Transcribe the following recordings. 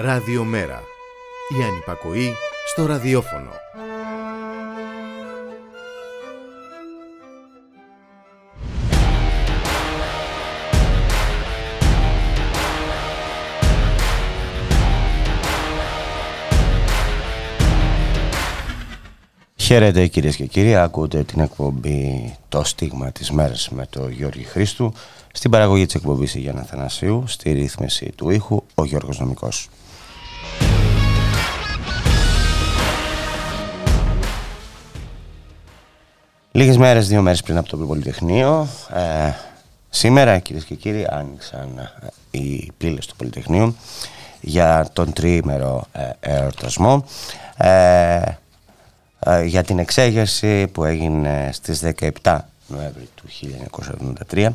Ραδιομέρα. Η ανυπακοή στο ραδιόφωνο. Χαίρετε κυρίες και κύριοι, ακούτε την εκπομπή «Το στίγμα της μέρας» με τον Γιώργη Χρήστου στην παραγωγή της εκπομπής η Γιάννα Θανασίου, στη ρύθμιση του ήχου ο Γιώργος Νομικός. Λίγες μέρες, δύο μέρες πριν από το Πολυτεχνείο, ε, σήμερα κυρίες και κύριοι άνοιξαν ε, οι πύλες του Πολυτεχνείου για τον τριήμερο ε, εορτασμό. Ε, ε, για την εξέγερση που έγινε στις 17 Νοέμβρη του 1973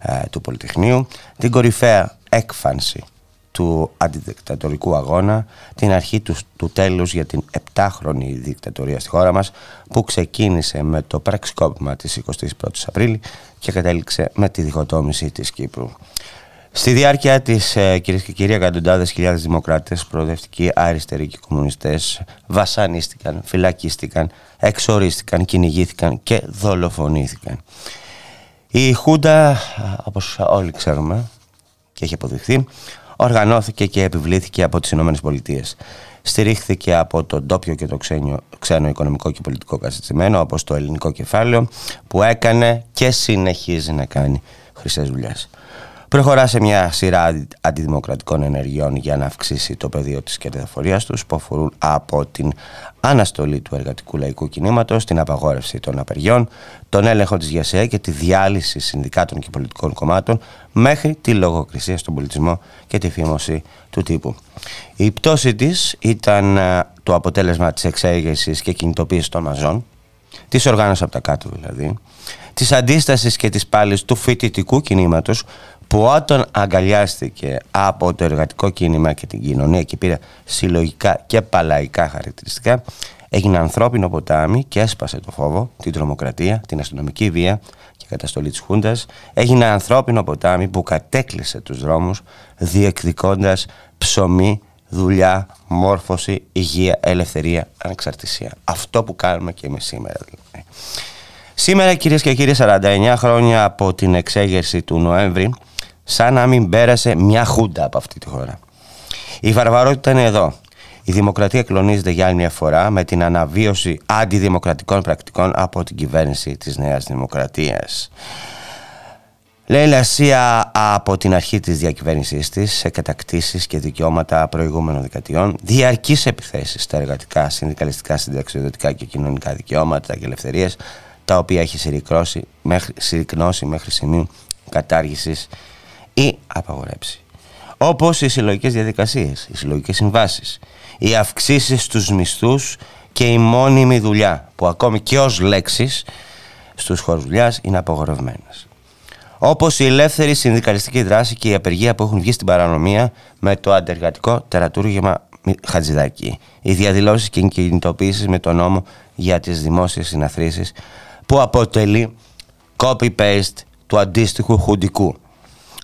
ε, του Πολυτεχνείου, την κορυφαία έκφανση του αντιδικτατορικού αγώνα, την αρχή του, του τέλους για την επτάχρονη δικτατορία στη χώρα μας που ξεκίνησε με το πραξικόπημα της 21ης Απρίλη και κατέληξε με τη διχοτόμηση της Κύπρου. Στη διάρκεια της, ε, κυρίες και κύριοι, εκατοντάδες χιλιάδες δημοκράτες, προοδευτικοί, αριστεροί και κομμουνιστές βασανίστηκαν, φυλακίστηκαν, εξορίστηκαν, κυνηγήθηκαν και δολοφονήθηκαν. Η Χούντα, όπως όλοι ξέρουμε και έχει αποδειχθεί, οργανώθηκε και επιβλήθηκε από τις ΗΠΑ. Στηρίχθηκε από το ντόπιο και το ξένο, ξένο οικονομικό και πολιτικό καθιστημένο, όπως το ελληνικό κεφάλαιο, που έκανε και συνεχίζει να κάνει χρυσές δουλειές προχωρά σε μια σειρά αντιδημοκρατικών ενεργειών για να αυξήσει το πεδίο της κερδοφορίας τους που αφορούν από την αναστολή του εργατικού λαϊκού κινήματος, την απαγόρευση των απεργιών, τον έλεγχο της ΓΕΣΕ και τη διάλυση συνδικάτων και πολιτικών κομμάτων μέχρι τη λογοκρισία στον πολιτισμό και τη φήμωση του τύπου. Η πτώση της ήταν ε, το αποτέλεσμα της εξέγερσης και κινητοποίησης των μαζών, της οργάνωσης από τα κάτω δηλαδή, της αντίστασης και της πάλης του φοιτητικού κινήματος που όταν αγκαλιάστηκε από το εργατικό κίνημα και την κοινωνία και πήρε συλλογικά και παλαϊκά χαρακτηριστικά, έγινε ανθρώπινο ποτάμι και έσπασε το φόβο, την τρομοκρατία, την αστυνομική βία και καταστολή της Χούντας. Έγινε ανθρώπινο ποτάμι που κατέκλυσε τους δρόμους διεκδικώντας ψωμί, δουλειά, μόρφωση, υγεία, ελευθερία, ανεξαρτησία. Αυτό που κάνουμε και εμείς σήμερα δηλαδή. Σήμερα κυρίες και κύριοι 49 χρόνια από την εξέγερση του Νοέμβρη σαν να μην πέρασε μια χούντα από αυτή τη χώρα. Η βαρβαρότητα είναι εδώ. Η δημοκρατία κλονίζεται για άλλη μια φορά με την αναβίωση αντιδημοκρατικών πρακτικών από την κυβέρνηση της Νέας Δημοκρατίας. Λέει Λασία από την αρχή της διακυβέρνησής της σε κατακτήσεις και δικαιώματα προηγούμενων δικατιών, διαρκείς επιθέσεις στα εργατικά, συνδικαλιστικά, συνταξιοδοτικά και κοινωνικά δικαιώματα και ελευθερίες, τα οποία έχει συρρυκνώσει μέχρι, συρρυκνώσει μέχρι σημείου κατάργησης ή απαγορέψει. Όπως οι συλλογικές διαδικασίες, οι συλλογικές συμβάσεις, οι αυξήσεις στους μισθούς και η μόνιμη δουλειά που ακόμη και ως λέξεις στους χώρους δουλειάς είναι απαγορευμένες. Όπως η ελεύθερη συνδικαλιστική δράση και η απεργία που έχουν βγει στην παρανομία με το αντεργατικό τερατούργημα Χατζηδάκη. Οι διαδηλώσεις και κινητοποίησεις με τον νόμο για τις δημόσιες συναθρήσεις που αποτελεί copy-paste του αντίστοιχου χουντικού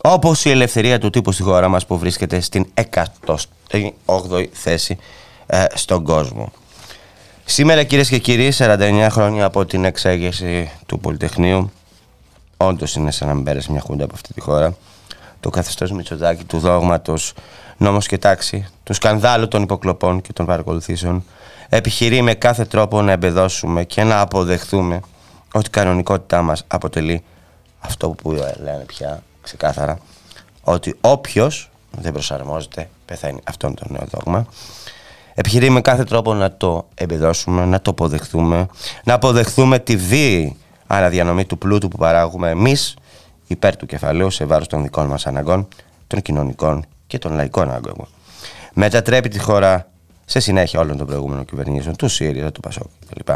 όπως η ελευθερία του τύπου στη χώρα μας που βρίσκεται στην 108η θέση ε, στον κόσμο. Σήμερα κυρίες και κύριοι, 49 χρόνια από την εξέγερση του Πολυτεχνείου, όντως είναι σαν να μην πέρασε μια χούντα από αυτή τη χώρα, το καθεστώς Μητσοτάκη, του δόγματος, νόμος και τάξη, του σκανδάλου των υποκλοπών και των παρακολουθήσεων, επιχειρεί με κάθε τρόπο να εμπεδώσουμε και να αποδεχθούμε ότι η κανονικότητά μας αποτελεί αυτό που λένε πια ξεκάθαρα ότι όποιος δεν προσαρμόζεται πεθαίνει. Αυτό είναι το νέο δόγμα. Επιχειρεί με κάθε τρόπο να το εμπεδώσουμε, να το αποδεχθούμε, να αποδεχθούμε τη βίαιη αναδιανομή του πλούτου που παράγουμε εμείς υπέρ του κεφαλαίου σε βάρος των δικών μας αναγκών, των κοινωνικών και των λαϊκών αναγκών. Μετατρέπει τη χώρα σε συνέχεια όλων των προηγούμενων κυβερνήσεων, του ΣΥΡΙΖΑ, του ΠΑΣΟΚ κλπ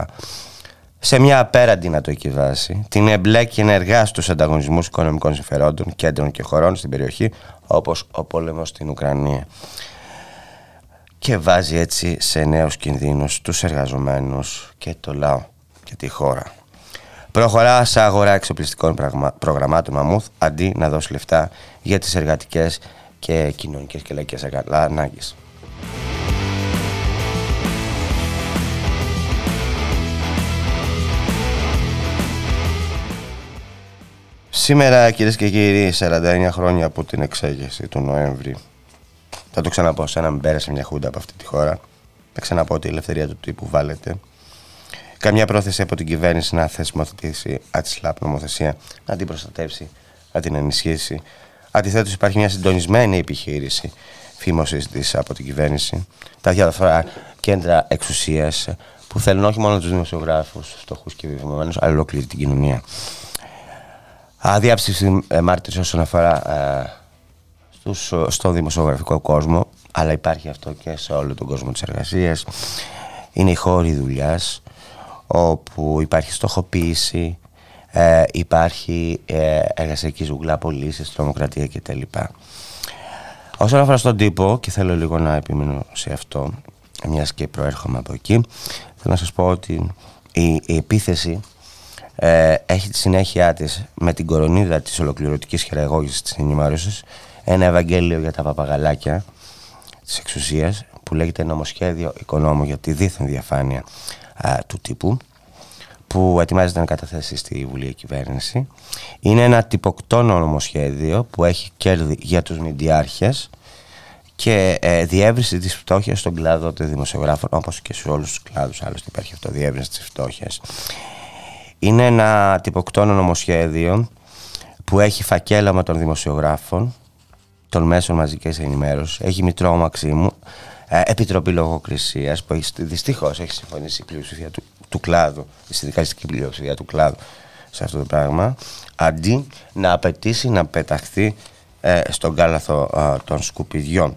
σε μια απέραντη να το εκκυβάσει, την εμπλέκει ενεργά στους ανταγωνισμούς οικονομικών συμφερόντων, κέντρων και χωρών στην περιοχή, όπως ο πόλεμος στην Ουκρανία. Και βάζει έτσι σε νέους κινδύνους τους εργαζομένους και το λαό και τη χώρα. Προχωρά σε αγορά εξοπλιστικών προγραμμάτων μαμούθ αντί να δώσει λεφτά για τις εργατικές και κοινωνικές και λαϊκές ανάγκες. Σήμερα κυρίες και κύριοι, 49 χρόνια από την εξέγερση του Νοέμβρη. Θα το ξαναπώ, σαν να μην πέρασε μια χούντα από αυτή τη χώρα. Θα ξαναπώ ότι η ελευθερία του τύπου βάλετε. Καμιά πρόθεση από την κυβέρνηση να θεσμοθετήσει ατισλάπ νομοθεσία, να την προστατεύσει, να την ενισχύσει. Αντιθέτως, υπάρχει μια συντονισμένη επιχείρηση φήμωσης της από την κυβέρνηση. Τα διάφορα κέντρα εξουσίας που θέλουν όχι μόνο τους δημοσιογράφους, φτωχούς και βιβλιομένου, αλλά ολόκληρη την κοινωνία. Αδιάψευση ε, μάρτυρες όσον αφορά ε, στους, στο δημοσιογραφικό κόσμο, αλλά υπάρχει αυτό και σε όλο τον κόσμο της εργασίας. Είναι η χώρη δουλειάς, όπου υπάρχει στοχοποίηση, ε, υπάρχει ε, εργασιακή ζουγκλά, πωλήσεις, τρομοκρατία κτλ. Όσον αφορά στον τύπο, και θέλω λίγο να επιμείνω σε αυτό, μιας και προέρχομαι από εκεί, θέλω να σας πω ότι η, η επίθεση ε, έχει τη συνέχεια της με την κορονίδα της ολοκληρωτικής χειραγώγησης της ενημέρωσης ένα Ευαγγέλιο για τα παπαγαλάκια της εξουσίας που λέγεται νομοσχέδιο οικονόμου για τη δίθεν διαφάνεια του τύπου που ετοιμάζεται να καταθέσει στη Βουλή Κυβέρνηση. Είναι ένα τυποκτόνο νομοσχέδιο που έχει κέρδη για τους μηντιάρχες και ε, διεύρυνση της φτώχειας στον κλάδο των δημοσιογράφων όπως και σε όλους τους κλάδους άλλωστε υπάρχει αυτό διεύρυνση της φτώχειας είναι ένα τυποκτόνο νομοσχέδιο που έχει φακέλαμα των δημοσιογράφων, των μέσων μαζικής ενημέρωσης, έχει μητρό Μαξίμου, ε, Επιτροπή Λογοκρισίας που έχει, δυστυχώς έχει συμφωνήσει η πλειοψηφία του, του κλάδου, η συνδικαλιστική πλειοψηφία του κλάδου σε αυτό το πράγμα, αντί να απαιτήσει να πεταχθεί ε, στον κάλαθο των σκουπιδιών.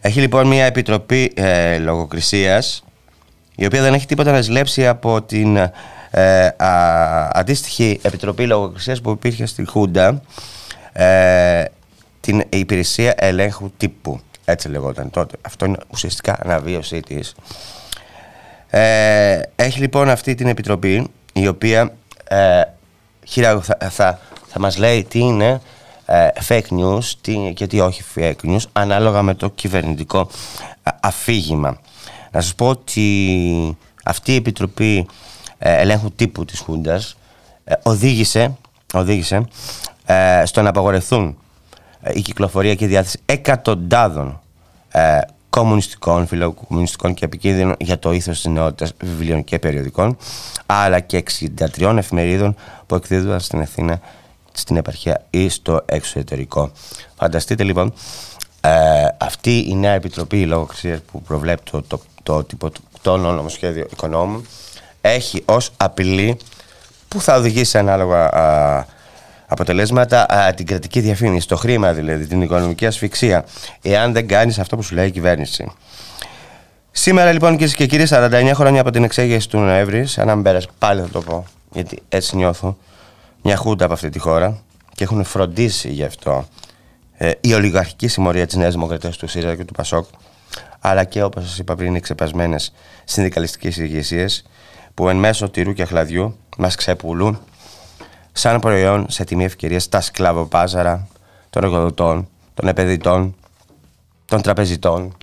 Έχει λοιπόν μια επιτροπή ε, λογοκρισίας η οποία δεν έχει τίποτα να ζηλέψει από την ε, αντίστοιχη επιτροπή λογοκρισίας που υπήρχε στη Χούντα ε, την υπηρεσία ελέγχου τύπου έτσι λεγόταν τότε αυτό είναι ουσιαστικά αναβίωσή της. Ε, έχει λοιπόν αυτή την επιτροπή η οποία ε, θα, θα, θα μας λέει τι είναι ε, fake news τι, και τι όχι fake news ανάλογα με το κυβερνητικό αφήγημα. Να σας πω ότι αυτή η επιτροπή ε, ελέγχου τύπου της Χούντας ε, οδήγησε, οδήγησε ε, στο να απαγορευτούν η κυκλοφορία και η διάθεση εκατοντάδων κομμουνιστικών, φιλοκομμουνιστικών και επικίνδυνων για το ήθος της νεότητας βιβλίων και περιοδικών αλλά και 63 εφημερίδων που εκδίδονταν στην Αθήνα, στην επαρχία ή στο εξωτερικό. Φανταστείτε λοιπόν αυτή η νέα επιτροπή λογοκρισίας που προβλέπει το, το, το, το, το νομοσχέδιο οικονόμου έχει ως απειλή που θα οδηγήσει σε ανάλογα αποτελέσματα την κρατική διαφήμιση, το χρήμα δηλαδή, την οικονομική ασφυξία, εάν δεν κάνεις αυτό που σου λέει η κυβέρνηση. Σήμερα λοιπόν κυρίες και κύριοι, 49 χρόνια από την εξέγερση του Νοέμβρη, σαν να μην πέρασε, πάλι θα το πω, γιατί έτσι νιώθω, μια χούντα από αυτή τη χώρα και έχουν φροντίσει γι' αυτό ε, η ολιγαρχική συμμορία της Νέας Δημοκρατίας του ΣΥΡΙΖΑ και του ΠΑΣΟΚ, αλλά και όπως σας είπα πριν, οι ξεπασμένε συνδικαλιστικές ηγεσίες που εν μέσω τυρού και χλαδιού μας ξεπουλούν σαν προϊόν σε τιμή ευκαιρίας τα σκλαβοπάζαρα των εργοδοτών, των επενδυτών, των τραπεζιτών.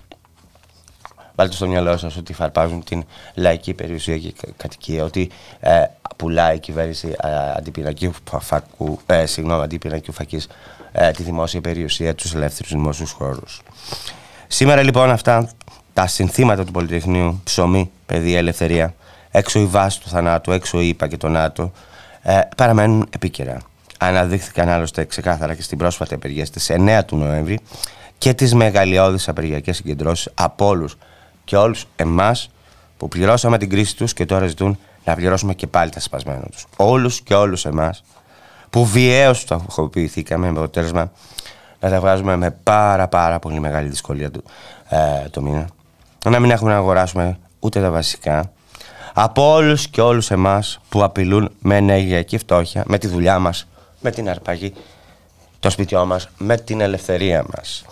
Βάλτε στο μυαλό σας ότι φαρπάζουν την λαϊκή περιουσία και κατοικία, ότι ε, πουλάει η κυβέρνηση ε, αντιπυρακίου φακού, ε, συγγνώμη, αντιπυρακίου φακής ε, τη δημόσια περιουσία, τους ελεύθερους δημόσιους χώρους. Σήμερα λοιπόν αυτά τα συνθήματα του Πολυτεχνείου, ψωμί, παιδεία, ελευθερία, έξω η βάση του θανάτου, έξω η ΙΠΑ και το ΝΑΤΟ, ε, παραμένουν επίκαιρα. Αναδείχθηκαν άλλωστε ξεκάθαρα και στην πρόσφατη απεργία στις 9 του Νοέμβρη και τις μεγαλειώδεις απεργιακές συγκεντρώσεις από όλους και όλους εμάς που πληρώσαμε την κρίση τους και τώρα ζητούν να πληρώσουμε και πάλι τα σπασμένα τους. Όλους και όλους εμάς που βιαίως στοχοποιηθήκαμε με αποτέλεσμα να τα βγάζουμε με πάρα πάρα πολύ μεγάλη δυσκολία του, ε, το μήνα. Να μην έχουμε να αγοράσουμε ούτε τα βασικά, από όλους και όλους εμάς που απειλούν με ενεργειακή φτώχεια, με τη δουλειά μας, με την αρπαγή το σπιτιό μας, με την ελευθερία μας.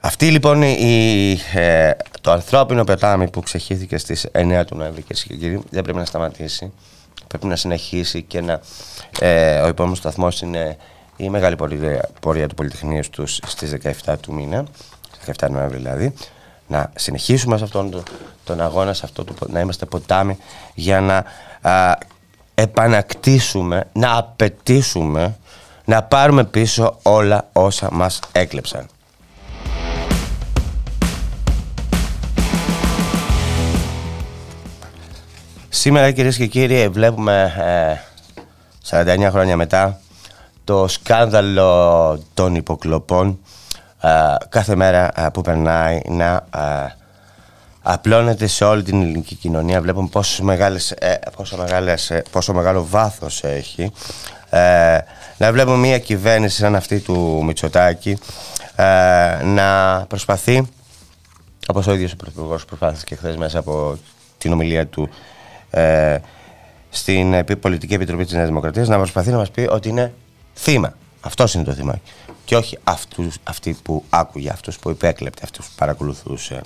Αυτή λοιπόν η, ε, το ανθρώπινο πετάμι που ξεχύθηκε στις 9 του Νοέμβρη και κύριοι δεν πρέπει να σταματήσει. Πρέπει να συνεχίσει και να, ε, ο επόμενο σταθμός είναι η μεγάλη πορεία, πορεία του Πολυτεχνείου στους, στις 17 του μήνα, 17 Νοέμβρη δηλαδή, να συνεχίσουμε σε αυτόν τον, τον αγώνα, σε αυτό το, να είμαστε ποτάμι για να επανακτήσουμε, να απαιτήσουμε να πάρουμε πίσω όλα όσα μας έκλεψαν. Σήμερα κυρίες και κύριοι βλέπουμε ε, 49 χρόνια μετά το σκάνδαλο των υποκλοπών ε, κάθε μέρα ε, που περνάει να ε, απλώνεται σε όλη την ελληνική κοινωνία. Βλέπουμε πόσο, μεγάλες, πόσο, μεγάλες, πόσο μεγάλο βάθος έχει. να βλέπουμε μια κυβέρνηση σαν αυτή του Μητσοτάκη να προσπαθεί, όπως ο ίδιος ο Πρωθυπουργός προσπάθησε και χθες μέσα από την ομιλία του στην Πολιτική Επιτροπή της Νέας Δημοκρατίας, να προσπαθεί να μας πει ότι είναι θύμα. Αυτός είναι το θύμα. Και όχι αυτούς, αυτοί που άκουγε, αυτούς που υπέκλεπτε, αυτούς που παρακολουθούσε.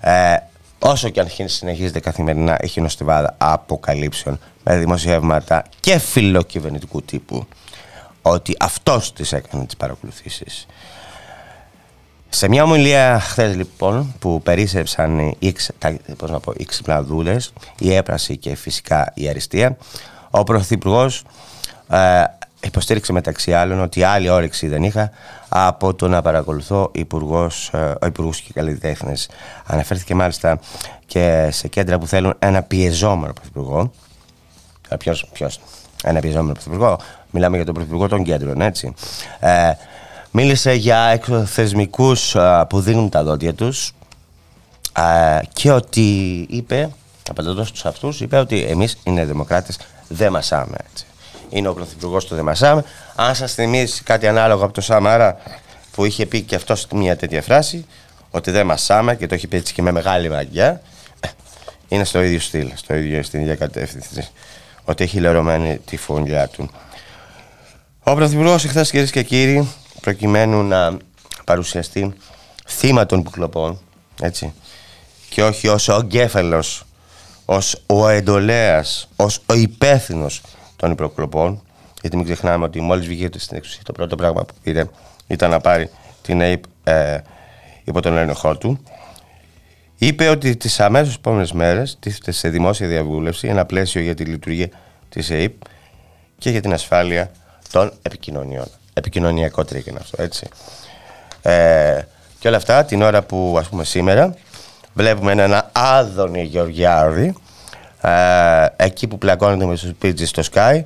Ε, όσο και αν συνεχίζεται καθημερινά η χινοστιβάδα αποκαλύψεων με δημοσιεύματα και φιλοκυβερνητικού τύπου ότι αυτός τις έκανε τις παρακολουθήσεις. Σε μια ομιλία χθες λοιπόν που περίσσεψαν οι, πώς να πω, οι η έπραση και φυσικά η αριστεία, ο Πρωθυπουργός ε, υποστήριξε μεταξύ άλλων ότι άλλη όρεξη δεν είχα από το να παρακολουθώ υπουργός, ε, ο υπουργός και καλλιτέχνες. Αναφέρθηκε μάλιστα και σε κέντρα που θέλουν ένα πιεζόμενο πρωθυπουργό. Ε, Ποιος, ένα πιεζόμενο πρωθυπουργό. Μιλάμε για τον πρωθυπουργό των κέντρων, έτσι. Ε, μίλησε για εξωθεσμικού ε, που δίνουν τα δόντια τους ε, και ότι είπε, απαντώντας στου αυτούς, είπε ότι εμείς οι δημοκράτες δεν μασάμε έτσι είναι ο Πρωθυπουργός του Δεμασάμ. Αν σας θυμίσει κάτι ανάλογο από το Σαμάρα που είχε πει και αυτός μια τέτοια φράση, ότι δεν μασάμε και το έχει πει έτσι και με μεγάλη μαγιά, ε, είναι στο ίδιο στυλ, στο ίδιο, στην ίδια κατεύθυνση. Ότι έχει λερωμένη τη φωνιά του. Ο Πρωθυπουργός εχθές, κυρίες και κύριοι, προκειμένου να παρουσιαστεί θύμα των πουκλοπών, έτσι, και όχι ως ο εγκέφαλος, ως ο εντολέας, ως ο υπεύθυνος των υπροκλοπών. Γιατί μην ξεχνάμε ότι μόλις βγήκε στην εξουσία, το πρώτο πράγμα που πήρε ήταν να πάρει την ΑΕΠ ε, υπό τον έλεγχό του. Είπε ότι τις αμέσως επόμενες μέρες τίθεται σε δημόσια διαβούλευση ένα πλαίσιο για τη λειτουργία της ΕΥΠ και για την ασφάλεια των επικοινωνιών. Επικοινωνιακό τρικ είναι αυτό, έτσι. Ε, και όλα αυτά την ώρα που ας πούμε σήμερα βλέπουμε έναν Άδωνη Γεωργιάδη ε, εκεί που πλακώνεται με τους πίτζες στο ΣΚΑΪ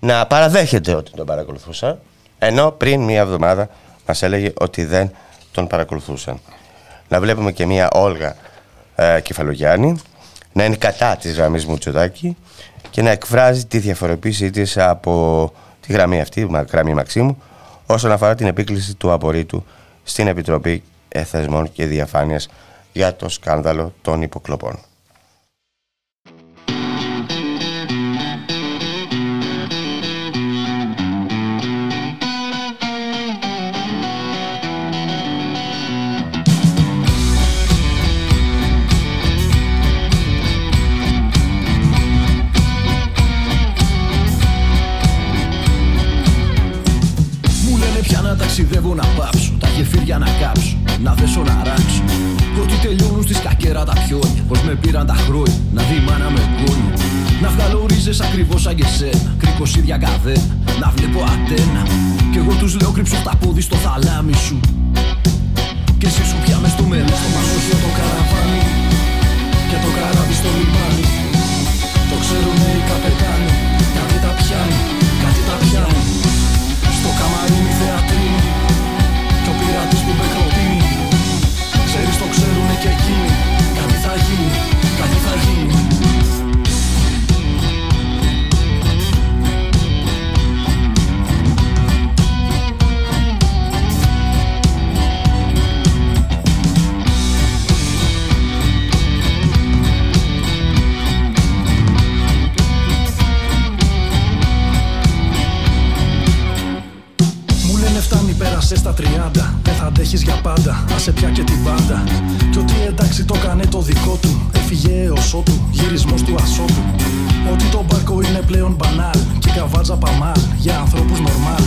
να παραδέχεται ότι τον παρακολουθούσαν ενώ πριν μία εβδομάδα μας έλεγε ότι δεν τον παρακολουθούσαν. Να βλέπουμε και μία Όλγα ε, Κεφαλογιάννη να είναι κατά της γραμμής Μουτσοτάκη και να εκφράζει τη διαφοροποίησή της από τη γραμμή αυτή, τη γραμμή Μαξίμου, όσον αφορά την επίκληση του απορρίτου στην Επιτροπή Θεσμών και Διαφάνειας για το σκάνδαλο των υποκλοπών. Ταξιδεύω να πάψω Τα γεφύρια να κάψω, να δέσω να ράξω. Ότι τελειώνουν στη σκακέρα τα πιόνια Πως με πήραν τα χρόνια, να δει μάνα με κόνια Να βγάλω ρίζες ακριβώς σαν και σένα Κρίκος ίδια καδένα, να βλέπω αντένα Κι εγώ τους λέω κρύψω τα πόδι στο θαλάμι σου. Και εσύ σου πια μες στο μέλλον Στο μαγαζιό το καραβάνι. Και το καράβι στο λιμάνι. Το ξέρουν οι καπετάνοι και εκείνοι Κάτι θα γίνει, κάτι θα γίνει πέρασες στα 30 αντέχεις για πάντα, άσε πια και την πάντα. Κι ότι εντάξει το κάνε το δικό του, έφυγε έως ότου, γυρισμός του ασότου Ότι το μπάρκο είναι πλέον μπανάλ και καβάτζα παμάλ για ανθρώπους νορμάλ.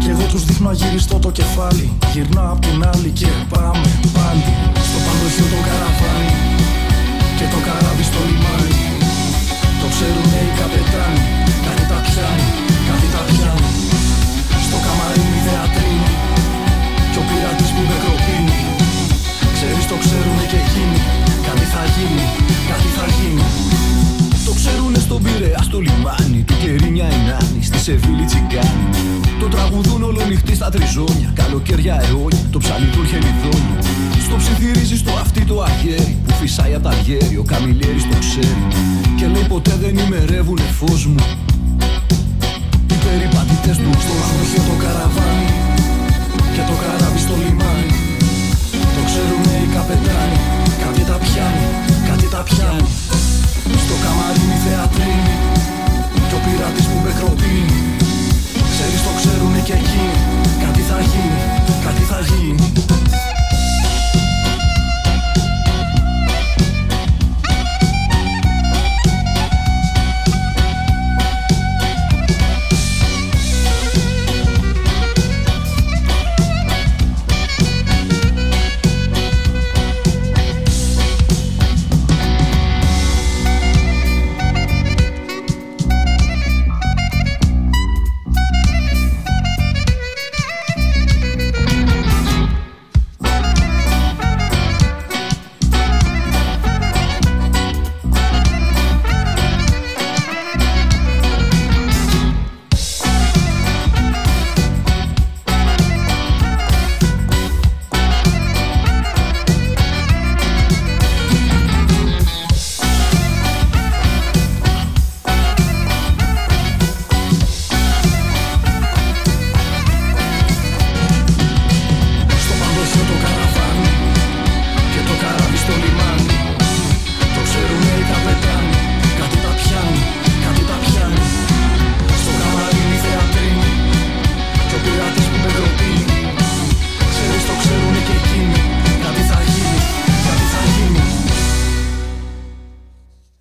Κι εγώ τους δείχνω αγυριστό το κεφάλι, γυρνάω απ' την άλλη και πάμε πάλι. Στο παντοχείο το καραβάνι και το καράβι στο λιμάνι. Το ξέρουνε οι καπετάνοι, κάτι τα πιάνει, κάτι τα πιάνει. στην Ξέρεις το ξέρουνε και εκείνοι. Κάτι θα γίνει, κάτι θα γίνει. Το ξέρουνε στον Πειραιά στο λιμάνι Του Κερίνια η Νάνη, στη Σεβίλη Τσιγκάνη. Το τραγουδούν όλο νυχτή στα τριζόνια Καλοκαίρια αιώνια, το ψαλί του χελιδόνιο Στο ψιθυρίζει στο αυτί το αγέρι Που φυσάει απ' τα γέρι, ο καμιλιέρης το ξέρει. Και λέει ποτέ δεν ημερεύουνε φως μου Οι περιπατητές του στο το καραβάνι. Και το καράβι στο λιμάνι. Το ξέρουνε οι καπετάνοι. Κάτι τα πιάνει, κάτι τα πιάνει. Στο καμαρίνι θεατρίνι Κι ο πειρατής που με κροπίνει Ξέρεις το ξέρουνε και εκείνοι. Κάτι θα γίνει, κάτι θα γίνει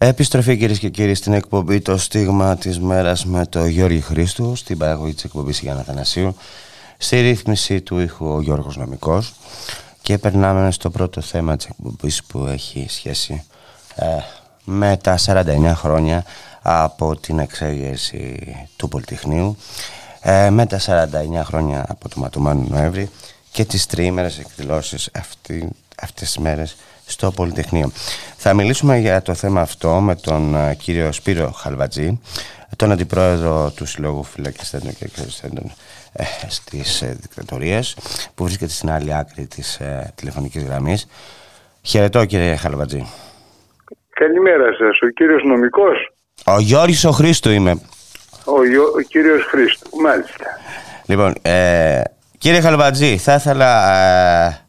Επιστροφή κυρίες και κύριοι στην εκπομπή Το Στίγμα της Μέρας με το Γιώργη Χρήστου, στην παραγωγή της εκπομπής Γιάννα Θανασίου, στη ρύθμιση του ήχου ο Γιώργος Νομικός. Και περνάμε στο πρώτο θέμα της εκπομπής που έχει σχέση ε, με τα 49 χρόνια από την εξέγερση του Πολυτεχνείου ε, με τα 49 χρόνια από το Ματωμάνο Νοέμβρη και τις τριήμερες εκδηλώσεις αυτή, αυτές τις μέρες στο Πολυτεχνείο. Θα μιλήσουμε για το θέμα αυτό με τον ε, κύριο Σπύρο Χαλβατζή, τον Αντιπρόεδρο του Συλλόγου Φυλακιστέντων και Εξαριστέντων ε, στις ε, δικτατορίες, που βρίσκεται στην άλλη άκρη της ε, τηλεφωνικής γραμμής. Χαιρετώ κύριε Χαλβατζή. Καλημέρα σας, ο κύριος νομικός, Ο Γιώργης ο Χρήστου είμαι. ο, Ιω- ο κύριος Χρήστου, μάλιστα. Λοιπόν, ε, κύριε Χαλβατζή, θα ήθελα ε,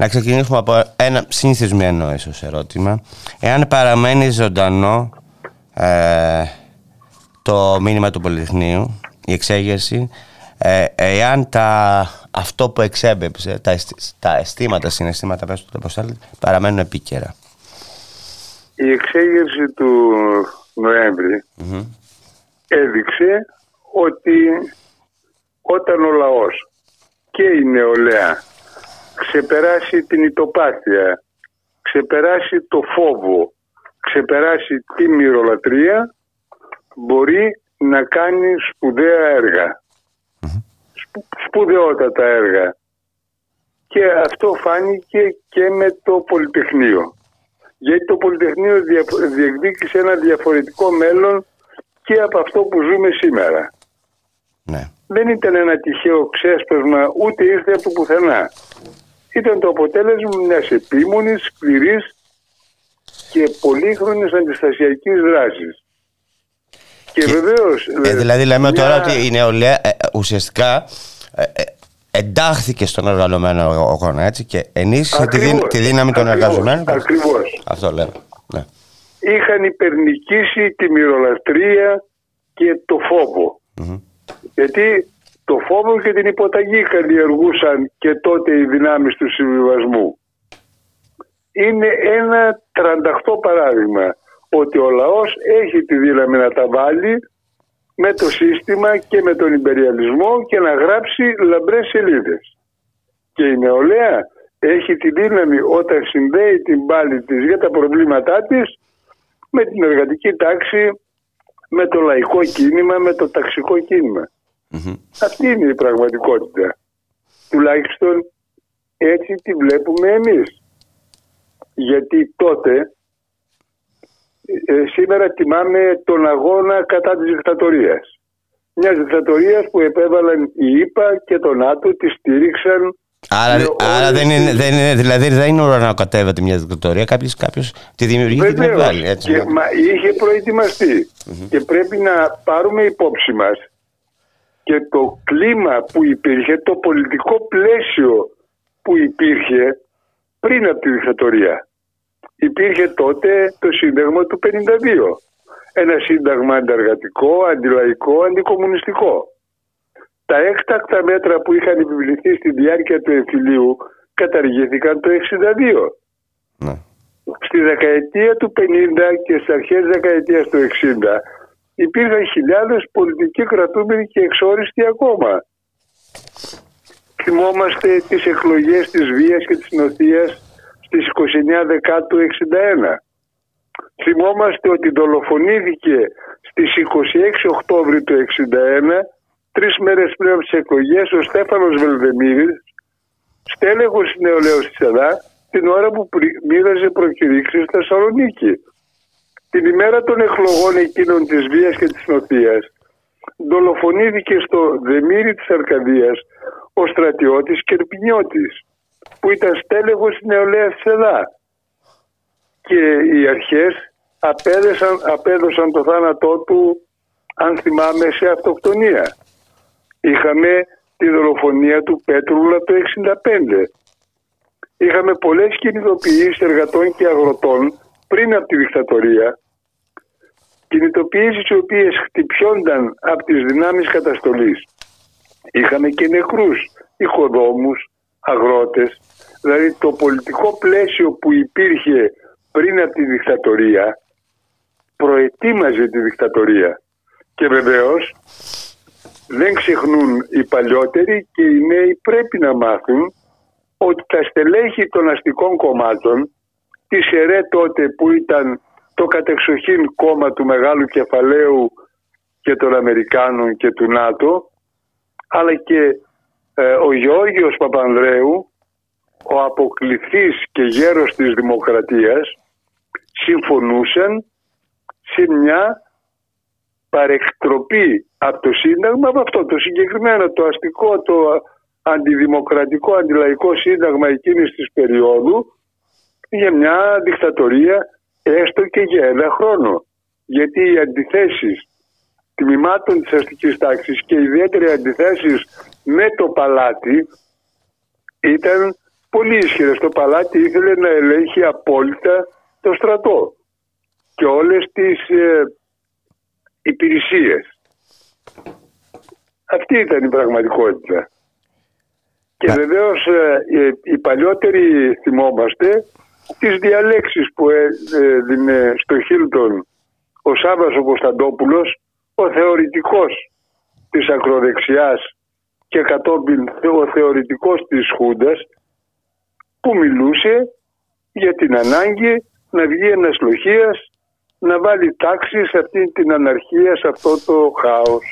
να ξεκινήσουμε από ένα συνηθισμένο ίσως ερώτημα. Εάν παραμένει ζωντανό ε, το μήνυμα του Πολυτεχνείου, η εξέγερση, ε, εάν τα, αυτό που εξέμπεψε, τα, αισθη- τα αισθήματα, συναισθήματα, πες το πώς θέλετε, παραμένουν επίκαιρα. Η εξέγερση του νοεμβρη έδειξε ότι όταν ο λαός και η νεολαία ξεπεράσει την ητοπάθεια, ξεπεράσει το φόβο, ξεπεράσει τη μυρολατρεία, μπορεί να κάνει σπουδαία έργα. Σπου- σπουδαιότατα έργα. Και αυτό φάνηκε και με το Πολυτεχνείο. Γιατί το Πολυτεχνείο δια- διεκδίκησε ένα διαφορετικό μέλλον και από αυτό που ζούμε σήμερα. Ναι. Δεν ήταν ένα τυχαίο ξέσπασμα, ούτε ήρθε από το πουθενά. Ήταν το αποτέλεσμα μιας επίμονης, σκληρής και πολύχρονης αντιστασιακής δράσης. Και, Και- βεβαίως... Ε, δηλαδή λέμε μια- τώρα ότι η νεολαία ε, ε, ουσιαστικά ε, ε, εντάχθηκε στον οργανωμένο αγώνα έτσι και ενίσχυσε τη, δύν- Ακριβώς, τη δύναμη των ακριβώς, εργαζομένων. Ακριβώς. Αυτό λέμε. Ναι. είχαν υπερνικήσει τη μυρολατρεία και το φόβο. Γιατί το φόβο και την υποταγή καλλιεργούσαν και τότε οι δυνάμεις του συμβιβασμού. Είναι ένα 38 παράδειγμα ότι ο λαός έχει τη δύναμη να τα βάλει με το σύστημα και με τον υπεριαλισμό και να γράψει λαμπρές σελίδες. Και η νεολαία έχει τη δύναμη όταν συνδέει την πάλη της για τα προβλήματά της με την εργατική τάξη, με το λαϊκό κίνημα, με το ταξικό κίνημα. Αυτή είναι η πραγματικότητα. Τουλάχιστον έτσι τη βλέπουμε εμείς. Γιατί τότε, ε, σήμερα τιμάμε τον αγώνα κατά της δικτατορίας. Μιας δικτατορίας που επέβαλαν οι ΙΠΑ και το ΝΑΤΟ, τη στήριξαν. Άρα, άρα δεν, είναι, δεν είναι, δηλαδή δεν είναι ουρανοκατέβατη μια δικτατορία, κάποιος, κάποιος τη δημιουργεί και την επιβάλλει. Έτσι, και, μα, είχε και πρέπει να πάρουμε υπόψη μας και το κλίμα που υπήρχε, το πολιτικό πλαίσιο που υπήρχε πριν από τη δικτατορία. Υπήρχε τότε το Σύνταγμα του 52. Ένα σύνταγμα ανταργατικό, αντιλαϊκό, αντικομουνιστικό. Τα έκτακτα μέτρα που είχαν επιβληθεί στη διάρκεια του εμφυλίου καταργήθηκαν το 62. Ναι. Στη δεκαετία του 50 και στις αρχές δεκαετίας του 60 υπήρχαν χιλιάδες πολιτικοί κρατούμενοι και εξόριστοι ακόμα. Θυμόμαστε τις εκλογές της βίας και της νοθείας στις 29 Δεκάτου 61. Θυμόμαστε ότι δολοφονήθηκε στις 26 Οκτώβρη του 61, τρεις μέρες πριν από τις εκλογές, ο Στέφανος Βελδεμίρης, στέλεχος νεολαίος της ΕΔΑ, την ώρα που μοίραζε προκηρύξεις στη Θεσσαλονίκη. Την ημέρα των εκλογών εκείνων της βίας και της νοθείας, δολοφονήθηκε στο Δεμύρι της Αρκαδίας ο στρατιώτης Κερπινιώτης που ήταν στέλεχος της νεολαίας της ΕΔΑ και οι αρχές απέδεσαν, απέδωσαν το θάνατό του αν θυμάμαι σε αυτοκτονία. Είχαμε τη δολοφονία του Πέτρουλα το 1965. Είχαμε πολλές κινητοποιήσεις εργατών και αγροτών πριν από τη δικτατορία κινητοποιήσεις οι οποίες χτυπιόνταν από τις δυνάμεις καταστολής. Είχαμε και νεκρούς, ηχοδόμους, αγρότες, δηλαδή το πολιτικό πλαίσιο που υπήρχε πριν από τη δικτατορία προετοίμαζε τη δικτατορία. Και βεβαίως δεν ξεχνούν οι παλιότεροι και οι νέοι πρέπει να μάθουν ότι τα στελέχη των αστικών κομμάτων, τη ΕΡΕ τότε που ήταν το κατεξοχήν κόμμα του μεγάλου κεφαλαίου και των Αμερικάνων και του ΝΑΤΟ αλλά και ε, ο Γεώργιος Παπανδρέου ο αποκληθής και γέρος της δημοκρατίας συμφωνούσαν σε μια παρεκτροπή από το Σύνταγμα από αυτό το συγκεκριμένο το αστικό το αντιδημοκρατικό αντιλαϊκό σύνταγμα εκείνης της περίοδου για μια δικτατορία έστω και για ένα χρόνο. Γιατί οι αντιθέσεις τμήματων της αστικής τάξης και ιδιαίτερα αντιθέσεις με το παλάτι ήταν πολύ ισχυρές. Το παλάτι ήθελε να ελέγχει απόλυτα το στρατό και όλες τις ε, υπηρεσίες. Αυτή ήταν η πραγματικότητα. Και βεβαίως ε, οι παλιότεροι θυμόμαστε τις διαλέξεις που έδινε στο Χίλτον ο Σάββας ο Κωνσταντόπουλος, ο θεωρητικός της ακροδεξιάς και κατόπιν ο θεωρητικός της Χούντας που μιλούσε για την ανάγκη να βγει ένας λοχίας να βάλει τάξη σε αυτή την αναρχία, σε αυτό το χάος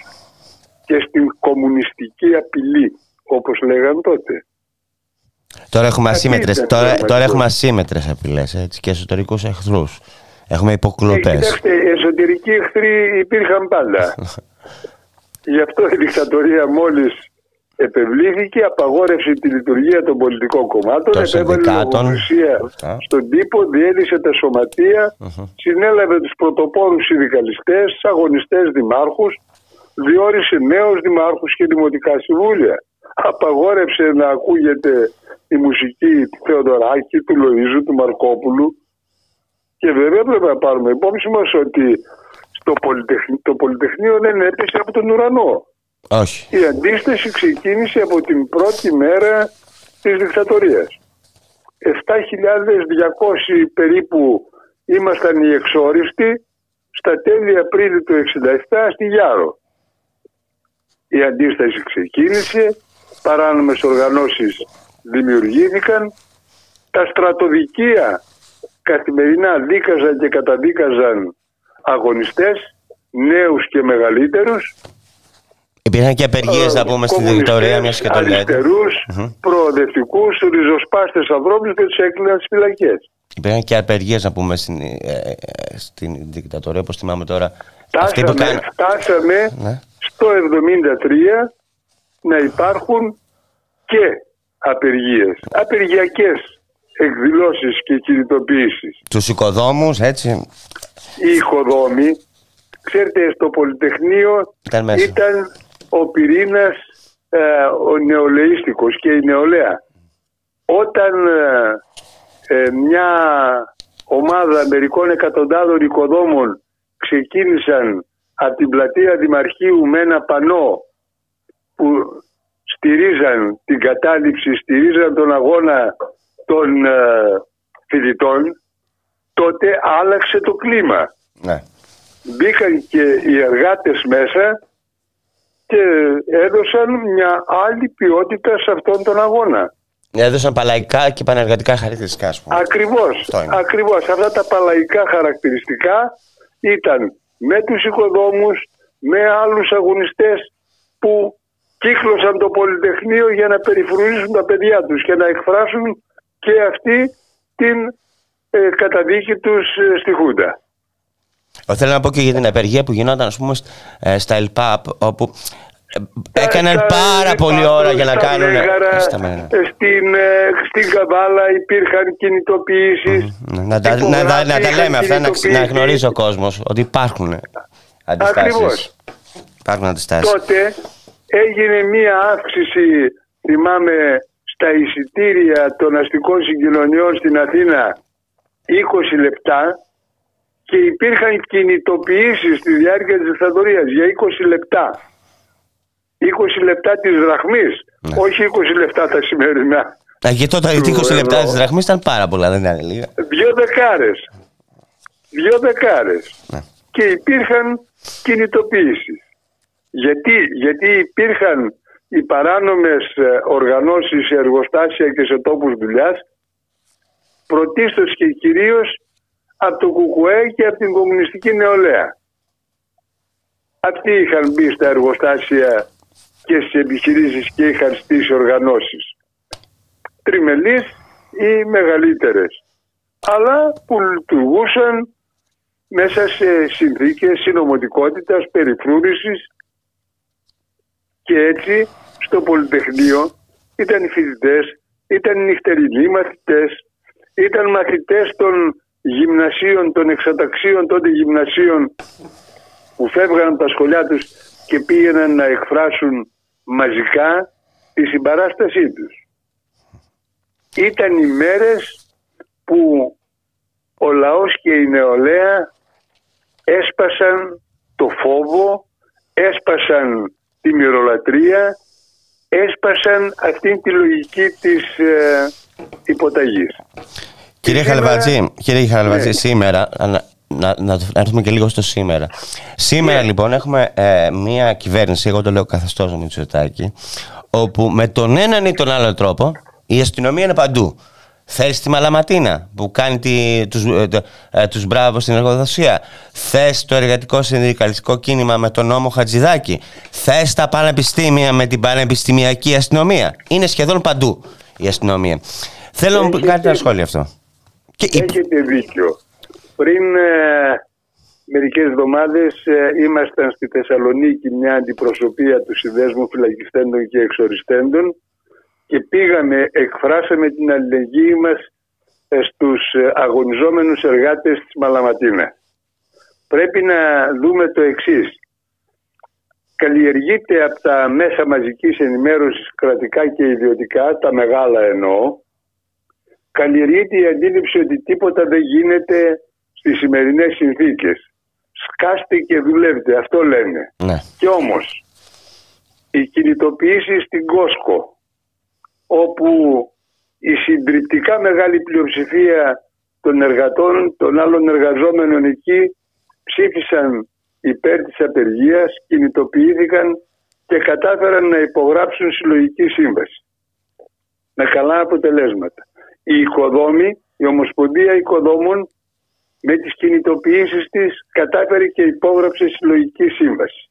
και στην κομμουνιστική απειλή όπως λέγαν τότε. Τώρα έχουμε ασύμετρες, τώρα, τώρα έχουμε ασύμετρες απειλές έτσι, και εσωτερικούς εχθρούς. Έχουμε υποκλοπές. Ε, κοιτάξτε, εσωτερικοί εχθροί υπήρχαν πάντα. Γι' αυτό η δικτατορία μόλις επευλήθηκε, απαγόρευσε τη λειτουργία των πολιτικών κομμάτων, επέβαλε λογοκρισία στον τύπο, διέλυσε τα σωματεία, συνέλαβε τους πρωτοπόρους συνδικαλιστές, αγωνιστές δημάρχους, διόρισε νέους δημάρχους και δημοτικά συμβούλια. Απαγόρευσε να ακούγεται η μουσική του Θεοδωράκη, του Λοΐζου, του Μαρκόπουλου και βέβαια πρέπει να πάρουμε υπόψη μας ότι στο πολυτεχνείο, το Πολυτεχνείο δεν έπεσε από τον ουρανό. Όχι. Η αντίσταση ξεκίνησε από την πρώτη μέρα της δικτατορίας. 7.200 περίπου ήμασταν οι εξόριστοι στα τέλη Απρίλη του 1967 στη Γιάρο. Η αντίσταση ξεκίνησε, παράνομες οργανώσεις δημιουργήθηκαν, τα στρατοδικεία καθημερινά δίκαζαν και καταδίκαζαν αγωνιστές, νέους και μεγαλύτερους. Υπήρχαν και απεργίες να πούμε στην Βικτωρία, μιας και το λέτε. Αριστερούς, mm-hmm. προοδευτικούς, ριζοσπάστες ανθρώπους και τους έκλειναν στις φυλακές. Υπήρχαν και απεργίες να πούμε στην, ε, ε, στην δικτατορία, όπως θυμάμαι τώρα. Φτάσαμε, φτάσαμε ναι. στο 73 να υπάρχουν και απεργίες, απεργιακές εκδηλώσεις και κινητοποιήσεις. Τους οικοδόμους, έτσι. Οι οικοδόμοι, ξέρετε, στο Πολυτεχνείο Ήταν ήταν, ο πυρήνας ε, ο νεολαίστικος και η νεολαία. Όταν ε, ε, μια ομάδα μερικών εκατοντάδων οικοδόμων ξεκίνησαν από την πλατεία Δημαρχείου με ένα πανό που στηρίζαν την κατάληψη, στηρίζαν τον αγώνα των ε, φοιτητών, τότε άλλαξε το κλίμα. Ναι. Μπήκαν και οι εργάτες μέσα και έδωσαν μια άλλη ποιότητα σε αυτόν τον αγώνα. Έδωσαν παλαϊκά και πανεργατικά χαρακτηριστικά, ας πούμε. Ακριβώς, Αυτό είναι. ακριβώς. Αυτά τα παλαϊκά χαρακτηριστικά ήταν με τους οικοδόμους, με άλλους αγωνιστές που κύκλωσαν το Πολυτεχνείο για να περιφρονήσουν τα παιδιά τους και να εκφράσουν και αυτοί την ε, καταδίκη τους ε, στη Χούντα. Εγώ Θέλω να πω και για την απεργία που γινόταν, ας πούμε, σ- ε, στα ΕΛΠΑΠ, όπου ε, έκαναν Στα- πάρα στα- πολλή ώρα για να στα κάνουν... Μέγαρα, Στα Μέγαρα. ε, Στην, ε, στην Καβάλα υπήρχαν κινητοποιήσεις. Ναι, Να τα, να, τα- να τα υπογράφοι, λέμε αυτά, να, ξ- να κινητοποιήσεις. γνωρίζει ο κόσμος ότι υπάρχουν αντιστάσεις. Ακριβώς. Υπάρχουν αντιστάσεις. Τότε έγινε μία αύξηση, θυμάμαι, στα εισιτήρια των αστικών συγκοινωνιών στην Αθήνα 20 λεπτά και υπήρχαν κινητοποιήσεις στη διάρκεια της δικτατορίας για 20 λεπτά. 20 λεπτά της δραχμής, Ναι. όχι 20 λεπτά τα σημερινά. Α, Γιατί τότε οι του 20 λεπτά ευρώ. της δραχμής ήταν πάρα πολλά, δεν ήταν λίγα. Δυο δεκάρες. Δυο δεκάρες. Ναι. Και υπήρχαν κινητοποιήσεις. Γιατί, γιατί υπήρχαν οι παράνομες ε, οργανώσεις σε εργοστάσια και σε τόπους δουλειάς πρωτίστως και κυρίως από το ΚΚΕ και από την κομμουνιστική νεολαία. Αυτοί είχαν μπει στα εργοστάσια και στις επιχειρήσεις και είχαν στήσει οργανώσεις. Τριμελείς ή μεγαλύτερες. Αλλά που λειτουργούσαν μέσα σε συνθήκες συνομωτικότητας, περιφρούρησης και έτσι στο Πολυτεχνείο ήταν οι φοιτητές, ήταν οι νυχτερινοί μαθητές, ήταν μαθητές των γυμνασίων, των εξαταξίων τότε γυμνασίων που φεύγαν από τα σχολιά τους και πήγαιναν να εκφράσουν μαζικά τη συμπαράστασή τους. Ήταν οι μέρες που ο λαός και η νεολαία έσπασαν το φόβο, έσπασαν τη μυρολατρεία, έσπασαν αυτήν τη λογική της ε, υποταγής. Κύριε σήμερα- Χαλβατζή, κύριε Χαλβατζή, Ναι. σήμερα, να, να, να το- να έρθουμε και λίγο στο σήμερα. Σήμερα Ναι. λοιπόν έχουμε ε, μια κυβέρνηση, εγώ το λέω καθεστώς μου Μητσοτάκη, όπου με τον έναν ή τον άλλο τρόπο η αστυνομία είναι παντού. Θες τη Μαλαματίνα που κάνει τη, τους, ε, το- ε, τους μπράβο στην εργοδοσία. Θες το εργατικό συνδικαλιστικό κίνημα με τον νόμο Χατζηδάκη. Θες τα πανεπιστήμια με την πανεπιστημιακή αστυνομία. Είναι σχεδόν παντού η αστυνομία. Θέλω να μου Έχετε- κάνετε ένα σχόλιο αυτό. Και η- Έχετε δίκιο. Πριν ε, μερικές εβδομάδες ε, ήμασταν στη Θεσσαλονίκη μια αντιπροσωπεία του Συνδέσμου Φυλακιστέντων και Εξοριστέντων και πήγαμε, εκφράσαμε την αλληλεγγύη μας ε, στους ε, αγωνιζόμενους εργάτες της Μαλαματίνα. Πρέπει να δούμε το εξής. Καλλιεργείται από τα μέσα μαζικής ενημέρωσης κρατικά και ιδιωτικά, τα μεγάλα εννοώ, καλλιεργείται η αντίληψη ότι τίποτα δεν γίνεται στις σημερινές συνθήκες. Σκάστε και δουλεύτε, αυτό λένε. Ναι. Και όμως, οι κινητοποιήσεις στην Κόσκο, όπου η συντριπτικά μεγάλη πλειοψηφία των εργατών, των άλλων εργαζόμενων εκεί, ψήφισαν υπέρ της απεργίας, κινητοποιήθηκαν και κατάφεραν να υπογράψουν συλλογική σύμβαση. Με καλά αποτελέσματα. Η οικοδόμη, η Ομοσπονδία Οικοδόμων, με τις κινητοποιήσεις της κατάφερε και υπόγραψε συλλογική σύμβαση.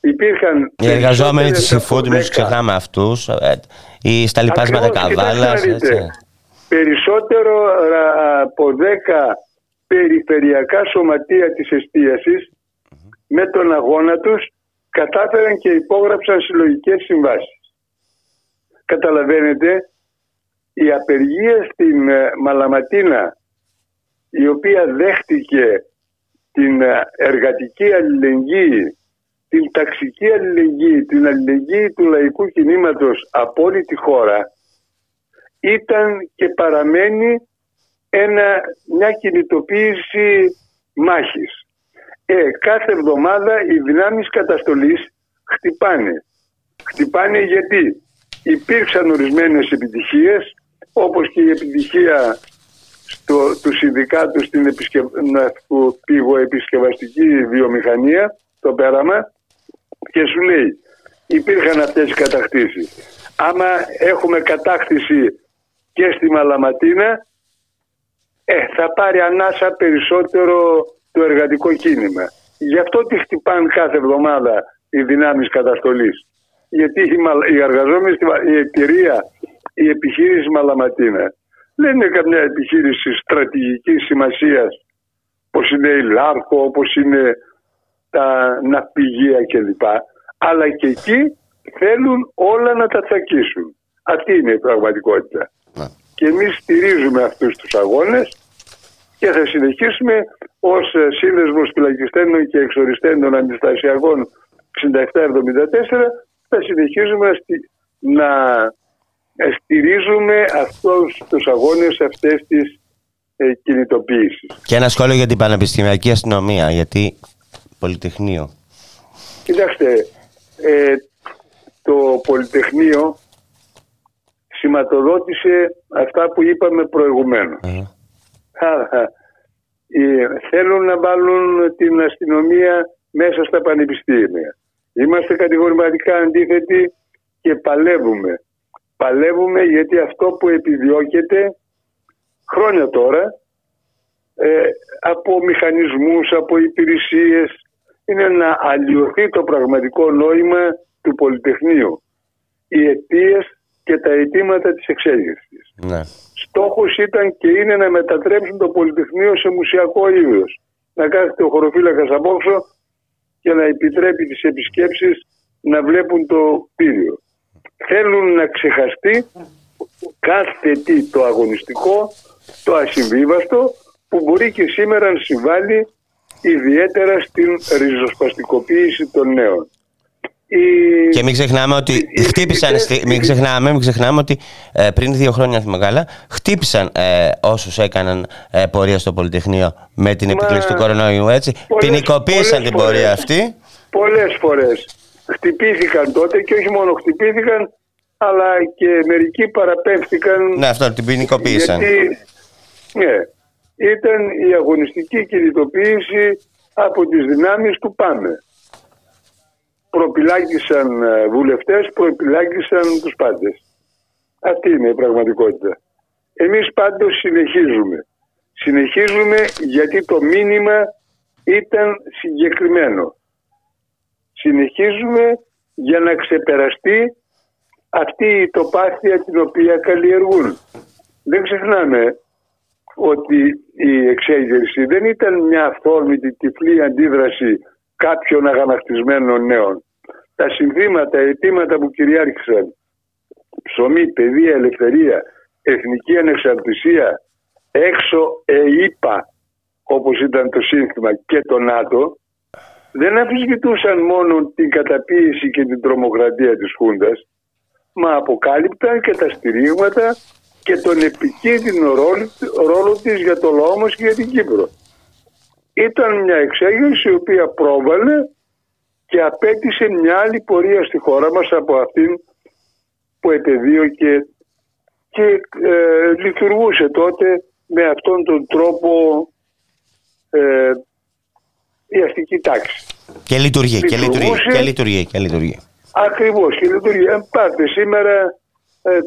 Υπήρχαν Οι εργαζόμενοι της περισσότερες από Seafood, μην του 10 ξεχνάμε αυτούς. Οι στα λοιπάσματα Ακριβώς, καβάλας. κοιτάξτε να δείτε. Περισσότερο α, από 10 περιφερειακά σωματεία της εστίασης με τον αγώνα τους κατάφεραν και υπόγραψαν συλλογικές συμβάσεις. Καταλαβαίνετε, η απεργία στην ε, Μαλαματίνα η οποία δέχτηκε την ε, εργατική αλληλεγγύη, την ταξική αλληλεγγύη, την αλληλεγγύη του λαϊκού κινήματος από όλη τη χώρα ήταν και παραμένει ένα, μια κινητοποίηση μάχης. Ε, κάθε εβδομάδα οι δυνάμεις καταστολής χτυπάνε. Χτυπάνε γιατί υπήρξαν ορισμένες επιτυχίες όπως και η επιτυχία στο, του συνδικάτου στην επισκευ... επισκευαστική βιομηχανία, το πέραμα, και σου λέει υπήρχαν αυτές οι κατακτήσεις. Άμα έχουμε κατάκτηση και στη Μαλαματίνα, ε, θα πάρει ανάσα περισσότερο το εργατικό κίνημα. Γι' αυτό τη χτυπάνε κάθε εβδομάδα οι δυνάμεις καταστολής. Γιατί οι εργαζόμενοι, η εταιρεία, η επιχείρηση Μαλαματίνα δεν είναι καμιά επιχείρηση στρατηγικής σημασίας όπως είναι η Λάρκο, όπως είναι τα ναυπηγεία κλπ. Αλλά και εκεί θέλουν όλα να τα τσακίσουν. Αυτή είναι η πραγματικότητα. Ναι. Και εμείς στηρίζουμε αυτούς τους αγώνες και θα συνεχίσουμε ως σύνδεσμος φυλακιστέντων και εξοριστέντων αντιστασιακών 67-74 θα συνεχίζουμε να στηρίζουμε αυτούς τους αγώνες, αυτές τις ε, κινητοποίησεις. Και ένα σχόλιο για την Πανεπιστημιακή Αστυνομία, γιατί Πολυτεχνείο. Κοιτάξτε, ε, το Πολυτεχνείο σηματοδότησε αυτά που είπαμε προηγουμένως. Ε, θέλουν να βάλουν την αστυνομία μέσα στα πανεπιστήμια. Είμαστε κατηγορηματικά αντίθετοι και παλεύουμε παλεύουμε γιατί αυτό που επιδιώκεται χρόνια τώρα ε, από μηχανισμούς, από υπηρεσίες είναι να αλλοιωθεί το πραγματικό νόημα του Πολυτεχνείου. Οι αιτίες και τα αιτήματα της εξέγερσης. Ναι. Στόχος ήταν και είναι να μετατρέψουν το Πολυτεχνείο σε μουσιακό είδος. Να κάθεται ο χωροφύλακας απόξω και να επιτρέπει τις επισκέψεις να βλέπουν το πύριο θέλουν να ξεχαστεί κάθε τι το αγωνιστικό, το ασυμβίβαστο που μπορεί και σήμερα να συμβάλλει ιδιαίτερα στην ριζοσπαστικοποίηση των νέων. Και μην ξεχνάμε ότι χτύπησαν, μην ξεχνάμε, μην ξεχνάμε ότι ε, πριν δύο χρόνια θυμάμαι καλά, χτύπησαν ε, όσους έκαναν ε, πορεία στο Πολυτεχνείο με την επίκληση του κορονοϊού, έτσι. Ποινικοποίησαν την πορεία αυτή. Πολλές φορές χτυπήθηκαν τότε και όχι μόνο χτυπήθηκαν αλλά και μερικοί παραπέμφθηκαν. Ναι, αυτό την ποινικοποίησαν. Γιατί, ναι, ήταν η αγωνιστική κινητοποίηση από τις δυνάμεις του ΠΑΜΕ. Προπυλάκησαν ε, βουλευτές, προπυλάκησαν τους πάντες. Αυτή είναι η πραγματικότητα. Εμείς πάντως συνεχίζουμε. Συνεχίζουμε γιατί το μήνυμα ήταν συγκεκριμένο συνεχίζουμε για να ξεπεραστεί αυτή η τοπάθεια την οποία καλλιεργούν. Δεν ξεχνάμε ότι η εξέγερση δεν ήταν μια αυθόρμητη τυφλή αντίδραση κάποιων αγανακτισμένων νέων. Τα συνθήματα, αιτήματα που κυριάρχησαν, ψωμί, παιδεία, ελευθερία, εθνική ανεξαρτησία, έξω ΕΙΠΑ, όπως ήταν το σύνθημα και το ΝΑΤΟ, δεν αμφισβητούσαν μόνο την καταποίηση και την τρομοκρατία της Χούντας, μα αποκάλυπταν και τα στηρίγματα και τον επικίνδυνο ρόλο, ρόλο της για το λαό μας και για την Κύπρο. Ήταν μια εξέγερση η οποία πρόβαλε και απέτησε μια άλλη πορεία στη χώρα μας από αυτήν που επεδίωκε και ε, λειτουργούσε τότε με αυτόν τον τρόπο ε, η αστική τάξη. Και λειτουργεί, και λειτουργεί, και λειτουργεί, και λειτουργεί. Ακριβώς, και λειτουργεί. Αν πάτε σήμερα ε,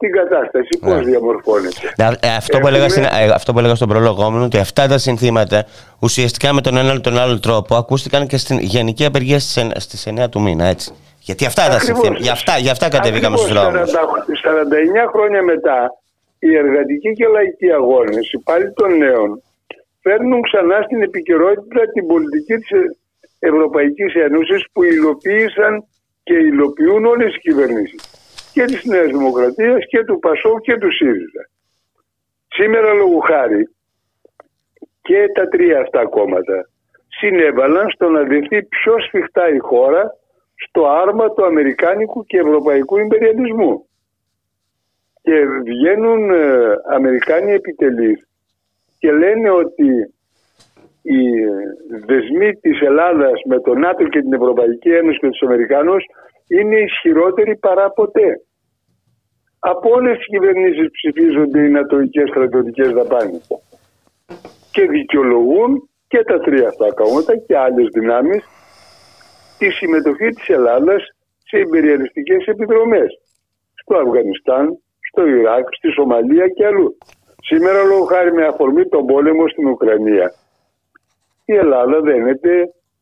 την κατάσταση, πώς ναι. διαμορφώνεται. Ε, αυτό, που έλεγα στην, ε, αυτό που έλεγα στον πρόλογό μου ότι αυτά τα συνθήματα ουσιαστικά με τον ένα ή τον άλλο τρόπο ακούστηκαν και στην γενική απεργία στις 9 του μήνα, έτσι. Γιατί αυτά τα συνθήματα, για αυτά, για αυτά κατεβήκαμε στους δρόμους. 49 χρόνια μετά, οι εργατικοί και λαϊκοί αγώνες, οι πάλι των νέων, φέρνουν ξανά στην επικαιρότητα την πολιτική της, Ευρωπαϊκής Ένωσης που υλοποίησαν και υλοποιούν όλες οι κυβερνήσεις και της Νέας Δημοκρατίας και του ΠΑΣΟ και του ΣΥΡΙΖΑ. Σήμερα λόγω χάρη και τα τρία αυτά κόμματα συνέβαλαν στο να δεχτεί πιο σφιχτά η χώρα στο άρμα του Αμερικάνικου και Ευρωπαϊκού Ιμπεριαλισμού. Και βγαίνουν ε, Αμερικάνοι επιτελείς και λένε ότι οι δεσμοί της Ελλάδας με τον ΝΑΤΟ και την Ευρωπαϊκή Ένωση και τους Αμερικάνους είναι ισχυρότεροι παρά ποτέ. Από όλες τις κυβερνήσεις ψηφίζονται οι νατοικές στρατιωτικές δαπάνες και δικαιολογούν και τα τρία αυτά κόμματα και άλλες δυνάμεις τη συμμετοχή της Ελλάδας σε υπεριαλιστικές επιδρομές στο Αφγανιστάν, στο Ιράκ, στη Σομαλία και αλλού. Σήμερα λόγω χάρη με αφορμή τον πόλεμο στην Ουκρανία η Ελλάδα δένεται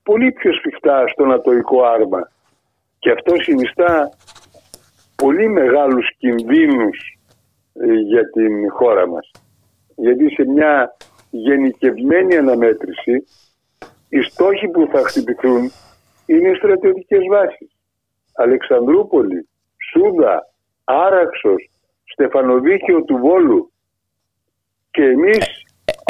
πολύ πιο σφιχτά στο νατοϊκό άρμα και αυτό συνιστά πολύ μεγάλους κινδύνους ε, για την χώρα μας. Γιατί σε μια γενικευμένη αναμέτρηση οι στόχοι που θα χτυπηθούν είναι οι στρατιωτικές βάσεις. Αλεξανδρούπολη, Σούδα, Άραξος, Στεφανοδίκιο του Βόλου. Και εμείς...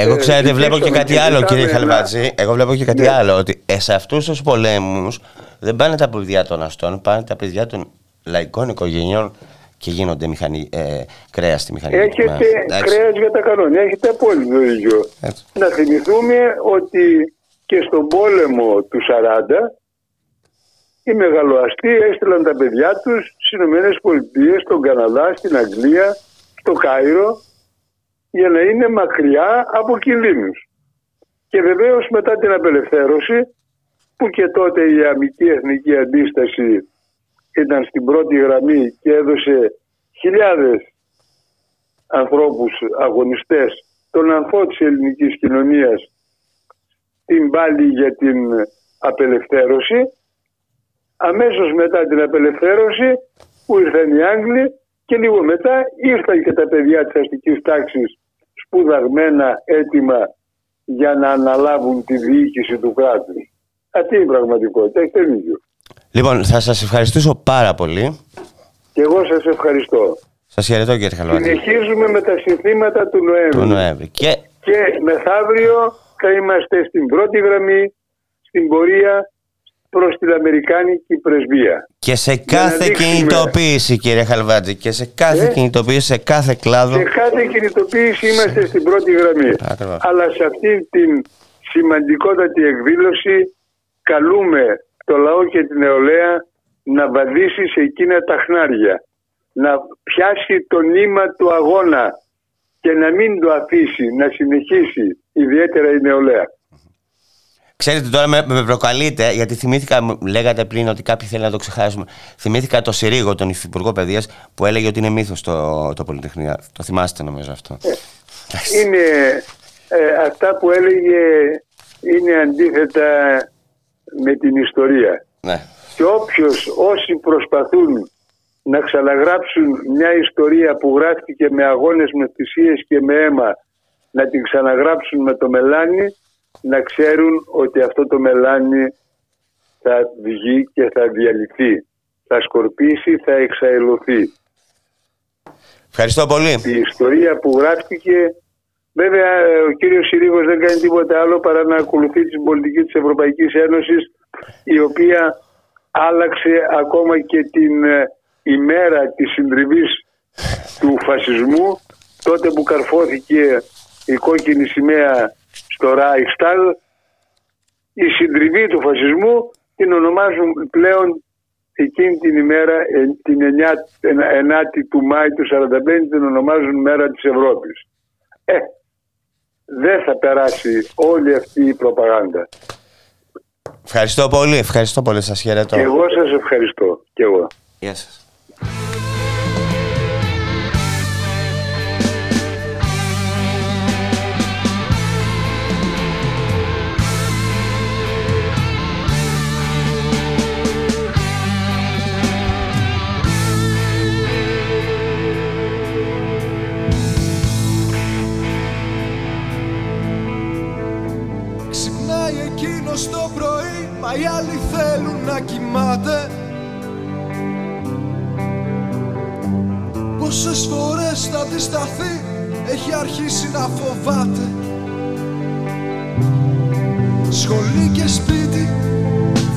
Εγώ ε, ξέρετε, βλέπω και κάτι άλλο, κύριε Χαλβάτζη. Εγώ βλέπω και κάτι ναι. άλλο. Ότι ε, σε αυτούς τους πολέμους δεν πάνε τα παιδιά των αστών, πάνε τα παιδιά των λαϊκών οικογενειών και γίνονται μηχανή, ε, κρέας στη μηχανή. Έχετε κρέας για τα κανόνια, έχετε απόλυτο ίδιο. Να θυμηθούμε ότι και στον πόλεμο του 40 οι μεγαλοαστοί έστειλαν τα παιδιά τους στις Ηνωμένες Πολιτείες, στον Καναδά, στην Αγγλία, στο Κάιρο για να είναι μακριά από κινδύνους. Και βεβαίως μετά την απελευθέρωση που και τότε η αμυντική εθνική αντίσταση ήταν στην πρώτη γραμμή και έδωσε χιλιάδες ανθρώπους αγωνιστές τον ανθό της ελληνικής κοινωνίας την πάλη για την απελευθέρωση αμέσως μετά την απελευθέρωση που ήρθαν οι Άγγλοι και λίγο μετά ήρθαν και τα παιδιά της αστικής τάξης σπουδαγμένα έτοιμα για να αναλάβουν τη διοίκηση του κράτους. Αυτή είναι η πραγματικότητα, έχετε δίκιο. Λοιπόν, θα σας ευχαριστήσω πάρα πολύ. Και εγώ σας ευχαριστώ. Σας χαιρετώ κύριε Χαλβάνη. Συνεχίζουμε με τα συνθήματα του Νοέμβρη. Του Νοέμβρη. Και... και μεθαύριο θα είμαστε στην πρώτη γραμμή, στην πορεία προς την Αμερικάνικη πρεσβεία. Και σε κάθε κινητοποίηση κύριε Χαλβάτζη και σε κάθε ε; κινητοποίηση, σε κάθε κλάδο. Σε κάθε κινητοποίηση είμαστε στην πρώτη γραμμή. Αλλά σε αυτή την σημαντικότατη εκδήλωση καλούμε το λαό και την νεολαία να βαδίσει σε εκείνα τα χνάρια. Να πιάσει το νήμα του αγώνα και να μην το αφήσει, να συνεχίσει ιδιαίτερα η νεολαία. Ξέρετε τώρα με, με προκαλείτε, γιατί θυμήθηκα, λέγατε πριν ότι κάποιοι θέλουν να το ξεχάσουμε. Θυμήθηκα το Συρίγο, τον Υφυπουργό Παιδείας, που έλεγε ότι είναι μύθος το, το Πολυτεχνείο. Το θυμάστε νομίζω αυτό. Ε, είναι ε, αυτά που έλεγε είναι αντίθετα με την ιστορία. Ναι. Και όποιος, όσοι προσπαθούν να ξαναγράψουν μια ιστορία που γράφτηκε με αγώνες, με θυσίες και με αίμα, να την ξαναγράψουν με το μελάνι, να ξέρουν ότι αυτό το μελάνι θα βγει και θα διαλυθεί. Θα σκορπίσει, θα εξαελωθεί. Ευχαριστώ πολύ. Η ιστορία που γράφτηκε, βέβαια ο κύριος Συρίγος δεν κάνει τίποτα άλλο παρά να ακολουθεί την πολιτική της Ευρωπαϊκής Ένωσης η οποία άλλαξε ακόμα και την ε, ημέρα της συντριβής του φασισμού τότε που καρφώθηκε η κόκκινη σημαία στο Ράιχσταλ η συντριβή του φασισμού την ονομάζουν πλέον εκείνη την ημέρα ε, την 9η του Μάη του 1945 την ονομάζουν μέρα της Ευρώπης. Ε, δεν θα περάσει όλη αυτή η προπαγάνδα. Ευχαριστώ πολύ, ευχαριστώ πολύ, σας χαιρετώ. Και εγώ σας ευχαριστώ, και εγώ. Γεια σας. Μα οι άλλοι θέλουν να κοιμάται. Πόσες φορές θα αντισταθεί Έχει αρχίσει να φοβάται. Σχολή και σπίτι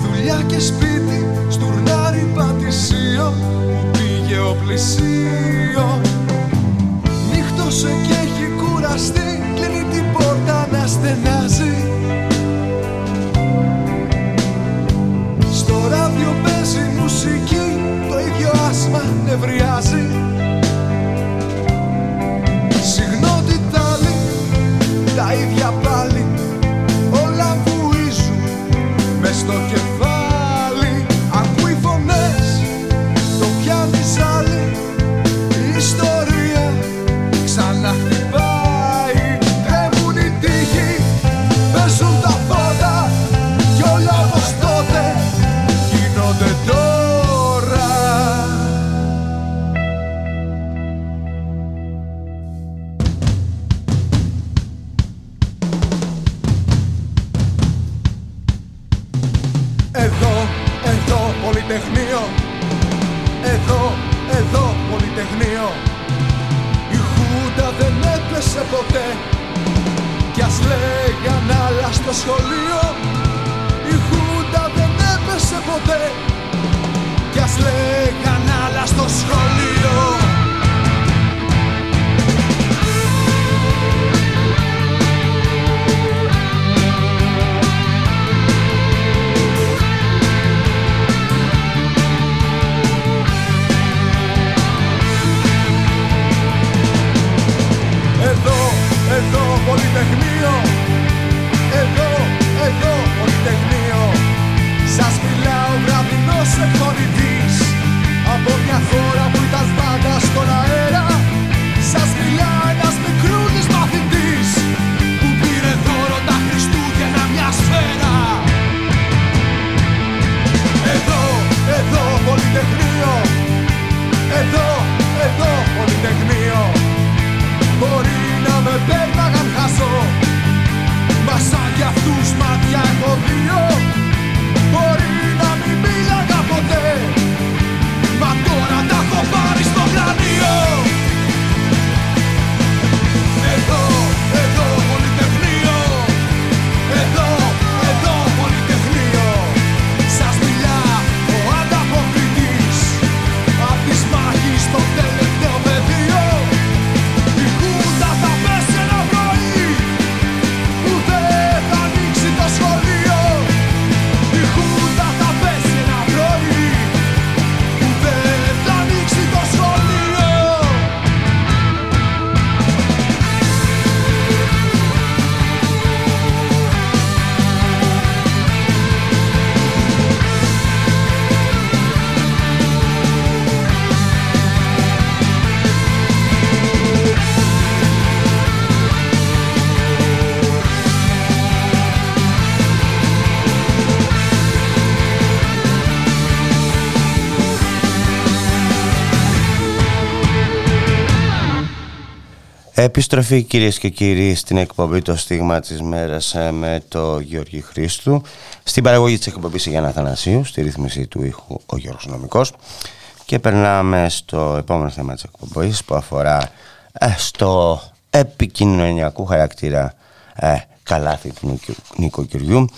Δουλειά και σπίτι Στουρνάρι πατησίο Που πήγε ο πλησίο. Νύχτωσε και έχει κουραστεί Κλείνει την πόρτα να στενάζει ίδιο άσμα νευριάζει πολυτεχνείο Η Χούντα δεν έπεσε ποτέ. Κι ας λέγαν άλλα στο σχολείο. Η Χούντα δεν έπεσε ποτέ. Κι ας λέγαν άλλα στο σχολείο Επιστροφή κυρίες και κύριοι στην εκπομπή το στίγμα της μέρας ε, με το Γιώργη Χρήστου. Στην παραγωγή της εκπομπής Γιάννα Θανασίου στη ρύθμιση του ήχου ο Γιώργος Νομικός. Και περνάμε στο επόμενο θέμα της εκπομπής που αφορά ε, στο επικοινωνιακού χαρακτήρα ε, καλάθι του νοικοκυριού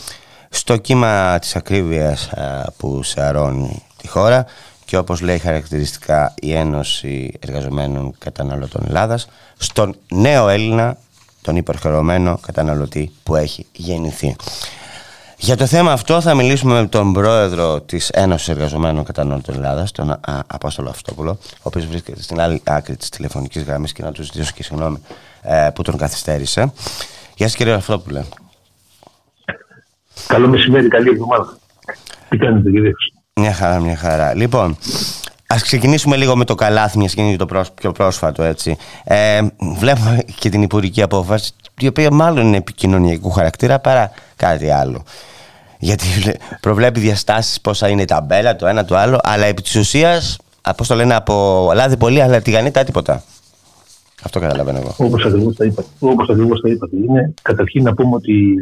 στο κύμα της ακρίβειας ε, που σαρώνει τη χώρα και όπως λέει χαρακτηριστικά η Ένωση Εργαζομένων Καταναλωτών Ελλάδας στον νέο Έλληνα, τον υπερχρεωμένο καταναλωτή που έχει γεννηθεί. Για το θέμα αυτό θα μιλήσουμε με τον πρόεδρο της Ένωσης Εργαζομένων Καταναλωτών Ελλάδας, τον α, Απόστολο Αυτόπουλο, ο οποίος βρίσκεται στην άλλη άκρη της τηλεφωνικής γραμμής και να τους ζητήσω και συγγνώμη ε, που τον καθυστέρησε. Γεια σας κύριε Αυτόπουλε. Καλό μεσημέρι, καλή εβδομάδα. Τι κάνετε κύριε. Μια χαρά, μια χαρά. Λοιπόν, ας ξεκινήσουμε λίγο με το καλάθι, μια και το πρόσ- πιο πρόσφατο έτσι. Ε, βλέπουμε και την υπουργική απόφαση, η οποία μάλλον είναι επικοινωνιακού χαρακτήρα παρά κάτι άλλο. Γιατί βλέ- προβλέπει διαστάσεις πόσα είναι η ταμπέλα, το ένα το άλλο, αλλά επί της ουσίας, πώς το λένε, από λάδι πολύ, αλλά τηγανίτα τίποτα. Αυτό καταλαβαίνω εγώ. Όπως ακριβώς τα είπατε. Όπως ακριβώς τα είπατε. Είναι καταρχήν να πούμε ότι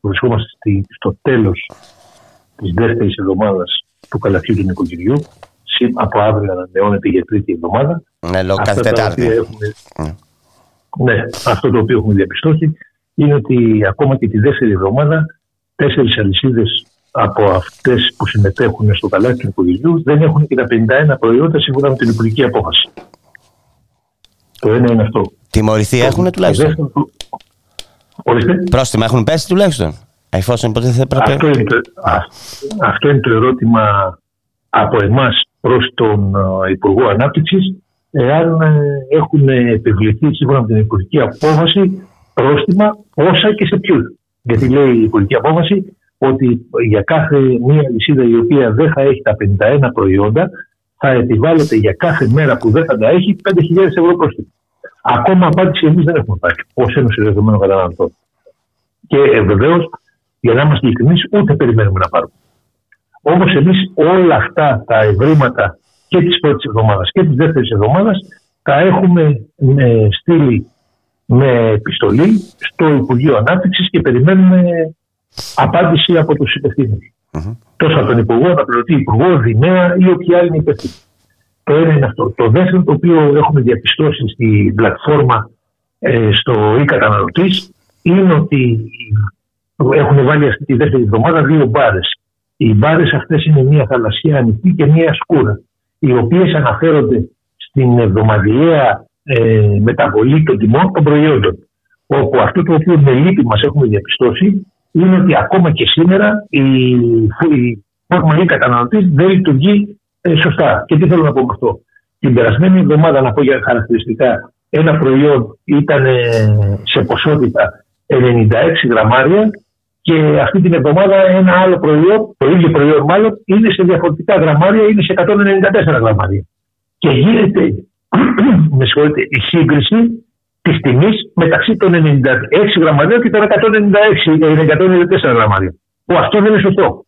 βρισκόμαστε στη- στο τέλος της δεύτερης εβδομάδας του καλαθιού του νοικοκυριού. Συ- Από αύριο ανανεώνεται για τρίτη εβδομάδα. Ναι, λόγω κάθε Αυτά τα Τετάρτη. οποία έχουμε- Ναι. Ναι, αυτό το οποίο έχουμε διαπιστώσει είναι ότι ακόμα και τη δεύτερη εβδομάδα τέσσερις αλυσίδες από αυτές που συμμετέχουν στο καλάθι του νοικοκυριού δεν έχουν και τα 51 προϊόντα σύμφωνα με την υπουργική απόφαση. Το ένα είναι αυτό. Τιμωρηθεί έχουν Το τουλάχιστον; δεύτερο του- Ορίστε. Πρόστιμα έχουν πέσει τουλάχιστον; Εφόσον ποτέ θα Αυτό έπρεπε. είναι, το, α, αυτό είναι το ερώτημα από εμάς προς τον ε, Υπουργό Ανάπτυξης εάν ε, έχουν επιβληθεί σύμφωνα με την Υπουργική Απόφαση πρόστιμα όσα και σε ποιους. Γιατί λέει η Υπουργική Απόφαση ότι για κάθε μία λυσίδα η οποία δεν θα έχει τα 51 προϊόντα θα επιβάλλεται για κάθε μέρα που δεν θα τα έχει 5.000 ευρώ πρόστιμο. Ακόμα απάντηση εμείς δεν έχουμε πάρει ως Ένωση Δεδομένων Καταναλωτών. Και ε, βεβαίως, για να είμαστε ειλικρινείς, ούτε περιμένουμε να πάρουμε. Όμως εμείς όλα αυτά τα ευρήματα και της πρώτης εβδομάδας και της δεύτερης εβδομάδας τα έχουμε ε, στείλει με επιστολή στο Υπουργείο Ανάπτυξης και περιμένουμε απάντηση από τους υπευθύνους. Τόσο από τον Υπουργό, Αναπληρωτή Υπουργό, Δημαία ή όποια άλλη είναι υπεύθυνη. Το ένα είναι αυτό. Το δεύτερο το οποίο έχουμε διαπιστώσει στην πλατφόρμα ε, στο e-καταναλωτής είναι ότι έχουν βάλει αυτή τη δεύτερη εβδομάδα δύο μπάρες. Οι μπάρες αυτές είναι μία θαλασσιά ανοιχτή και μία σκούρα, οι οποίες αναφέρονται στην εβδομαδιαία ε, μεταβολή των τιμών των προϊόντων. Όπου αυτό το οποίο με λύπη μας έχουμε διαπιστώσει είναι ότι ακόμα και σήμερα η, η φόρμα καταναλωτής δεν λειτουργεί ε, σωστά. Και τι θέλω να πω με αυτό; Την περασμένη εβδομάδα, να πω για χαρακτηριστικά, ένα προϊόν ήταν ε, σε ποσότητα 96 γραμμάρια και αυτή την εβδομάδα ένα άλλο προϊόν, το ίδιο προϊόν μάλλον, είναι σε διαφορετικά γραμμάρια, είναι σε 194 γραμμάρια. Και γίνεται, με συγχωρείτε, η σύγκριση της τιμής μεταξύ των 96 γραμμαρίων και των 196, 194 γραμμαρίων. Που αυτό δεν είναι σωστό.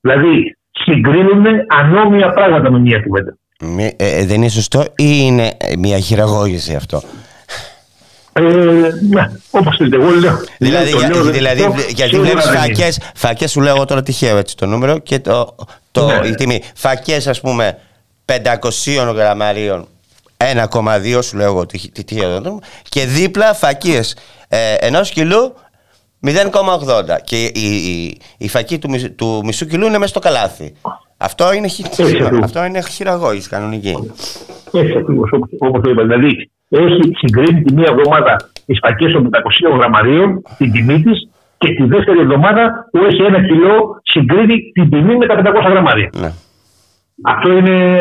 Δηλαδή, συγκρίνουν ανώμια πράγματα με μία κουβέντα. Μη- ε, ε, δεν είναι σωστό ή είναι ε, μια χειραγώγηση αυτό; Ε, ναι, όπως θέλετε, εγώ λέω. Δηλαδή, το για- λέω, δεν δηλαδή είναι σωστό, γιατί σίγουρα βλέπει δεν είναι. φακές, φακές σου λέω εγώ τώρα τυχαίο έτσι το νούμερο και το, το, Ναι. η τιμή. Φακές, ας πούμε, 500 γραμμαρίων 1,2 σου λέω εγώ τι, τι, τι, και δίπλα φακίες ε, ενός κιλού 0,80 και η, η, η φακή του, μισ- του μισού κιλού είναι μέσα στο καλάθι. Αυτό είναι, χει- Έτσι ακριβώς. αυτό είναι χειραγώγηση κανονική. Έτσι ακριβώς όπως το είπα. Δηλαδή, έχει συγκρίνει τη μία εβδομάδα τις φακές των 500 γραμμαρίων, την τιμή της, και τη δεύτερη εβδομάδα που έχει ένα κιλό συγκρίνει την τιμή με τα 500 γραμμάρια. Ναι. Αυτό είναι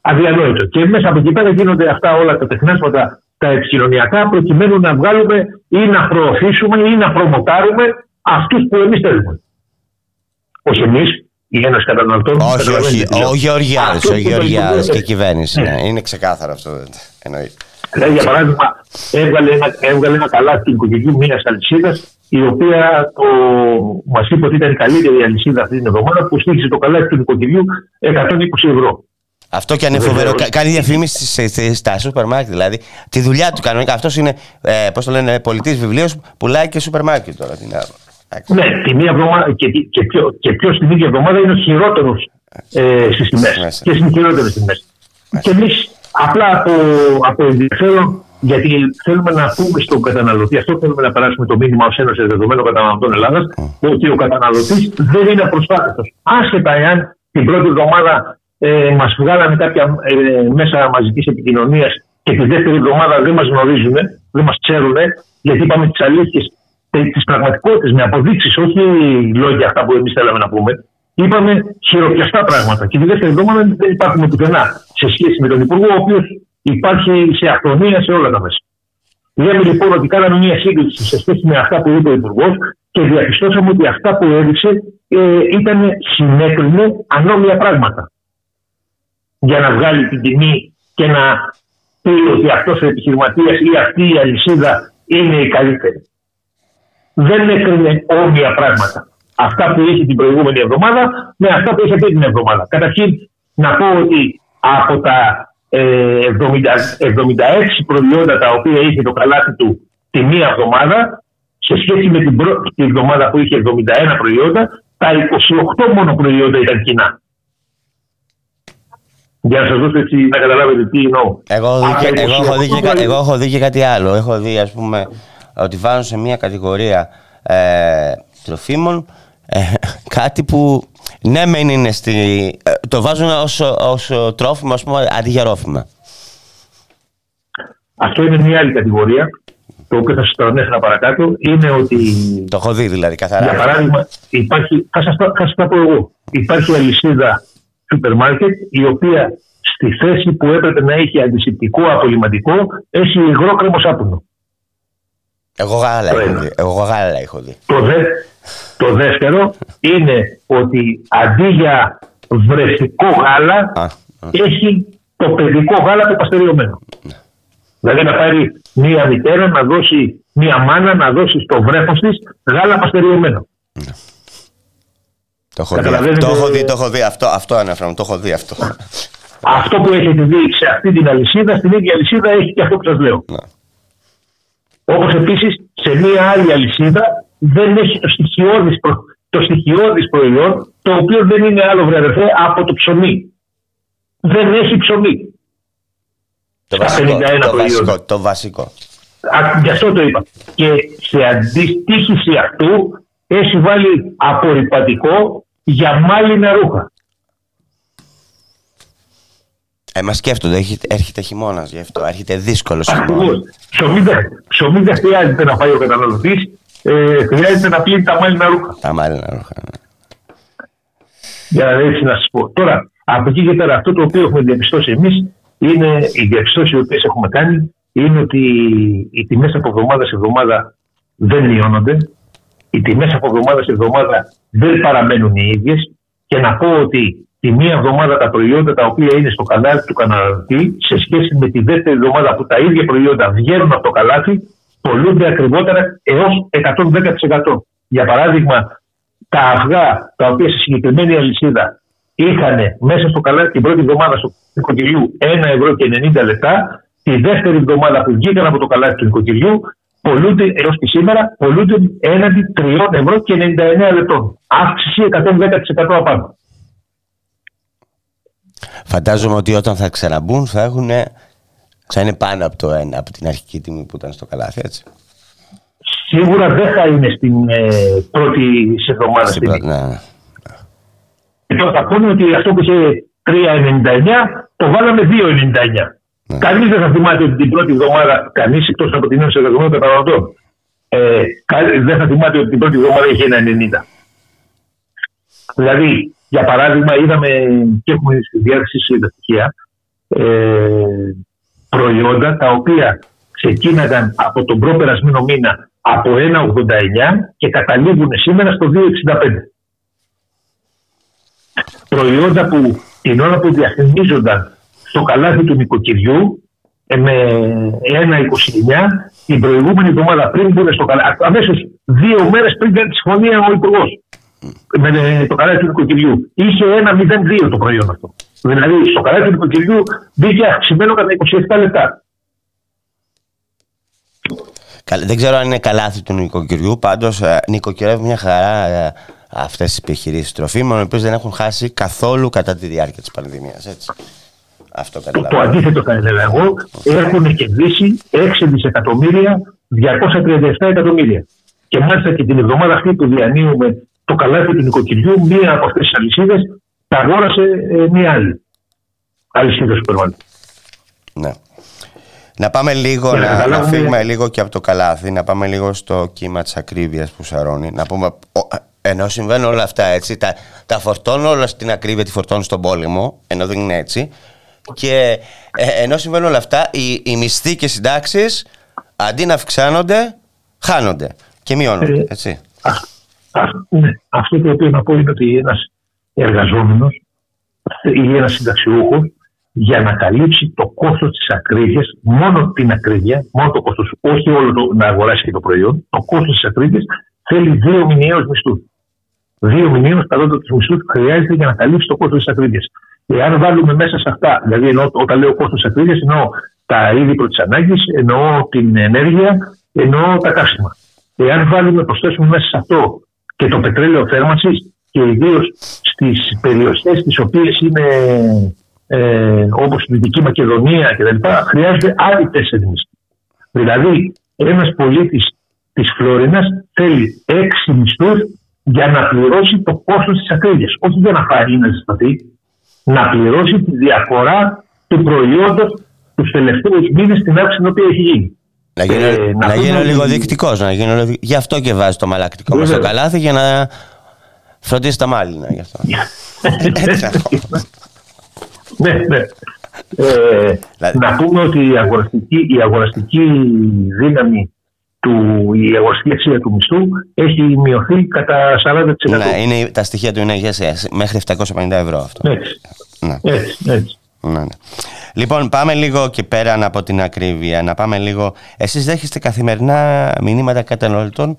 αδιανόητο. Και μέσα από εκεί πέρα γίνονται αυτά όλα τα τεχνάσματα τα επικοινωνιακά προκειμένου να βγάλουμε ή να προωθήσουμε ή να προμοτάρουμε αυτούς που εμείς θέλουμε. Όχι εμείς, η Ένωση Καταναλωτών. Όχι, καταλαβαίνετε όχι, τι λέω. ο Γεωργιάδης, Αυτούς ο που Γεωργιάδης τον και η κυβέρνηση. Ναι. Ναι. Είναι ξεκάθαρο αυτό. Εννοείται. Δηλαδή, για παράδειγμα, έβγαλε ένα, έβγαλε ένα καλάθι στην οικογένεια μια αλυσίδας, η οποία μας είπε ότι ήταν η καλύτερη αλυσίδα αυτή την εβδομάδα που στήχησε το καλάθι του νοικοκυριού 120 ευρώ. Αυτό και αν είναι Βεβαίως. φοβερό. Κα- Κάνει διαφήμιση σε- σε- στα σούπερ μάρκετ. Δηλαδή τη δουλειά του κανονικά. Αυτός είναι, ε, πώς το λένε, πολιτής βιβλίος που πουλάει και σούπερ μάρκετ τώρα. Τι να πω. Εντάξει. Ναι, τη μία εβδομάδα και, και, πιο, και ποιο την ίδια εβδομάδα είναι ο χειρότερος ε, στις τιμές. τιμές. Και στι χειρότερες τιμές. Και εμείς απλά από, από ενδιαφέρον, γιατί θέλουμε να πούμε στον καταναλωτή, αυτό θέλουμε να περάσουμε το μήνυμα ως Ένωση Δεδομένων Καταναλωτών Ελλάδας, ότι ο καταναλωτής δεν είναι απροσπάθητο. Άσχετα εάν την πρώτη εβδομάδα ε, μας βγάλανε κάποια ε, μέσα μαζικής επικοινωνίας και τη δεύτερη εβδομάδα δεν μας γνωρίζουν, δεν μας ξέρουν, γιατί είπαμε τις αλήθειες τι πραγματικότητε με αποδείξεις, όχι λόγια αυτά που εμείς θέλαμε να πούμε. Είπαμε χειροπιαστά πράγματα. Και τη δεύτερη εβδομάδα δεν υπάρχουμε πουθενά σε σχέση με τον Υπουργό, ο οποίος υπάρχει σε αυτονία σε όλα τα μέσα. Λέμε λοιπόν ότι κάναμε μια σύγκριση σε σχέση με αυτά που είπε ο Υπουργός και διαπιστώσαμε ότι αυτά που έδειξε ε, ήταν συνέκρινε ανώμια πράγματα. Για να βγάλει την τιμή και να πει ότι αυτός ο επιχειρηματίας ή αυτή η αλυσίδα είναι η καλύτερη. Δεν έκρινε όμοια πράγματα. Αυτά που είχε την προηγούμενη εβδομάδα με αυτά που είχε αυτή την εβδομάδα. Καταρχήν, να πω ότι από τα ε, 70, 76 προϊόντα τα οποία είχε το καλάθι του τη μία εβδομάδα, σε σχέση με την πρώτη εβδομάδα που είχε 71 προϊόντα, τα 28 μόνο προϊόντα ήταν κοινά. Για να σας δώσω έτσι να καταλάβετε τι εννοώ. Εγώ, έχω δει, και, εγώ έχω δει και κάτι άλλο. Έχω δει, ας πούμε, ότι βάζουν σε μια κατηγορία ε, τροφίμων ε, κάτι που ναι, μεν είναι στη. Ε, το βάζουν ως, ως τρόφιμο, ας πούμε, αντί για ρόφημα. Αυτό είναι μια άλλη κατηγορία. Το οποίο θα σας το ανέφερα παρακάτω είναι ότι. Το έχω δει δηλαδή, καθαρά. Για παράδειγμα, υπάρχει, θα σας τα πω εγώ. Υπάρχει αλυσίδα σούπερ μάρκετ η οποία στη θέση που έπρεπε να έχει αντισηπτικό απολυματικό έχει υγρό κρεμοσάπουνο. Εγώ γάλα, έχω δει. Εγώ γάλα έχω δει. Το, δε, το δεύτερο είναι ότι αντί για βρεφικό γάλα έχει το παιδικό γάλα το παστεριωμένο. Ναι. Δηλαδή να πάρει μία μητέρα να δώσει, μία μάνα να δώσει στο βρέφος της γάλα παστεριωμένο. Ναι. Το έχω, δει, το έχω δει, το έχω δει, αυτό, αυτό ανέφερα, το έχω δει αυτό. Αυτό που έχετε δει σε αυτή την αλυσίδα, στην ίδια αλυσίδα έχει και αυτό που σας λέω. Ναι. Όπως επίσης σε μία άλλη αλυσίδα δεν έχει το στοιχειώδης, προ... το στοιχειώδης προϊόν, το οποίο δεν είναι άλλο βρε από το ψωμί. Δεν έχει ψωμί. Το βασικό, το βασικό, το βασικό. Α, γι' αυτό το είπα. Και σε αντιστοίχηση αυτού έχει βάλει απορριπαντικό για μάλινα ρούχα. Ε, μα σκέφτονται, έρχεται χειμώνας γι' αυτό. Έρχεται δύσκολος χειμώνας. Ψωμί δεν χρειάζεται να φάει ο καταναλωτής, ε, χρειάζεται να πλύνει τα μάλινα ρούχα. Τα μάλινα ρούχα, ναι. Για να έτσι να σας πω. Τώρα, από εκεί και πέρα, αυτό το οποίο έχουμε διαπιστώσει εμείς είναι οι διαπιστώσεις οι οποίες έχουμε κάνει είναι ότι οι τιμές από εβδομάδα σε εβδομάδα δεν μειώνονται. Οι τιμές από εβδομάδα σε εβδομάδα δεν παραμένουν οι ίδιες. Και να πω ότι τη μία εβδομάδα τα προϊόντα τα οποία είναι στο καλάθι του καταναλωτή σε σχέση με τη δεύτερη εβδομάδα που τα ίδια προϊόντα βγαίνουν από το καλάθι πολλούνται ακριβότερα έως 110%. Για παράδειγμα, τα αυγά τα οποία σε συγκεκριμένη αλυσίδα είχαν μέσα στο καλάθι την πρώτη εβδομάδα στο νοικοκυριού 1 ευρώ και 90 λεπτά, τη δεύτερη εβδομάδα που βγήκαν από το καλάθι του νοικοκυριού πολλούνται έως και σήμερα πολλούνται έναντι 3 ευρώ και 99 λεπτών. Αύξηση 110% απάνω. Φαντάζομαι ότι όταν θα ξαναμπούν θα έχουν θα είναι πάνω από, το ένα, από την αρχική τιμή που ήταν στο καλάθι, έτσι. Σίγουρα δεν θα είναι στην ε, πρώτη εβδομάδα. Στην πρώτη, ναι, ναι. Και τώρα θα πούνε ότι αυτό που είχε 3,99 το βάλαμε 2,99. Ναι. Κανείς δεν θα θυμάται ότι την πρώτη εβδομάδα, κανείς εκτός από την Ένωση Εργαζομένων Καταναλωτών, ε, δεν θα θυμάται ότι την πρώτη εβδομάδα είχε 1,90. Δηλαδή, για παράδειγμα, είδαμε και έχουμε στη διάθεση τα στοιχεία ε, προϊόντα τα οποία ξεκίναγαν από τον προπερασμένο μήνα από 1,89 και καταλήγουν σήμερα στο 2,65. Προϊόντα που την ώρα που διαφημίζονταν στο καλάθι του νοικοκυριού ε, με 1,29 την προηγούμενη εβδομάδα πριν μπουν στο καλάθι, αμέσως δύο μέρες πριν κάνει τη συμφωνία ο Υπουργό με το καλάθι του νοικοκυριού. Είχε 1,02 το προϊόν αυτό. Δηλαδή στο καλάθι του νοικοκυριού μπήκε αυξημένο κατά 27 λεπτά. Δεν ξέρω αν είναι καλάθι του νοικοκυριού, πάντως ε, νοικοκυρεύει μια χαρά ε, αυτές τις επιχειρήσεις τροφίμων, οι οποίες δεν έχουν χάσει καθόλου κατά τη διάρκεια της πανδημίας. Αυτό Το αντίθετο θα έλεγα εγώ, έχουν κερδίσει 6 δισεκατομμύρια 237 εκατομμύρια. Και μάλιστα και την εβδομάδα αυτή που διανύουμε το καλάθι του νοικοκυριού, μία από αυτές τις αλυσίδες τα αγόρασε ε, μία άλλη. Αλυσίδα σούπερ Ναι. Να πάμε λίγο, να, να, φύγουμε λίγο και από το καλάθι, να πάμε λίγο στο κύμα της ακρίβειας που σαρώνει. Να πούμε, ενώ συμβαίνουν όλα αυτά έτσι, τα, τα φορτώνω όλα στην ακρίβεια, τη φορτώνω στον πόλεμο, ενώ δεν είναι έτσι. Και ε, ενώ συμβαίνουν όλα αυτά, οι, οι μισθοί και συντάξεις αντί να αυξάνονται, χάνονται και μειώνονται. Ε, έτσι. Ναι, αυτό το οποίο να πω είναι ότι ένας εργαζόμενος ή ένας συνταξιούχος για να καλύψει το κόστος της ακρίβειας, μόνο την ακρίβεια, μόνο το κόστος, όχι όλο το, να αγοράσει και το προϊόν, το κόστος της ακρίβειας θέλει δύο μηνιαίους μισθούς. Δύο μηνιαίους κατώτατου μισθούς χρειάζεται για να καλύψει το κόστος της ακρίβειας. Εάν βάλουμε μέσα σε αυτά, δηλαδή εννοώ, όταν λέω κόστος της ακρίβειας, εννοώ τα είδη πρώτης ανάγκης, εννοώ την ενέργεια, εννοώ τα καύσιμα. Εάν βάλουμε, προσθέσουμε μέσα σε αυτό και το πετρέλαιο θέρμανσης, και ιδίως στις περιοχές τις οποίες είναι ε, όπως η Δυτική Μακεδονία κτλ. χρειάζεται άλλοι τέσσερι μισθοί. Δηλαδή, ένας πολίτης της Φλόρινας θέλει έξι μισθούς για να πληρώσει το κόστος της ακρίβειας. Όχι για να φάει ή να ζεσταθεί, να πληρώσει τη διαφορά του προϊόντος τους τελευταίους μήνες στην αύξηση την οποία έχει γίνει. Να γίνω, ε, να, να γίνω λίγο διοικητικό. Γι' αυτό και βάζει το μαλακτικό μας στο καλάθι για να φροντίσει τα μάλινα. Γι αυτό. ναι, ναι. Ε, να πούμε ότι η αγοραστική, η αγοραστική δύναμη του, η αγοραστική αξία του μισθού έχει μειωθεί κατά 40%. Ναι, είναι, τα στοιχεία του είναι μέχρι 750 ευρώ αυτό. Έτσι. Ναι. έτσι, έτσι. Ναι, ναι. Λοιπόν, πάμε λίγο και πέραν από την ακρίβεια. Να πάμε λίγο. Εσείς δέχεστε καθημερινά μηνύματα καταναλωτών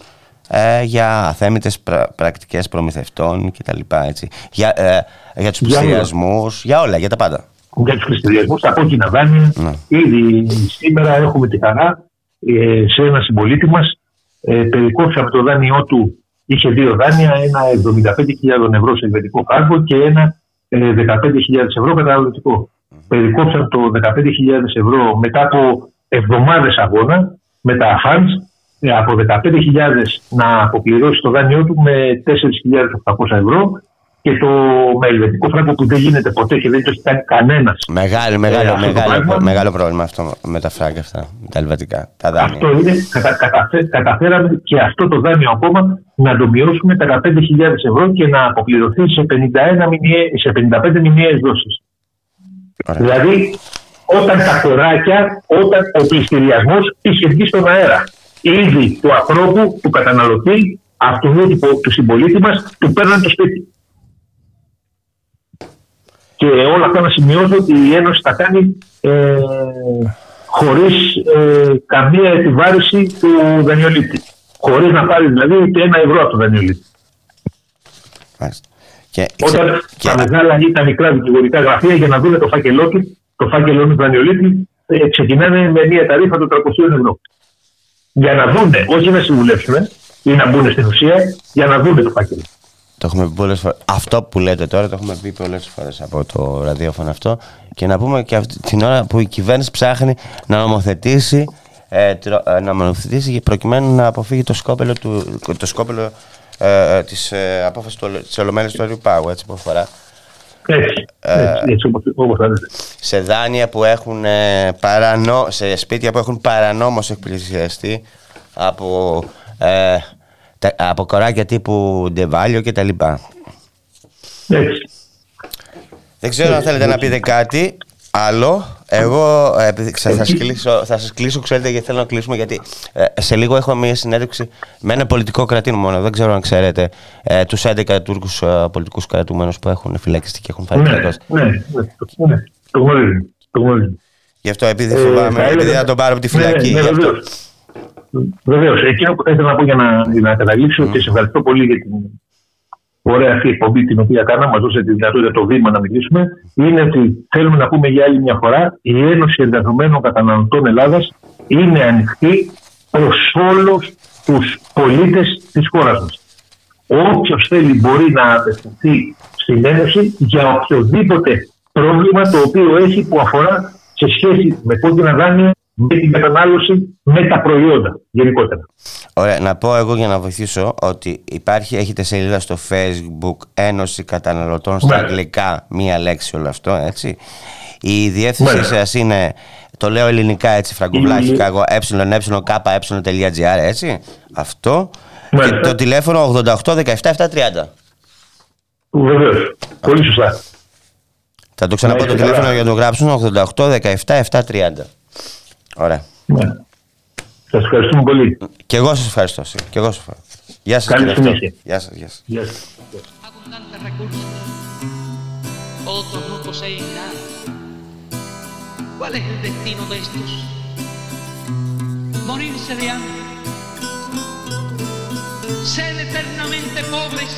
ε, για αθέμητες πρα, πρακτικές προμηθευτών κτλ. Έτσι. Για, ε, για τους πληστηριασμούς, για όλα, για τα πάντα. Για τους πληστηριασμούς, τα κόκκινα δάνεια. Ναι. Ήδη σήμερα έχουμε τη χαρά ε, σε ένα συμπολίτη μας. Ε, περικόψαμε το δάνειό του, είχε δύο δάνεια, ένα 75.000 ευρώ σε ελβετικό κάργο και ένα 15.000 ε, ευρώ καταναλωτικό. Περικόψαν το 15.000 ευρώ μετά από εβδομάδες αγώνα με τα funds ε, από 15.000 να αποπληρώσει το δάνειό του με 4.800 ευρώ και το με ελβετικό φράγκο που δεν γίνεται ποτέ και δεν το έχει κάνει κανένας. Μεγάλο, μεγάλο, ε, μεγάλο, μεγάλο πρόβλημα αυτό με τα φράγκα αυτά, τα ελβετικά. Τα δάνεια. Αυτό είναι, κατα, καταφέ, καταφέραμε και αυτό το δάνειο ακόμα να το μειώσουμε κατά 5.000 ευρώ και να αποπληρωθεί σε, 51 μηνιαίες, σε 55 μηνιαίες δόσεις. Δηλαδή, όταν τα χωράκια, όταν ο πληστηριασμός είχε βγει στον αέρα ήδη του ανθρώπου, του καταναλωτή, αυτού του συμπολίτη μας, του παίρνουν το σπίτι. Και όλα αυτά να σημειώσω ότι η Ένωση τα κάνει ε, χωρίς ε, καμία επιβάρηση του δανειολήπτη. Χωρίς να πάρει δηλαδή ούτε ένα ευρώ από τον δανειολήπτη. Και, Όταν και... τα μεγάλα ή τα μικρά δικηγορικά γραφεία για να δουν το φάκελό τους, το φάκελό του δανειολήπτη, ε, ξεκινάνε με μια ταρήφα των 300 ευρώ για να δουν, όχι να συμβουλεύσουν ή να μπουν στην ουσία, για να δουν το φάκελο. Το έχουμε πει πολλές φορές. Αυτό που λέτε τώρα το έχουμε πει πολλές φορές από το ραδιόφωνο αυτό. Και να πούμε και αυτή την ώρα που η κυβέρνηση ψάχνει να νομοθετήσει, ε, ε να νομοθετήσει προκειμένου να αποφύγει το σκόπελο, του, το σκόπελο ε, ε της ε, απόφασης του, της του Αριού Πάγου, έτσι που αφορά. Έτσι, έτσι, όπως, σε δάνεια που έχουν ε, παρανό, σε σπίτια που έχουν παρανόμως εκπλησιαστεί από, ε, από κοράκια τύπου Ντεβάλιο και τα λοιπά. Έτσι. Δεν ξέρω αν θέλετε να πείτε κάτι άλλο. Εγώ ε, θα, σας κλείσω, θα σας κλείσω, ξέρετε, γιατί θέλω να κλείσουμε, γιατί ε, σε λίγο έχω μια συνέντευξη με ένα πολιτικό κρατήμα μόνο. Δεν ξέρω αν ξέρετε ε, τους 11 Τούρκους ε, πολιτικούς κρατούμενους που έχουν φυλακιστεί και έχουν φάει ναι, ναι, ναι, ναι, το γνωρίζω. Το γνωρίζω. Γι' αυτό επειδή φοβάμαι, ε, επειδή θα τον πάρω από τη φυλακή. Ναι, ναι, Βεβαίως. Εκείνο που θα ήθελα να πω για να, για να καταλήξω mm. και σε ευχαριστώ πολύ για την ωραία αυτή εκπομπή την οποία κάναμε, μας δώσετε τη δυνατότητα το βήμα να μιλήσουμε, είναι ότι θέλουμε να πούμε για άλλη μια φορά η Ένωση Εργαζομένων Καταναλωτών Ελλάδας είναι ανοιχτή προς όλους τους πολίτες της χώρας μας. Όποιος θέλει μπορεί να απευθυνθεί στην Ένωση για οποιοδήποτε πρόβλημα το οποίο έχει που αφορά σε σχέση με κόκκινα δάνεια με την κατανάλωση με τα προϊόντα γενικότερα. Ωραία, να πω εγώ για να βοηθήσω ότι υπάρχει, έχετε σελίδα στο facebook Ένωση Καταναλωτών στα ναι. αγγλικά, μία λέξη όλο αυτό, έτσι. Η διεύθυνση ναι. σας είναι, το λέω ελληνικά έτσι, φραγκοβλάχικα, εγώ εεεκε.gr, έτσι, αυτό. Ναι. Και το τηλέφωνο 88 17 730. Βεβαίως, πολύ σωστά. Θα το ξαναπώ το τηλέφωνο για να το γράψουν, 88 17 730. Ωραία. Ναι. Σα ευχαριστούμε πολύ. Και εγώ σα ευχαριστώ. Και εγώ σας ευχαριστώ. Γεια σα. Καλή συνέχεια. Γεια σα. Γεια σας. Γεια σας. Otros no poseen nada. ¿Cuál es el destino de estos? Morirse de hambre. Ser eternamente pobres.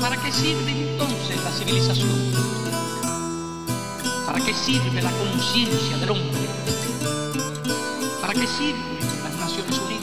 ¿Para qué sirve entonces la civilización? ¿Para qué sirve la conciencia del hombre? ¿Para qué sirven las Naciones Unidas?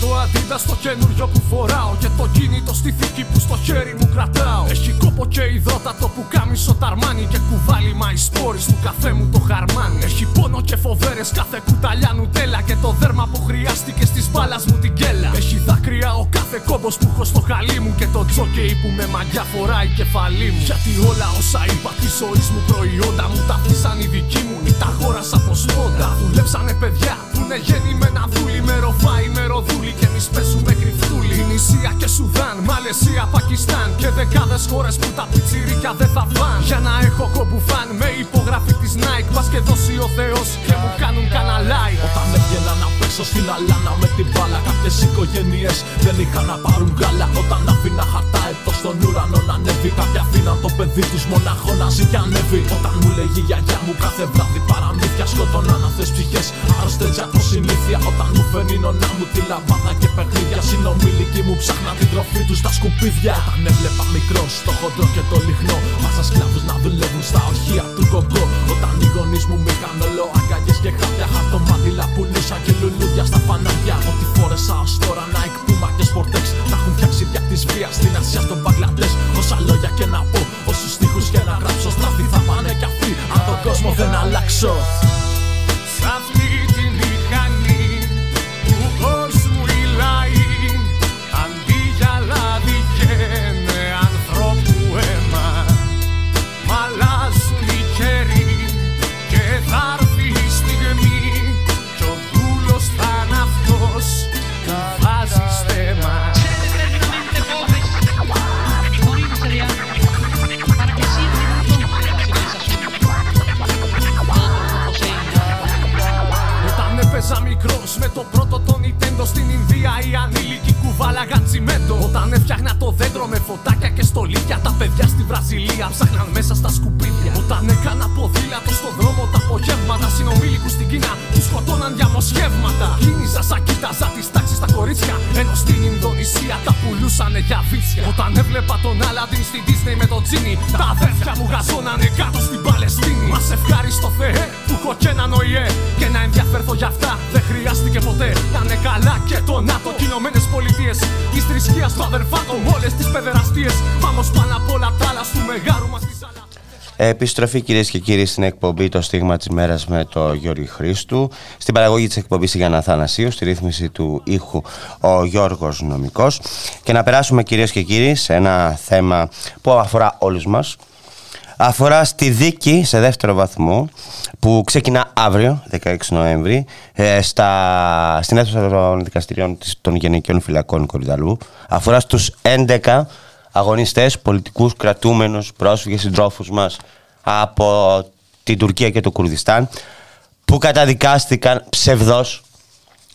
Το αντίδα στο καινούριο που φοράω Και το κινητό στη θήκη που στο χέρι μου κρατάω. Έχει κόπο και υδρότατο που κάμισο ταρμάνι Και κουβάλι μα σπόρι του καφέ μου το χαρμάνι. Έχει πόνο και φοβέρες κάθε κουταλιά νουτέλα Και το δέρμα που χρειάστηκε στις μπάλας μου την κέλα. Έχει δάκρυα ο κάθε κόμπος που έχω στο χαλί μου Και το τζόκεϊ που με μαγιά φοράει κεφαλή μου. Γιατί όλα όσα είπα της ζωής μου προϊόντα μου Τα αφήσαν οι δικοί μου ή τα χώρασα από σπόντα Δουλέψανε παιδιά που είναι γεννημένα δούλοι Με ροφάι, με ροδούλοι και εμείς παίζουμε κρυφτούλοι Ινησία και Σουδάν, Μαλαισία, Πακιστάν Και δεκάδες χώρες που τα πιτσιρίκια δεν θα φαν Για να έχω κομπουφάν με υπογραφή της Nike Πας και δώσει ο Θεός και μου κάνουν καναλάι Όταν έβγαινα να παίξω στην αλάνα με την μπάλα Κάποιες οικογένειες δεν είχαν να πάρουν γάλα. Όταν αφήνα χαρτά εδώ στον ουρανό να ανέβει. Κάποια αφήναν το παιδί τους μονάχο να ζει και ανέβει. Όταν μου λέγει η γιαγιά μου κάθε βράδυ παραμύθια Σκότωναν αυτές ψυχές. Άρρωστες για το συνήθεια Όταν μου φέρνει η νονά μου τη λαβάδα και παιχνίδια. Συνομιλικοί μου ψάχνα την τροφή τους στα σκουπίδια. Όταν έβλεπα μικρό στο χοντρό και το λιχνό Μάσα σκλάβους να δουλεύουν στα ορχεία του κογκό Όταν οι γονείς μου με είχαν όλο αγκαγιές και χάπια Χαρτομάτιλα πουλούσαν και λουλούδια στα φανάρια. Ό,τι φόρεσα ως τώρα Nike, Puma και Sportex Τα έχουν φτιάξει δια της βίας στην Ασία στον Μπαγκλαντές Όσα λόγια και να πω, όσους στίχους και να γράψω Στραφή θα πάνε κι αυτοί. Αν τον κόσμο δεν αλλάξω με το πρώτο το Nintendo στην Ινδία οι ανήλικοι κουβάλαγαν τσιμέντο. Όταν έφτιαχνα το δέντρο με φωτάκια και στολίδια, τα παιδιά στη Βραζιλία ψάχναν μέσα στα σκουπίδια. Όταν έκανα ποδήλατο στον δρόμο τα απογεύματα, συνομήλικου στην Κίνα τους σκοτώναν διαμοσχεύματα. Κίνηζα σαν κοίταζα τις τάξεις στα κορίτσια, ενώ στην Ινδονησία τα πουλούσανε για βίτσια. Όταν έβλεπα τον Άλαντιν στην Disney με τον Τζίνι, τα αδέρφια μου γαζώνανε κάτω στην Παλαιστίνη. Μας ευχάριστο Θεέ που έχω και έναν ΟΗΕ και να ενδιαφέρθω για αυτά δεν χρειάστηκε ποτέ. Να είναι καλά και το ΝΑΤΟ και Ηνωμένε Πολιτείες. Της θρησκείας του αδερφάτων, όλες τις παιδεραστίες. Πάμε πάνω απ' όλα τα άλλα του μεγάρου μας της ζάλα. Επιστροφή κυρίες και κύριοι στην εκπομπή Το Στίγμα της Μέρας με το Γιώργη Χρήστου. Στην παραγωγή της εκπομπής η Γιάννα Θανασίου, στη ρύθμιση του ήχου ο Γιώργος Νομικός. Και να περάσουμε κυρίες και κύριοι σε ένα θέμα που αφορά όλους μας. Αφορά στη δίκη σε δεύτερο βαθμό που ξεκινά αύριο, 16 Νοέμβρη, ε, στα, στην αίθουσα των δικαστηριών της- των Γενικών Φυλακών Κορυδαλού. Αφορά στους 11 αγωνιστές, πολιτικούς, κρατούμενους, πρόσφυγες, συντρόφους μας από την Τουρκία και το Κουρδιστάν που καταδικάστηκαν ψευδός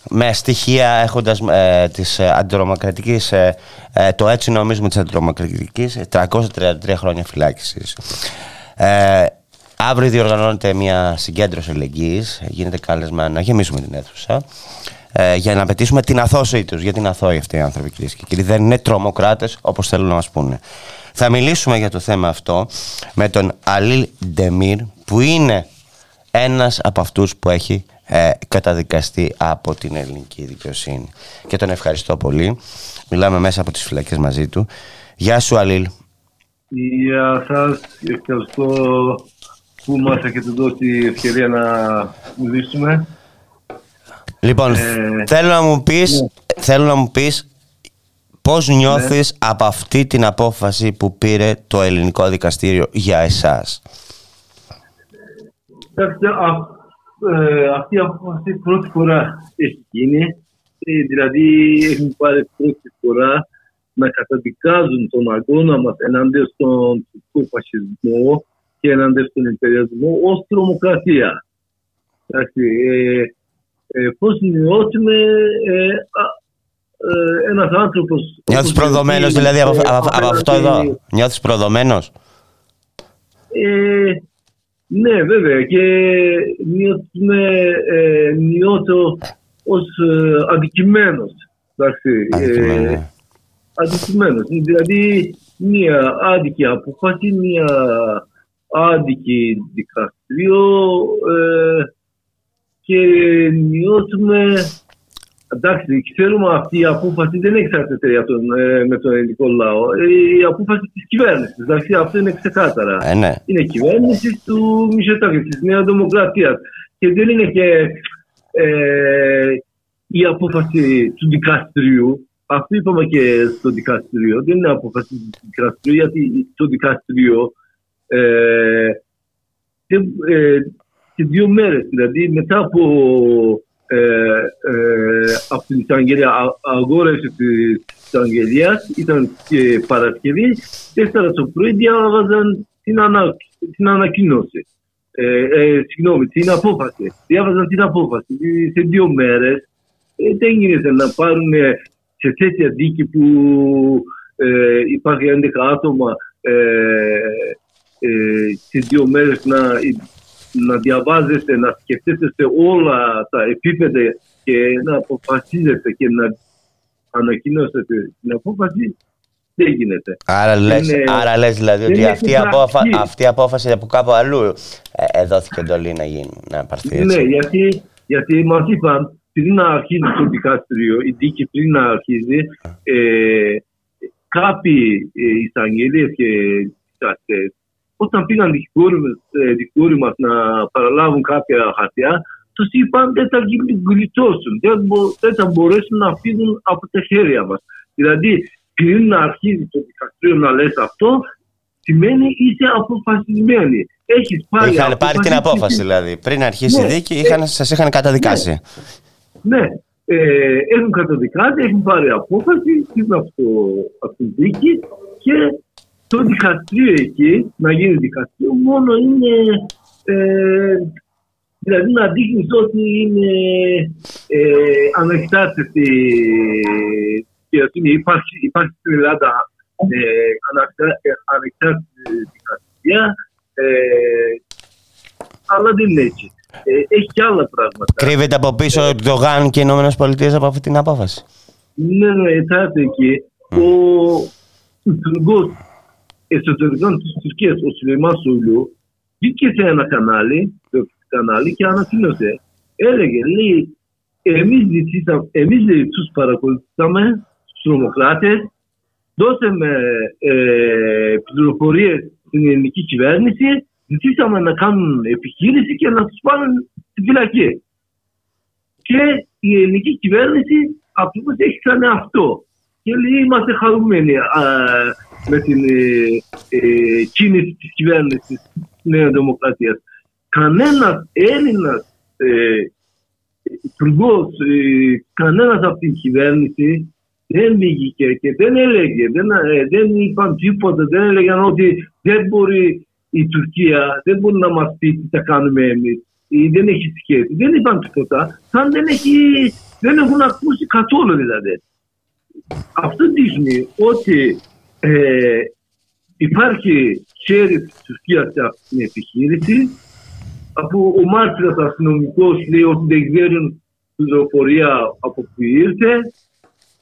με στοιχεία έχοντας ε, της ε, αντιτρομοκρατικής, ε, ε, το έτσι νομίζουμε της αντιτρομοκρατικής, ε, 333 χρόνια φυλάκισης. Ε, αύριο διοργανώνεται μια συγκέντρωση ελεγγύης, γίνεται κάλεσμα να γεμίσουμε την αίθουσα ε, για να πετύσουμε την αθώση τους. Γιατί είναι αθώοι αυτοί οι άνθρωποι κυρίες και κύριοι; Δεν είναι τρομοκράτες όπως θέλουν να μας πούνε. Θα μιλήσουμε για το θέμα αυτό με τον Αλίλ Ντεμίρ που είναι ένας από αυτούς που έχει ε, καταδικαστεί από την ελληνική δικαιοσύνη. Και τον ευχαριστώ πολύ. Μιλάμε μέσα από τις φυλακές μαζί του. Γεια σου Αλίλ. Γεια σας, ευχαριστώ που μας έχετε δώσει ευκαιρία να μιλήσουμε. Λοιπόν, Ε, θέλω να μου πεις, θέλω να μου πεις πώς νιώθεις από αυτή την απόφαση που πήρε το ελληνικό δικαστήριο για εσάς; Κοιτάξτε, α- ε, αυτή η απόφαση πρώτη φορά έχει γίνει. Ε, δηλαδή έχουν πάρει πρώτη φορά να καταδικάζουν τον αγώνα μας εναντίον στον τουρκικό φασισμό και εναντίον στον υπεριασμό ως τρομοκρατία. Εντάξει, ε, ε, πώς νιώθουμε ε, α, ε, ένας άνθρωπος... Νιώθεις όπως προδομένος εσύ, δηλαδή από, ε, από- από αυτό απέναντι- εδώ; Νιώθεις προδομένος; ε, ναι, βέβαια. Και νιώθουμε, ε, νιώθω ως ε, αδικημένος. Εντάξει, Αδικημένο, ε, ναι. αδικημένος. Δηλαδή, μια άδικη απόφαση, μια άδικη δικαστήριο ε, και νιώθουμε εντάξει, ξέρουμε αυτή η απόφαση δεν εξαρτάται για τον, ε, με τον ελληνικό λαό. Ε, η απόφαση της κυβέρνησης. Εντάξει, αυτό είναι ξεκάθαρα. Ε, ναι. Είναι κυβέρνηση του Μισετάκη, της Νέας Δημοκρατίας. Και δεν είναι και ε, η απόφαση του δικαστηρίου. Αυτό είπαμε και στο δικαστήριο. Δεν είναι απόφαση του δικαστηρίου, γιατί το δικαστήριο ε, και, ε, και δύο μέρες, δηλαδή μετά από, ε, ε, από την εισαγγελία, αγόρευση τη εισαγγελία, ήταν και Παρασκευή, τέσσερα το πρωί διάβαζαν την, ανα, την ανακοίνωση. Ε, ε, συγγνώμη, την απόφαση. Διάβαζαν την απόφαση. Σε δύο μέρες ε, δεν γίνεται να πάρουν σε τέτοια δίκη που ε, υπάρχει 11 άτομα ε, ε, σε δύο μέρες να, να διαβάζετε, να σκεφτείτε σε όλα τα επίπεδα και να αποφασίζετε και να ανακοινώσετε την απόφαση δεν γίνεται. Άρα λες, Είναι- άρα λες δηλαδή δεν ότι είναι αυτή η, στην απόφα, αρχή. αυτή η απόφαση από κάπου αλλού ε, ε, δόθηκε εντολή να γίνει, να πάρθει έτσι. Ναι, γιατί, γιατί μας είπαν πριν να αρχίσει το δικαστήριο, η δίκη πριν να αρχίζει, ε, κάποιοι ε, εισαγγελίες και δικαστές, όταν πήγαν δικηγόροι, μας- ε, δικηγόροι μα να παραλάβουν κάποια χαρτιά, τους είπαν δεν θα γλυ- γλιτώσουν, δεν, μπο- δεν θα μπορέσουν να φύγουν από τα χέρια μας. Δηλαδή, πριν να αρχίσει το δικαστήριο να λες αυτό, σημαίνει είσαι αποφασισμένη. Έχεις πάρει Είχαν πάρει την και- απόφαση δηλαδή. Πριν αρχίσει η Ναι. δίκη, είχαν, σας είχαν καταδικάσει. Ναι, ε, έχουν καταδικάσει, έχουν πάρει απόφαση πριν από, το, από τη δίκη και το δικαστήριο εκεί, να γίνει δικαστήριο, μόνο είναι ε, δηλαδή να δείχνεις ότι είναι ε, ανεξάρτητη δικαιοσύνη. Υπάρχει, υπάρχει στην Ελλάδα ε, αναξα- ε, ανεξάρτητη δικαστήρια, ε, αλλά δεν είναι έτσι. Ε, έχει και άλλα πράγματα. Κρύβεται από πίσω το ΓΑΝ και οι Ηνωμένες Πολιτείες από αυτή την απόφαση. Ναι, ναι, εξάρτηται εκεί. Ο υπουργό εσωτερικών τη Τουρκία, ο Σουλεϊμάν Σουλού, βγήκε σε ένα κανάλι, το κανάλι και ανακοίνωσε. Έλεγε, λέει, εμείς, ζητήσαμε, εμείς λέει, τους παρακολουθήσαμε, τους τρομοκράτες, δώσαμε ε, πληροφορίες στην ελληνική κυβέρνηση, ζητήσαμε να κάνουν επιχείρηση και να τους πάρουν στη φυλακή. Και η ελληνική κυβέρνηση ακριβώς έχει κάνει αυτό. Και λέει είμαστε χαρούμενοι α, με την ε, ε, κίνηση της κυβέρνησης της Νέας Δημοκρατίας. Κανένας Έλληνας ε, υπουργός, ε, κανένας από την κυβέρνηση δεν βγήκε και δεν έλεγε, δεν, ε, δεν είπαν τίποτα, δεν έλεγαν ότι δεν μπορεί η Τουρκία, δεν μπορεί να μας πει τι θα κάνουμε εμείς ή δεν έχει σχέση. Δεν είπαν τίποτα, σαν δεν, έχει, δεν έχουν ακούσει καθόλου δηλαδή. Αυτό δείχνει ότι ε, υπάρχει χέρι της Τουρκίας σε αυτή την επιχείρηση αφού ο μάρτυρας αστυνομικός λέει ότι δεν ξέρουν πληροφορία από που ήρθε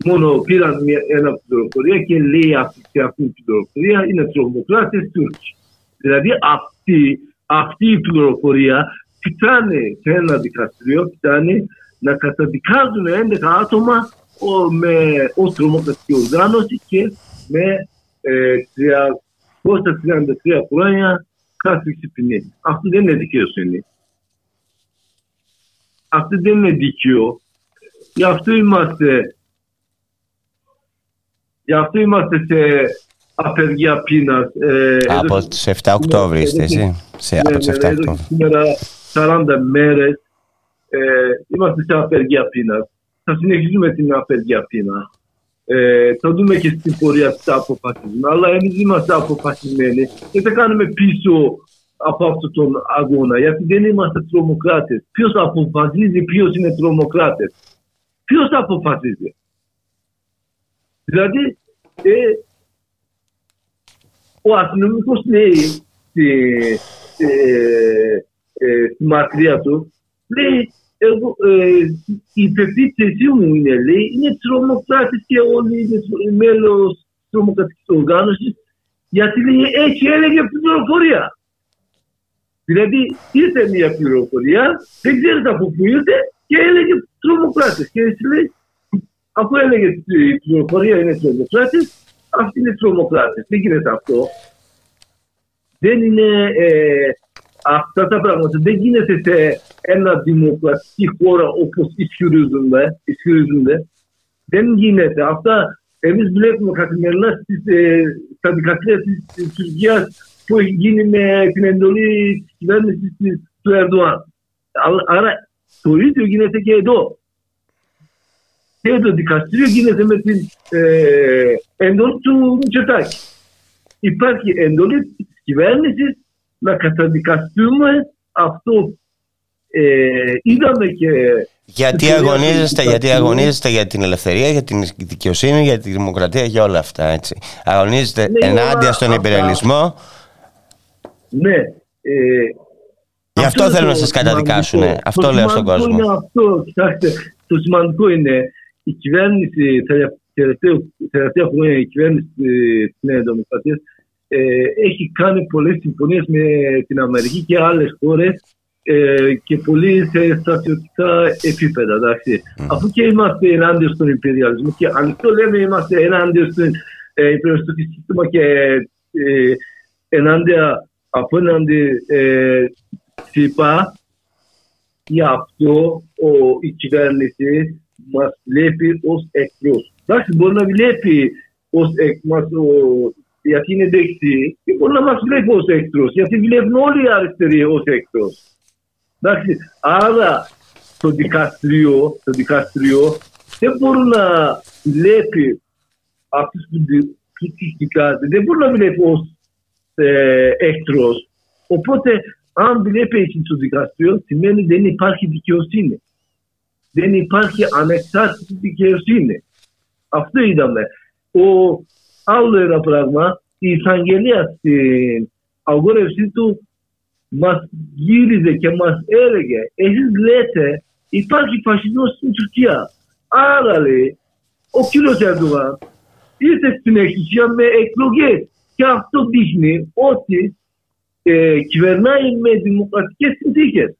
μόνο πήραν μια, ένα πληροφορία και λέει αυτή, και αυτή η πληροφορία είναι τρομοκράτες Τούρκοι. Δηλαδή αυτή, αυτή η πληροφορία φτάνει σε ένα δικαστήριο, φτάνει να καταδικάζουν 11 άτομα ο, με, ως τρομοκρατική οργάνωση και με ε, 333 χρόνια κάθριξη ποινή. Αυτό δεν είναι δικαιοσύνη. Αυτό δεν είναι δίκαιο. Γι' αυτό είμαστε Γι' αυτό είμαστε σε απεργία πείνας. Ε, Από εδώ- τις 7 Οκτώβρη Ναι, είστε εδώ έτσι. Σε, ναι, από τις ναι, 7 εδώ και Οκτώβρη. σήμερα 40 μέρες ε, είμαστε σε απεργία πείνας. Θα συνεχίσουμε την απεργία πείνα. Ε, θα δούμε και στην πορεία τι θα αποφασίσουμε. Αλλά εμείς είμαστε αποφασισμένοι και θα κάνουμε πίσω από αυτόν τον αγώνα. Γιατί δεν είμαστε τρομοκράτες. Ποιος αποφασίζει ποιος είναι τρομοκράτες. Ποιος αποφασίζει. Δηλαδή, ε, ο αστυνομικός λέει στη, ε, ε, στη μακριά του, λέει, εγώ, ε, η πεποίθησή μου είναι, λέει, είναι τρομοκράτης και όλοι είναι τρο- μέλος της τρομοκρατικής οργάνωσης, γιατί λέει, έτσι έλεγε πληροφορία. Δηλαδή, ήρθε μια πληροφορία, δεν ξέρετε από πού ήρθε και έλεγε τρομοκράτες. Και έτσι λέει, αφού έλεγε η πληροφορία είναι τρομοκράτης, αυτοί είναι τρομοκράτες. Δεν γίνεται αυτό. Δεν είναι ε, αυτά τα πράγματα. Δεν γίνεται σε ένα δημοκρατική χώρα όπως ισχυρίζονται. ισχυρίζονται. Δεν γίνεται. Αυτά εμείς βλέπουμε καθημερινά στις, ε, στα δικαστήρια της, της Τουρκίας που έχει γίνει με την εντολή της κυβέρνησης του Ερντοάν. Άρα το ίδιο γίνεται και εδώ. Και το δικαστήριο γίνεται με την ε, εντολή του Μητσοτάκη. Υπάρχει εντολή της κυβέρνησης να καταδικαστούμε αυτό. Ε, είδαμε και γιατί αγωνίζεστε, γιατί αγωνίζεστε για την ελευθερία, για την δικαιοσύνη, για τη δημοκρατία, για όλα αυτά, έτσι. Αγωνίζεστε Ναι, ενάντια στον αυτά- υπερελισμό. Ναι. Ε, Γι' αυτό είναι θέλουν να το σας καταδικάσουν. σημαντικό. Αυτό Το λέω στον σημαντικό κόσμο. Είναι αυτό. Κοιτάξτε, το σημαντικό είναι η κυβέρνηση, τα τελευταία, τελευταία χρόνια η κυβέρνηση της Νέας Δημοκρατίας ε, έχει κάνει πολλές συμφωνίες με την Αμερική και άλλες χώρες ε, και πολύ σε στρατιωτικά επίπεδα. εντάξει. Αφού και είμαστε ενάντια στον υπεριαλισμό και ανοιχτό λέμε είμαστε ενάντια στον ε, υπεριαλιστικό σύστημα και ε, ενάντια απέναντι ε, ΣΥΠΑ γι' αυτό ο, η κυβέρνηση μας βλέπει ως εχθρός. Εντάξει, μπορεί να βλέπει ως εχθρός γιατί είναι δεξί και μπορεί να μας βλέπει ως εχθρός γιατί βλέπουν όλοι οι αριστεροί ως εχθρός. Εντάξει, άρα το δικαστήριο, το δικαστήριο δεν μπορεί να βλέπει αυτούς που δι- που τους δικάζουν, δεν μπορεί να βλέπει ως ε, εχθρός. Οπότε, αν βλέπει έτσι το δικαστήριο, σημαίνει δεν υπάρχει δικαιοσύνη. Δεν υπάρχει ανεξάρτητη δικαιοσύνη. Αυτό είδαμε. Ο, άλλο ένα πράγμα, η εισαγγελία στην αγόρευσή του μας γύριζε και μας έλεγε εσείς λέτε υπάρχει φασισμός στην Τουρκία. Άρα λέει ο κύριος Ερντογάν ήρθε στην εξουσία με εκλογές και αυτό δείχνει ότι ε, κυβερνάει με δημοκρατικές συνθήκες.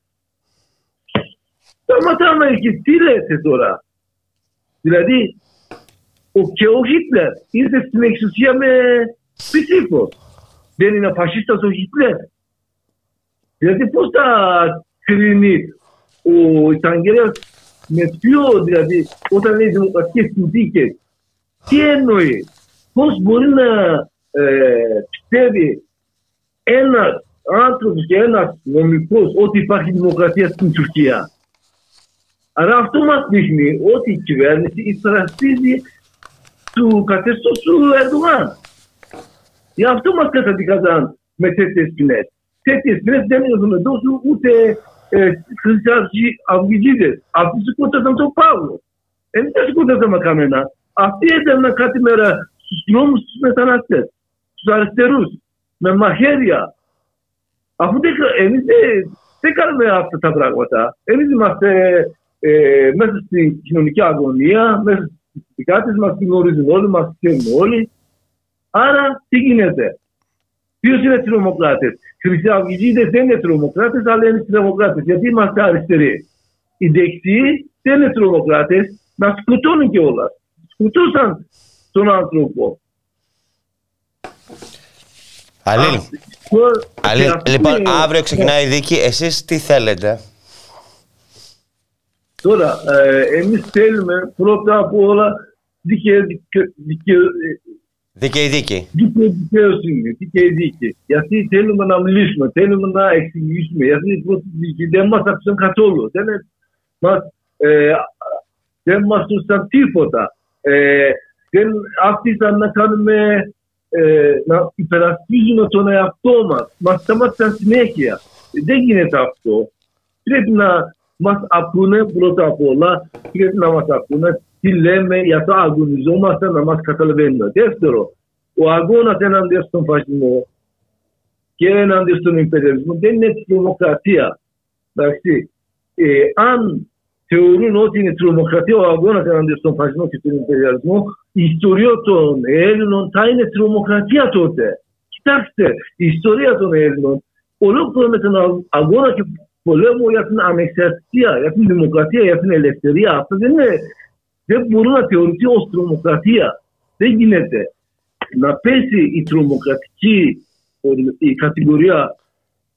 Σταματάμε και τι λέτε τώρα; Δηλαδή ο, και ο Χίτλερ ήρθε στην εξουσία με ψήφο. Δεν είναι φασίστας ο Χίτλερ. Δηλαδή πώς θα κρίνει ο εισαγγελέας με ποιο, δηλαδή, όταν λέει δημοκρατικές συνθήκες, τι εννοεί, πώς μπορεί να ε, πιστεύει ένας άνθρωπος και ένας νομικός ότι υπάρχει δημοκρατία στην Τουρκία. Άρα αυτό μας δείχνει ότι η κυβέρνηση υπερασπίζει του καθεστώς του Ερντογάν. Γι' αυτό μας καταδικάζαν με τέτοιες ποινές. Τέτοιες ποινές δεν έχουν δώσει ούτε ε, χρυσαυγητές. Αυτοί σκότωσαν τον Παύλο. Εμείς δεν σκότωσαμε κανένα. Αυτοί ήταν κάτι μέρα στους δρόμους τους μεταναστές, στους αριστερούς, με μαχαίρια. Αφού δεν, εμείς δεν, δεν κάνουμε αυτά τα πράγματα. Εμείς είμαστε ε, μέσα στην κοινωνική αγωνία, μέσα στις δικάτες μας γνωρίζουν όλοι, μας ξέρουν όλοι. Άρα τι γίνεται; Ποιος είναι τρομοκράτε. Χρυσαυγητέ δεν είναι τρομοκράτες, αλλά είναι τρομοκράτες. Γιατί είμαστε αριστεροί; Οι δεξιοί δεν είναι τρομοκράτες, να σκοτώνουν κιόλας. Σκοτώσαν τον άνθρωπο. Αλήλ, Το- Αλήλ, και αυτό λοιπόν, είναι- αύριο ξεκινάει η δίκη. Εσείς τι θέλετε; Τώρα, ε, εμείς θέλουμε πρώτα απ' όλα δικαι- δικαι- δικαι- Δίκαιη δίκη. δίκαιη δικαιοσύνη, δίκαιη δίκη. Γιατί θέλουμε να μιλήσουμε, θέλουμε να εξηγήσουμε. Γιατί η πρώτη δίκη δεν μας άκουσαν καθόλου. Δεν ε, μας, ε, δεν μας άκουσαν τίποτα. Ε, δεν άφησαν να κάνουμε, ε, να υπερασπίζουμε τον εαυτό μας. Μας σταμάτησαν συνέχεια. Δεν γίνεται αυτό. Πρέπει να μας ακούνε πρώτα απ' όλα, πρέπει να μας ακούνε τι λέμε, για αυτό αγωνιζόμαστε να μας καταλαβαίνουν. Δεύτερο, ο αγώνας ενάντια στον φασισμό και ενάντια στον υπεριαλισμό δεν είναι τρομοκρατία. Εντάξει. Ε, αν θεωρούν ότι είναι τρομοκρατία ο αγώνας ενάντια στον φασισμό και τον υπεριαλισμό, η ιστορία των Έλληνων θα είναι τρομοκρατία τότε. Κοιτάξτε, η ιστορία των Έλληνων ολόκληρο με τον αγώνα και πολέμο για την ανεξαρτησία, για την δημοκρατία, για την ελευθερία. Αυτό δεν είναι δεν μπορεί να θεωρηθεί ως τρομοκρατία. Δεν γίνεται να πέσει η τρομοκρατική η κατηγορία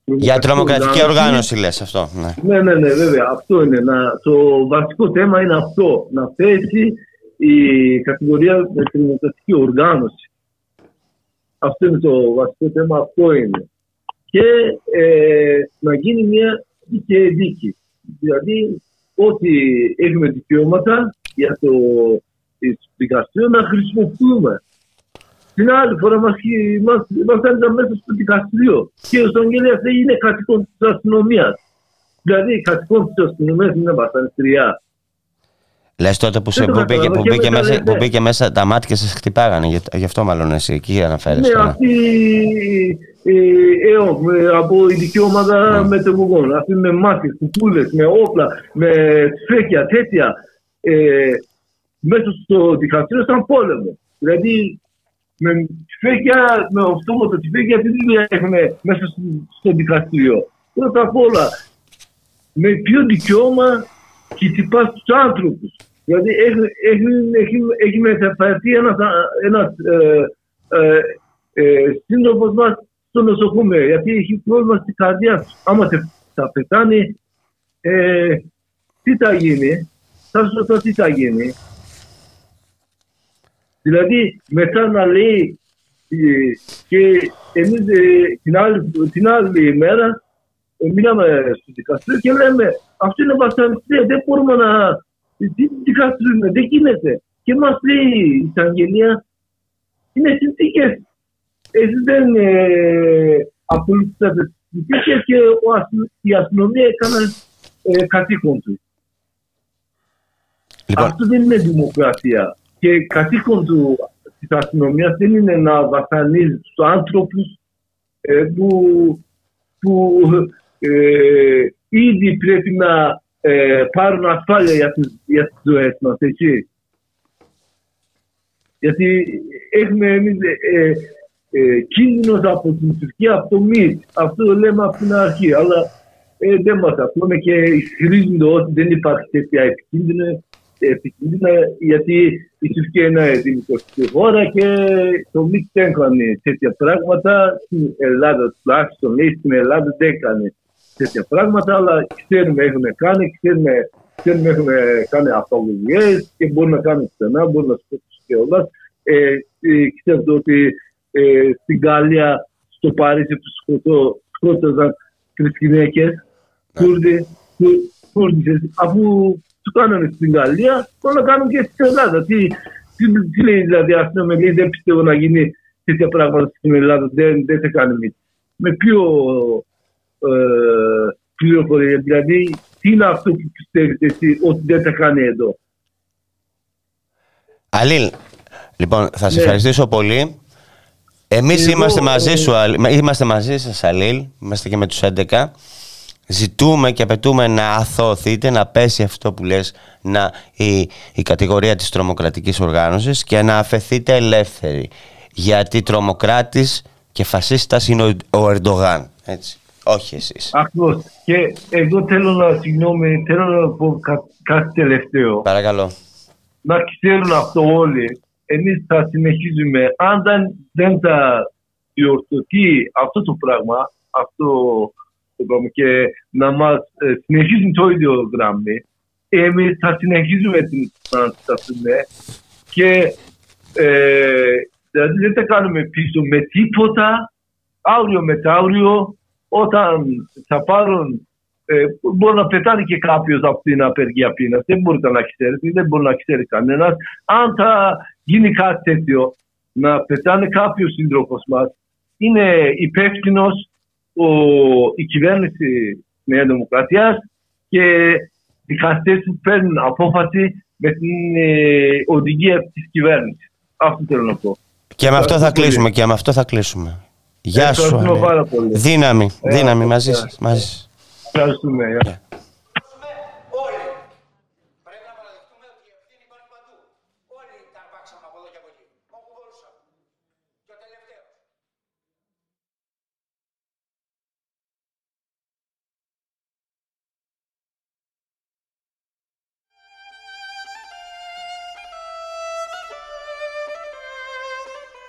για τρομοκρατική οργάνωση λες αυτό. Ναι. ναι, ναι, ναι, βέβαια. Αυτό είναι. Να, το βασικό θέμα είναι αυτό. Να πέσει η κατηγορία με τρομοκρατική οργάνωση. Αυτό είναι το βασικό θέμα. Αυτό είναι. Και ε, να γίνει μια δίκαιη δίκη. Δηλαδή, ότι έχουμε δικαιώματα για το δικαστήριο να χρησιμοποιούμε. Την άλλη φορά μας, μας, μας έριζαν μέσα στο δικαστήριο και ο Στογγέλιας είναι κατοικών της αστυνομίας. Δηλαδή κατοικών της αστυνομίας είναι βασανιστριά. Λες τότε που, σε, που, μπήκε, που, μπήκε μέσα, που μπήκε μέσα τα μάτια και σε χτυπάγανε, γι, γι' αυτό μάλλον εσύ εκεί αναφέρεσαι. Ναι, αυτή ε, ε, από ειδική ομάδα mm. μετεβογών, αυτή με μάτια, κουκούλες, με όπλα, με σφέκια, τέτοια. Ε, μέσα στο δικαστήριο ήταν πόλεμο. Δηλαδή με τυφέκια, με αυτόματο τυφέκια, τι δουλειά έχουν μέσα στο, στο δικαστήριο. Πρώτα απ' όλα, με ποιο δικαίωμα χτυπάς τους άνθρωπους. Δηλαδή έχει, έχει, έχει, έχει μεταφερθεί ένας ένας, ε, ε, ε, σύντροφος μας στο νοσοκομείο γιατί έχει πρόβλημα στην καρδιά Άμα θα πεθάνει, ε, τι θα γίνει, θα σου ρωτώ τι θα γίνει. Δηλαδή μετά να λέει ε, και εμείς ε, την άλλη, την άλλη μέρα ε, μιλάμε στο δικαστήριο και λέμε αυτό είναι βασανιστήρια, δεν μπορούμε να δικαστήριο δεν γίνεται. Και μας λέει η εισαγγελία είναι συνθήκες. Εσείς δεν ε, ακολουθήσατε τις συνθήκες και η αστυνομία έκανε ε, καθήκον τους. Λοιπόν. Αυτό δεν είναι δημοκρατία. Και καθήκον του της αστυνομίας δεν είναι να βασανίζει τους άνθρωπους ε, που, που ε, ήδη πρέπει να ε, πάρουν ασφάλεια για τις, για τις ζωές μας, έτσι. Γιατί έχουμε εμείς ε, ε, κίνδυνος από την Τουρκία, από το ΜΙΤ. Αυτό το λέμε από την αρχή, αλλά ε, δεν μας ακούνε και ισχυρίζονται ότι δεν υπάρχει τέτοια επικίνδυνο επικίνδυνα γιατί η Τουρκία είναι δημοκρατική χώρα και το ΜΙΚ δεν έκανε τέτοια πράγματα. Στην Ελλάδα τουλάχιστον λέει στην Ελλάδα δεν έκανε τέτοια πράγματα, αλλά ξέρουμε έχουν κάνει, ξέρουμε, ξέρουμε έχουν κάνει απαγωγές και μπορούν να κάνουν στενά, μπορούν να σκοτώσουν και όλας. Ε, ε, ξέρετε ότι ε, στην Γαλλία, στο Παρίσι του σκότωσαν τρεις γυναίκες, Κούρδοι, αφού τους κάνανε στην Γαλλία, μπορούν να κάνουν και στην Ελλάδα. Τι, τι, τι λέει δηλαδή η αστυνομία, λέει δεν πιστεύω να γίνει τέτοια πράγματα στην Ελλάδα, δεν, δεν θα κάνει μύτη. Με ποιο ε, πληροφορία, δηλαδή τι είναι αυτό που πιστεύετε εσύ ότι δεν θα κάνει εδώ; Αλήλ, λοιπόν θα σε ναι. ευχαριστήσω πολύ. Εμείς είμαστε μαζί σου, είμαστε μαζί σας Αλήλ, είμαστε και με τους 11 ζητούμε και απαιτούμε να αθωωθείτε, να πέσει αυτό που λες να, η, η κατηγορία της τρομοκρατικής οργάνωσης και να αφαιθείτε ελεύθεροι. Γιατί τρομοκράτης και φασίστας είναι ο, ο Ερντογάν. Έτσι. Όχι εσείς. Ακριβώς. Και εγώ θέλω να, συγγνώμη, θέλω να πω κά, κάτι τελευταίο. Παρακαλώ. Να ξέρουν αυτό όλοι. Εμείς θα συνεχίζουμε. Αν δεν, δεν θα διορθωθεί αυτό το πράγμα, αυτό και να μας ε, συνεχίσουν το ίδιο γράμμι. Εμείς θα συνεχίζουμε την αντισταθούμε και ε, δηλαδή δεν τα κάνουμε πίσω με τίποτα. Αύριο μετάωριο, όταν θα πάρουν ε, μπορεί να πετάνε και κάποιος από την απεργία πείνας. Δεν μπορείτε να ξέρετε, δεν μπορεί να ξέρει κανένας. Αν θα γίνει κάτι τέτοιο, να πετάνε κάποιος σύντροφος μας, είναι υπεύθυνος ο, η κυβέρνηση Νέα Δημοκρατία και δικαστέ που παίρνουν απόφαση με την ε, οδηγία της κυβέρνησης. Αυτό θέλω να πω. Και με αυτό θα κλείσουμε. Και με αυτό θα κλείσουμε. Γεια σου. Δύναμη. Δύναμη μαζί σας. Ευχαριστούμε.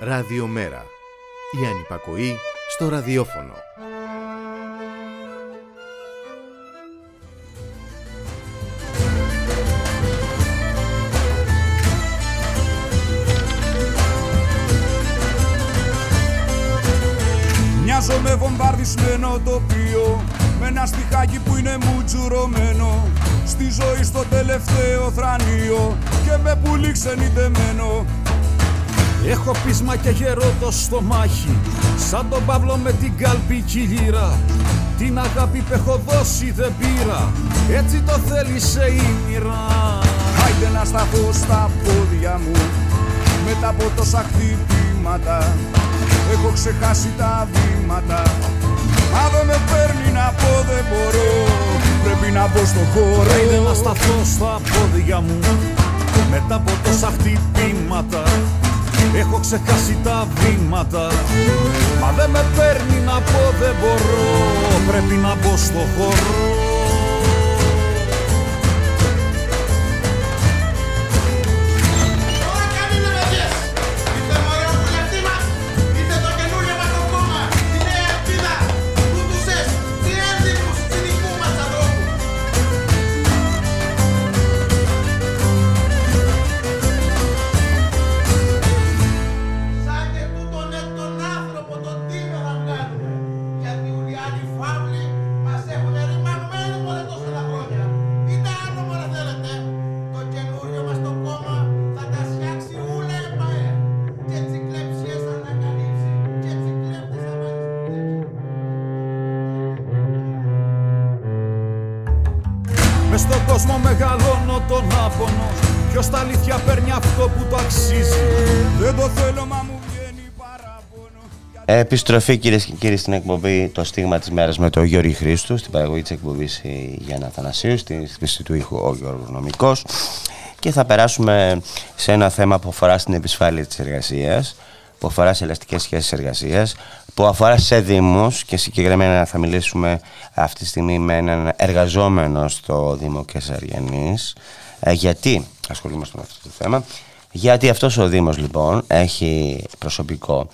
Ραδιομέρα. Η ανυπακοή στο ραδιόφωνο. Μοιάζω με βομβαρδισμένο τοπίο Με ένα στιχάκι που είναι μουτζουρωμένο Στη ζωή στο τελευταίο θρανίο Και με πουλί ξενιτεμένο Έχω πείσμα και γερό το στομάχι Σαν τον Παύλο με την κάλπη κυλήρα. Την αγάπη που έχω δώσει δεν πήρα Έτσι το θέλησε η μοίρα Άιντε να σταθώ στα πόδια μου Μετά από τόσα χτυπήματα. Έχω ξεχάσει τα βήματα Μα δεν με παίρνει να πω δεν μπορώ. Πρέπει να μπω στο χώρο. Άιντε να σταθώ στα πόδια μου Μετά από τόσα χτυπήματα Έχω ξεχάσει τα βήματα. Μα δεν με παίρνει να πω δεν μπορώ. Πρέπει να μπω στο χώρο Επιστροφή κυρίες και κύριοι στην εκπομπή Το Στίγμα της Μέρας με τον Γιώργη Χρήστου, στην παραγωγή της εκπομπής η Γιάννα Θανασίου, στην χρήση του ήχου ο Γιώργος Νομικός και θα περάσουμε σε ένα θέμα που αφορά στην επισφάλεια της εργασίας, που αφορά σε ελαστικές σχέσεις εργασίας, που αφορά σε δήμους και συγκεκριμένα θα μιλήσουμε αυτή τη στιγμή με έναν εργαζόμενο στο Δήμο Κεσαριανής. Ε, γιατί ασχολούμαστε με αυτό το θέμα, γιατί αυτός ο Δήμος λοιπόν έχει προσωπικό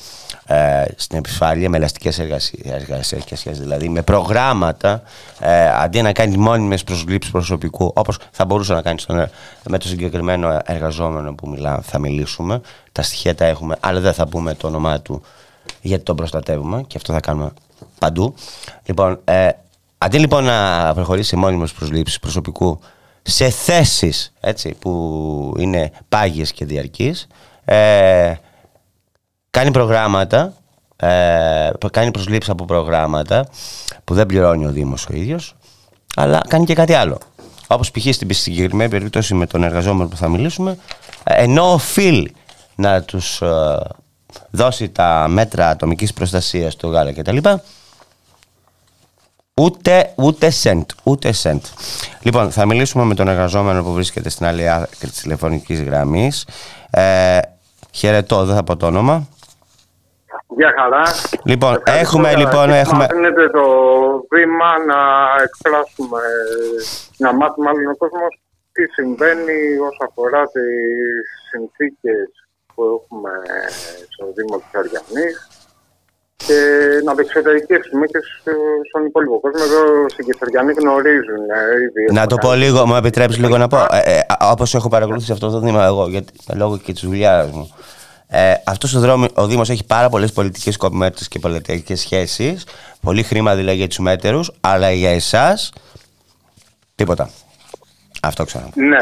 ε, στην επισφάλεια με ελαστικές εργασίες, εργασίες και σχέσεις, δηλαδή με προγράμματα ε, αντί να κάνει μόνιμες προσλήψεις προσωπικού όπως θα μπορούσε να κάνει στον, ε, με το συγκεκριμένο εργαζόμενο που μιλά, θα μιλήσουμε. Τα στοιχεία τα έχουμε αλλά δεν θα πούμε το όνομά του γιατί τον προστατεύουμε και αυτό θα κάνουμε παντού. Λοιπόν, ε, αντί λοιπόν να προχωρήσει σε μόνιμες προσλήψεις προσωπικού σε θέσεις έτσι, που είναι πάγιες και διαρκείς ε, κάνει προγράμματα ε, κάνει προσλήψεις από προγράμματα που δεν πληρώνει ο Δήμος ο ίδιος αλλά κάνει και κάτι άλλο όπως π.χ. στην συγκεκριμένη περίπτωση με τον εργαζόμενο που θα μιλήσουμε ε, ενώ οφείλει να τους ε, δώσει τα μέτρα ατομικής προστασίας του γάλα κτλ Ούτε, ούτε σεντ, ούτε σεντ. Λοιπόν, θα μιλήσουμε με τον εργαζόμενο που βρίσκεται στην άλλη άκρη της τηλεφωνικής γραμμής. Ε, χαιρετώ, δεν θα πω το όνομα. Γεια χαρά. Λοιπόν, Ευχαριστώ έχουμε, για- λοιπόν, και έχουμε... Μας δίνετε το βήμα να εκφράσουμε, να μάθουμε άλλο ο κόσμος τι συμβαίνει όσον αφορά τις συνθήκες που έχουμε στο Δήμο της Αριανής και να το εξωτερικεύσουμε και στο- στον υπόλοιπο κόσμο. Εδώ στην Κεσαριανή γνωρίζουν ε, ήδη. Να το πω λίγο, μου επιτρέψεις λίγο να πω. Ε, ε, Όπως έχω παρακολουθήσει αυτό το Δήμο εγώ, γιατί, λόγω και της δουλειάς μου. Ε, Αυτός ο, δρόμο, ο Δήμος έχει πάρα πολλές πολιτικές κομμέτρε και πολιτικές σχέσεις. Πολύ χρήμα δηλαδή για τους μέτερους, αλλά για εσάς τίποτα. Αυτό ξέρω. Ναι.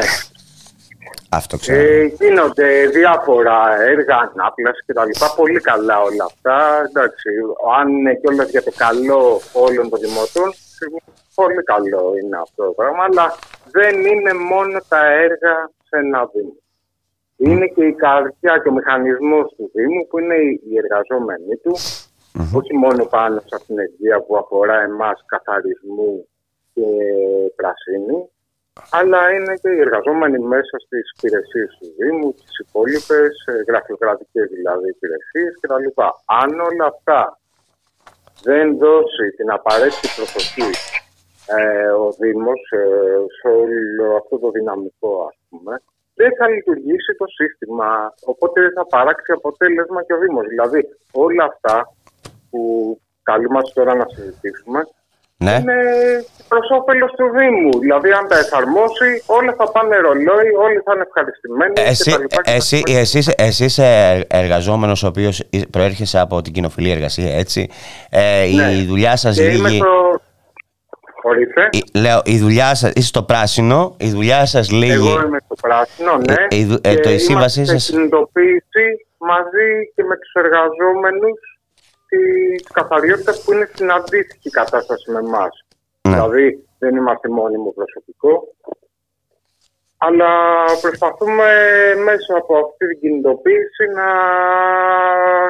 Αυτό ξέρω. Ε, γίνονται διάφορα έργα ανάπλαση και τα λοιπά. Πολύ καλά όλα αυτά. Εντάξει, αν είναι κιόλας για το καλό όλων των δημοτών, πολύ καλό είναι αυτό το πράγμα. Αλλά δεν είναι μόνο τα έργα σε ένα Δήμο. Είναι και η καρδιά και ο μηχανισμός του Δήμου που είναι οι οι εργαζόμενοι του. Όχι μόνο πάνω σε αυτήν την ενεργεία που αφορά εμάς καθαρισμού και πρασίνη, αλλά είναι και οι εργαζόμενοι μέσα στις υπηρεσίες του Δήμου, τις υπόλοιπες ε, γραφειοκρατικές δηλαδή υπηρεσίες κτλ. Αν όλα αυτά δεν δώσει την απαραίτητη προσοχή ε, ο Δήμος ε, σε όλο αυτό το δυναμικό ας πούμε δεν θα λειτουργήσει το σύστημα. Οπότε δεν θα παράξει αποτέλεσμα και ο Δήμος. Δηλαδή όλα αυτά που καλούμαστε τώρα να συζητήσουμε Ναι. είναι προς όφελος του Δήμου. Δηλαδή, αν τα εφαρμόσει, όλα θα πάνε ρολόι, όλοι θα είναι ευχαριστημένοι. Εσύ, κτλ. εσύ, εσύ, εσύ είσαι εργαζόμενος ο οποίος προέρχεσαι από την κοινοφιλή εργασία, έτσι. Ε, Ναι. Η δουλειά σας Και είμαι λύγει... στο... Ορίστε. η- Λέω, η δουλειά σας, είσαι στο πράσινο, η δουλειά σας λύγει... Εγώ είμαι στο πράσινο, ναι. Ε, η δου- ε, Και το- η σύμβασή είμαστε σας- σε κινητοποίηση μαζί και με τους εργαζόμενους της καθαριότητας που είναι στην αντίστοιχη κατάσταση με εμάς. Ναι. Δηλαδή δεν είμαστε μόνιμο προσωπικό. Αλλά προσπαθούμε μέσα από αυτή την κινητοποίηση να,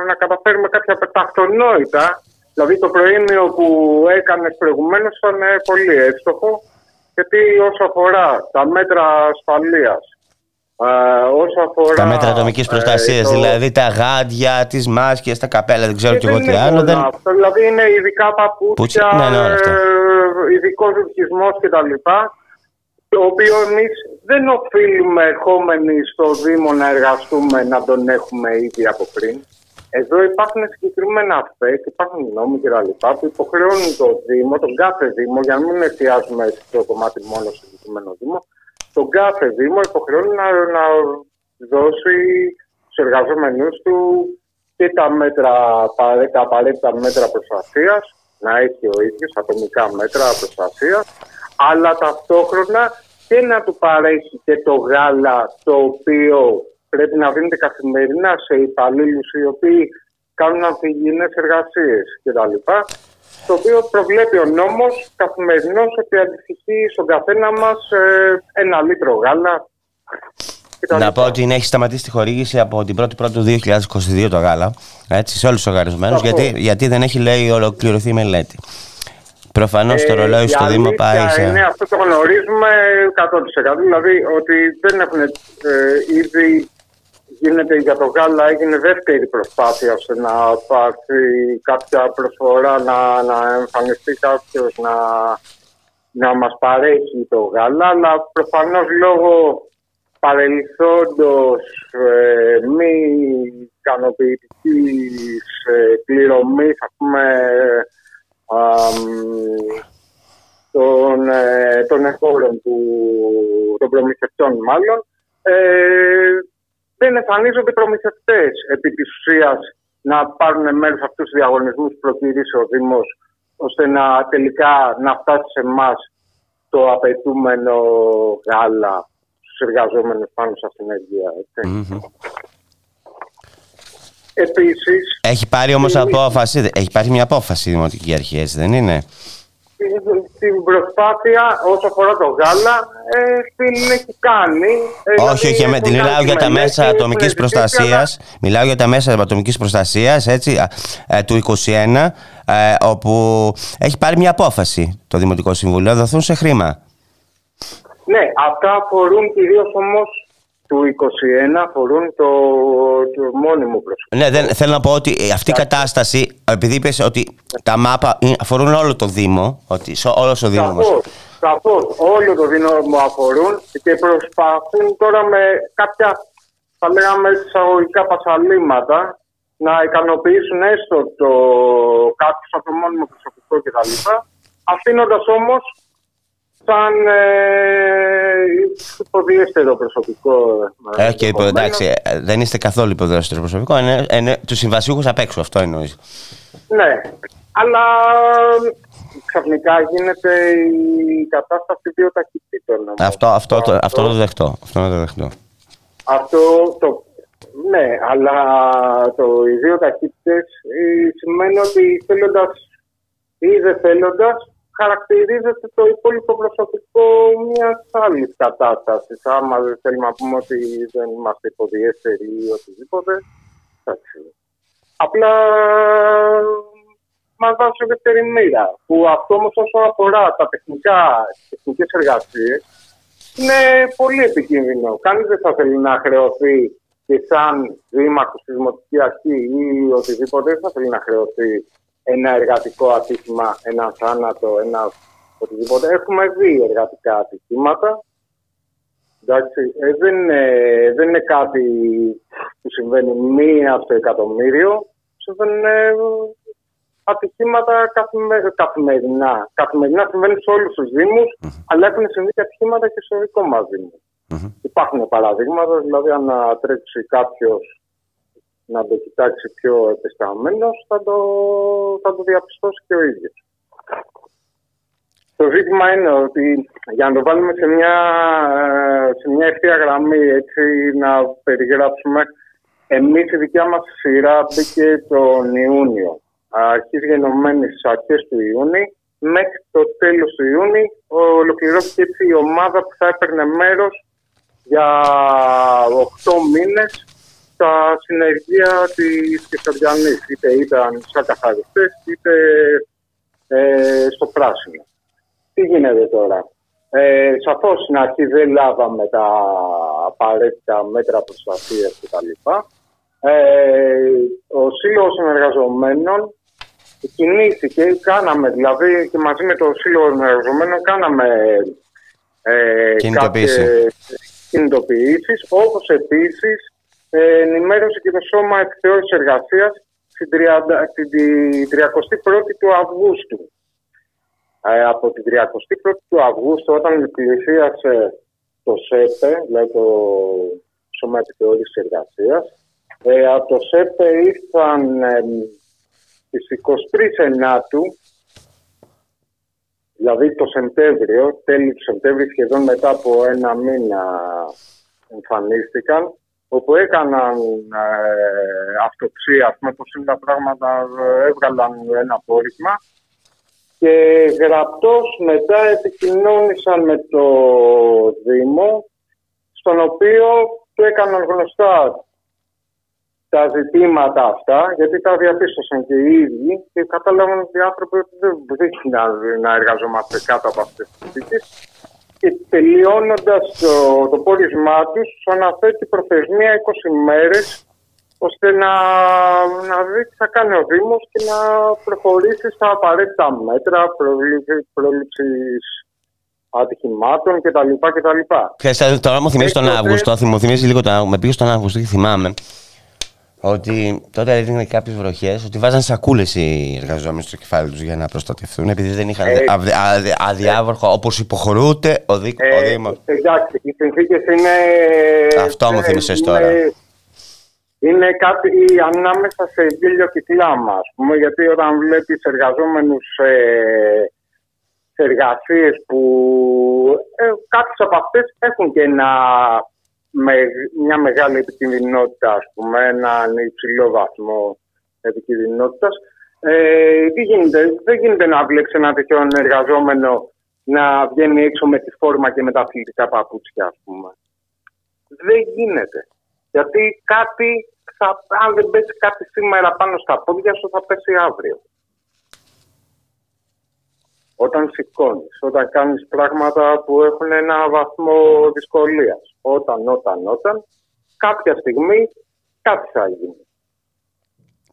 να καταφέρουμε κάποια πεταχτονόητα. Δηλαδή το προήμιο που έκανες προηγουμένως ήταν ε, πολύ εύστοχο. Γιατί όσο αφορά τα μέτρα ασφαλείας, ε, όσο αφορά... Τα μέτρα ατομικής ε, προστασίας, το- δηλαδή τα γάντια, τις μάσκες, τα καπέλα, δεν ξέρω και κι εγώ δεν τι είναι άλλο. μόνο Δεν... Αυτό, δηλαδή είναι ειδικά παπούτσια, Πούτσια, ναι, ναι, όλα αυτά. ε, ειδικός ρουχισμός κτλ. Το οποίο εμείς δεν οφείλουμε ερχόμενοι στο Δήμο να εργαστούμε να τον έχουμε ήδη από πριν. Εδώ υπάρχουν συγκεκριμένα ΑΦΕ και υπάρχουν νόμοι κτλ. που υποχρεώνουν το Δήμο, τον κάθε Δήμο, για να μην εστιάζουμε στο κομμάτι μόνο στο συγκεκριμένο Δήμο, τον κάθε Δήμο υποχρεώνει να, να δώσει στους εργαζόμενου του και τα, μέτρα, τα απαραίτητα μέτρα προστασίας, να έχει ο ίδιος ατομικά μέτρα προστασίας, αλλά ταυτόχρονα και να του παρέχει και το γάλα το οποίο πρέπει να δίνεται καθημερινά σε υπαλλήλους οι οποίοι κάνουν ανθυγιεινές εργασίες κτλ. Το οποίο προβλέπει ο νόμος καθημερινώς ότι αντιστοιχεί στον καθένα μας ε, ένα λίτρο γάλα κτλ. Να πω ότι έχει σταματήσει τη χορήγηση από την 1η Πρώτου 2022 το γάλα έτσι, σε όλους τους οργανισμένου, Σαφώς. γιατί, γιατί δεν έχει λέει ολοκληρωθεί η μελέτη. Προφανώς το Ε, ρολόι η στο Δήμο αλήθεια πάει σε. Είναι αυτό το γνωρίζουμε 100%. Δηλαδή ότι δεν έχουν ε, ήδη γίνεται για το γάλα, έγινε δεύτερη προσπάθεια ώστε να πάρθει κάποια προσφορά, να, να εμφανιστεί κάποιος να, να μας παρέχει το γάλα, αλλά προφανώς λόγω παρελθόντος ε, μη ικανοποιητικής ε, πληρωμής, ας πούμε, αμ, των, ε, των εφόρων του, των προμηθευτών μάλλον, ε, δεν εμφανίζονται προμηθευτές επί της ουσίας να πάρουν μέρος σε αυτούς τους διαγωνισμούς που προκυρήσει ο Δήμος ώστε να τελικά να φτάσει σε εμάς το απαιτούμενο γάλα στους εργαζόμενους πάνω σε αυτήν την ενέργεια. έτσι. Μμμ. Επίσης, Έχει πάρει όμως Εμείς- απόφαση. Έχει πάρει μια απόφαση η Δημοτική Αρχή, έτσι δεν είναι; στην- στην προσπάθεια όσο αφορά το γάλα ε, την έχει κάνει. Ε, όχι, δηλαδή όχι, με, έχουν μιλάω κάνει για τα μελέτη, μέσα έχουν ατομικής ζητήσει, προστασίας. αλλά- Μιλάω για τα μέσα ατομικής προστασίας, έτσι, α, ε, του 21, ε, όπου έχει πάρει μια απόφαση το Δημοτικό Συμβούλιο να δοθούν σε χρήμα. Ναι, αυτά αφορούν κυρίως όμως του 21, αφορούν το, το μόνιμο προσωπικό. Ναι, δεν, θέλω να πω ότι αυτή η κατάσταση, επειδή είπες ότι τα μάπα ε, αφορούν όλο το Δήμο, ότι σε όλος ο Δήμος μας. Σαφώς, σαφώς, όλο το δίνομο αφορούν και προσπαθούν τώρα με κάποια, θα λέγαμε εισαγωγικά πασαλήματα, να ικανοποιήσουν έστω το κάποιο από το μόνιμο προσωπικό κτλ. Αφήνοντας όμως σαν ε, υποδιέστερο προσωπικό. ε, Ε, και υπο, ενδεχομένως. εντάξει, ε, δεν είστε καθόλου υποδραστήριο προσωπικό. Είναι, είναι τους συμβασιούχους απ' έξω, αυτό εννοείς. Ναι, αλλά ξαφνικά γίνεται η κατάσταση δύο ταχυτήτων. όμως. Αυτό, αυτό, το, αυτό να το δεχτώ. Αυτό να το δεχτώ. Αυτό το. Ναι, αλλά το, οι δύο ταχύτητε σημαίνει ότι θέλοντας ή δεν θέλοντας χαρακτηρίζεται το υπόλοιπο προσωπικό μιας άλλης κατάστασης. Άμα δεν θέλουμε να πούμε ότι δεν είμαστε υποδιέστεροι ή οτιδήποτε. εντάξει. Απλά μα δώσει δεύτερη μοίρα. Που αυτό όμως όσο αφορά τα τεχνικά, τεχνικές εργασίες είναι πολύ επικίνδυνο. Κανείς δεν θα θέλει να χρεωθεί και σαν δήμαρχος στη Δημοτικής Αρχής ή οτιδήποτε δεν θα θέλει να χρεωθεί ένα εργατικό ατύχημα, ένα θάνατο, ένα οτιδήποτε. Έχουμε δει εργατικά ατυχήματα Εντάξει, ε, δεν, είναι, δεν είναι κάτι που συμβαίνει μία στο εκατομμύριο. Συμβαίνουν ε, ατυχήματα καθημε- καθημερινά. Καθημερινά συμβαίνουν σε όλους τους Δήμους, αλλά έχουν συμβεί και ατυχήματα και στο δικό μας Δήμο. Υπάρχουν παραδείγματα, δηλαδή αν τρέξει κάποιος να το κοιτάξει πιο επισταμμένος, θα το, θα το διαπιστώσει και ο ίδιος. Το ζήτημα είναι ότι για να το βάλουμε σε μια, ε, σε μια ευθεία γραμμή, έτσι, να περιγράψουμε, εμείς η δικιά μας σειρά μπήκε τον Ιούνιο. Αρχίζει γενομένης στις αρχές του Ιούνιου, μέχρι το τέλος του Ιούνιου ολοκληρώθηκε έτσι η ομάδα που θα έπαιρνε μέρος για 8 μήνες στα συνεργεία της Κεσαριανής. Είτε ήταν σαν καθαριστές, είτε ε, στο πράσινο. Τι γίνεται τώρα; Ε, Σαφώς στην αρχή δεν λάβαμε τα απαραίτητα μέτρα προστασίας κτλ. Ε, ο Σύλλογο των Εργαζομένων κινήθηκε, κάναμε δηλαδή και μαζί με το Σύλλογο των Εργαζομένων κάναμε ε, Κινητοποίηση. κάποιες κινητοποιήσεις, όπως επίσης ε, ενημέρωσε και το Σώμα Επιθεώρησης Εργασίας την 30 την 31η του Αυγούστου. Ε, από την 31η του Αυγούστου όταν πλησίασε το ΣΕΠΕ, δηλαδή το Σώμα Επιθεώρησης Εργασίας, ε, από το ΣΕΠΕ ήρθαν ε, στις 23 Ενάτου, δηλαδή το Σεπτέμβριο, τέλη του Σεπτέμβριου, σχεδόν μετά από ένα μήνα εμφανίστηκαν, όπου έκαναν ε, αυτοψία, ας πούμε, πώς είναι τα πράγματα, ε, έβγαλαν ένα απόρριπμα και γραπτός μετά επικοινώνησαν με το Δήμο, στον οποίο του έκαναν γνωστά τα ζητήματα αυτά, γιατί τα διαπίστωσαν και οι ίδιοι και κατάλαβαν ότι οι άνθρωποι δεν βρίσκουν να, να εργαζόμαστε κάτω από αυτές τις συνθήκες και τελειώνοντας το, το πόρισμά τους, τους αναθέτει προθεσμία 20 μέρες ώστε να, να δει τι θα κάνει ο Δήμος και να προχωρήσει στα απαραίτητα μέτρα πρόληψης ατυχημάτων κτλ. κτλ. Ξέρεις, τώρα μου θυμίζει τον Έκτοτε- Αύγουστο, μου θυμίζει λίγο τον Αύγουστο, με πήγες στον Αύγουστο και θυμάμαι ότι τότε έδινε κάποιες βροχές ότι βάζαν σακούλες οι εργαζόμενοι στο κεφάλι τους για να προστατευτούν επειδή δεν είχαν Έτσι. αδι- αδι- αδιάβροχο όπως υποχρεούται ο, Δήμο. ο Ε, Δήμος. Εντάξει, οι συνθήκες είναι. Αυτό μου ε, θύμισες είναι- τώρα. Είναι κάτι ανάμεσα σε γέλιο και κλάμα, ας πούμε, γιατί όταν βλέπεις εργαζόμενους σε, σε εργασίες που ε, κάποιες από αυτές έχουν και ένα, με, μια μεγάλη επικινδυνότητα, ας πούμε, έναν υψηλό βαθμό επικινδυνότητας. Ε, τι γίνεται, δεν γίνεται να βλέπεις ένα τέτοιο εργαζόμενο να βγαίνει έξω με τη φόρμα και με τα αθλητικά παπούτσια, ας πούμε. Δεν γίνεται. Γιατί κάτι, θα, αν δεν πέσει κάτι σήμερα πάνω στα πόδια σου, θα πέσει αύριο. Όταν σηκώνεις, όταν κάνεις πράγματα που έχουν ένα βαθμό δυσκολίας. Όταν, όταν, όταν, κάποια στιγμή κάτι θα γίνει.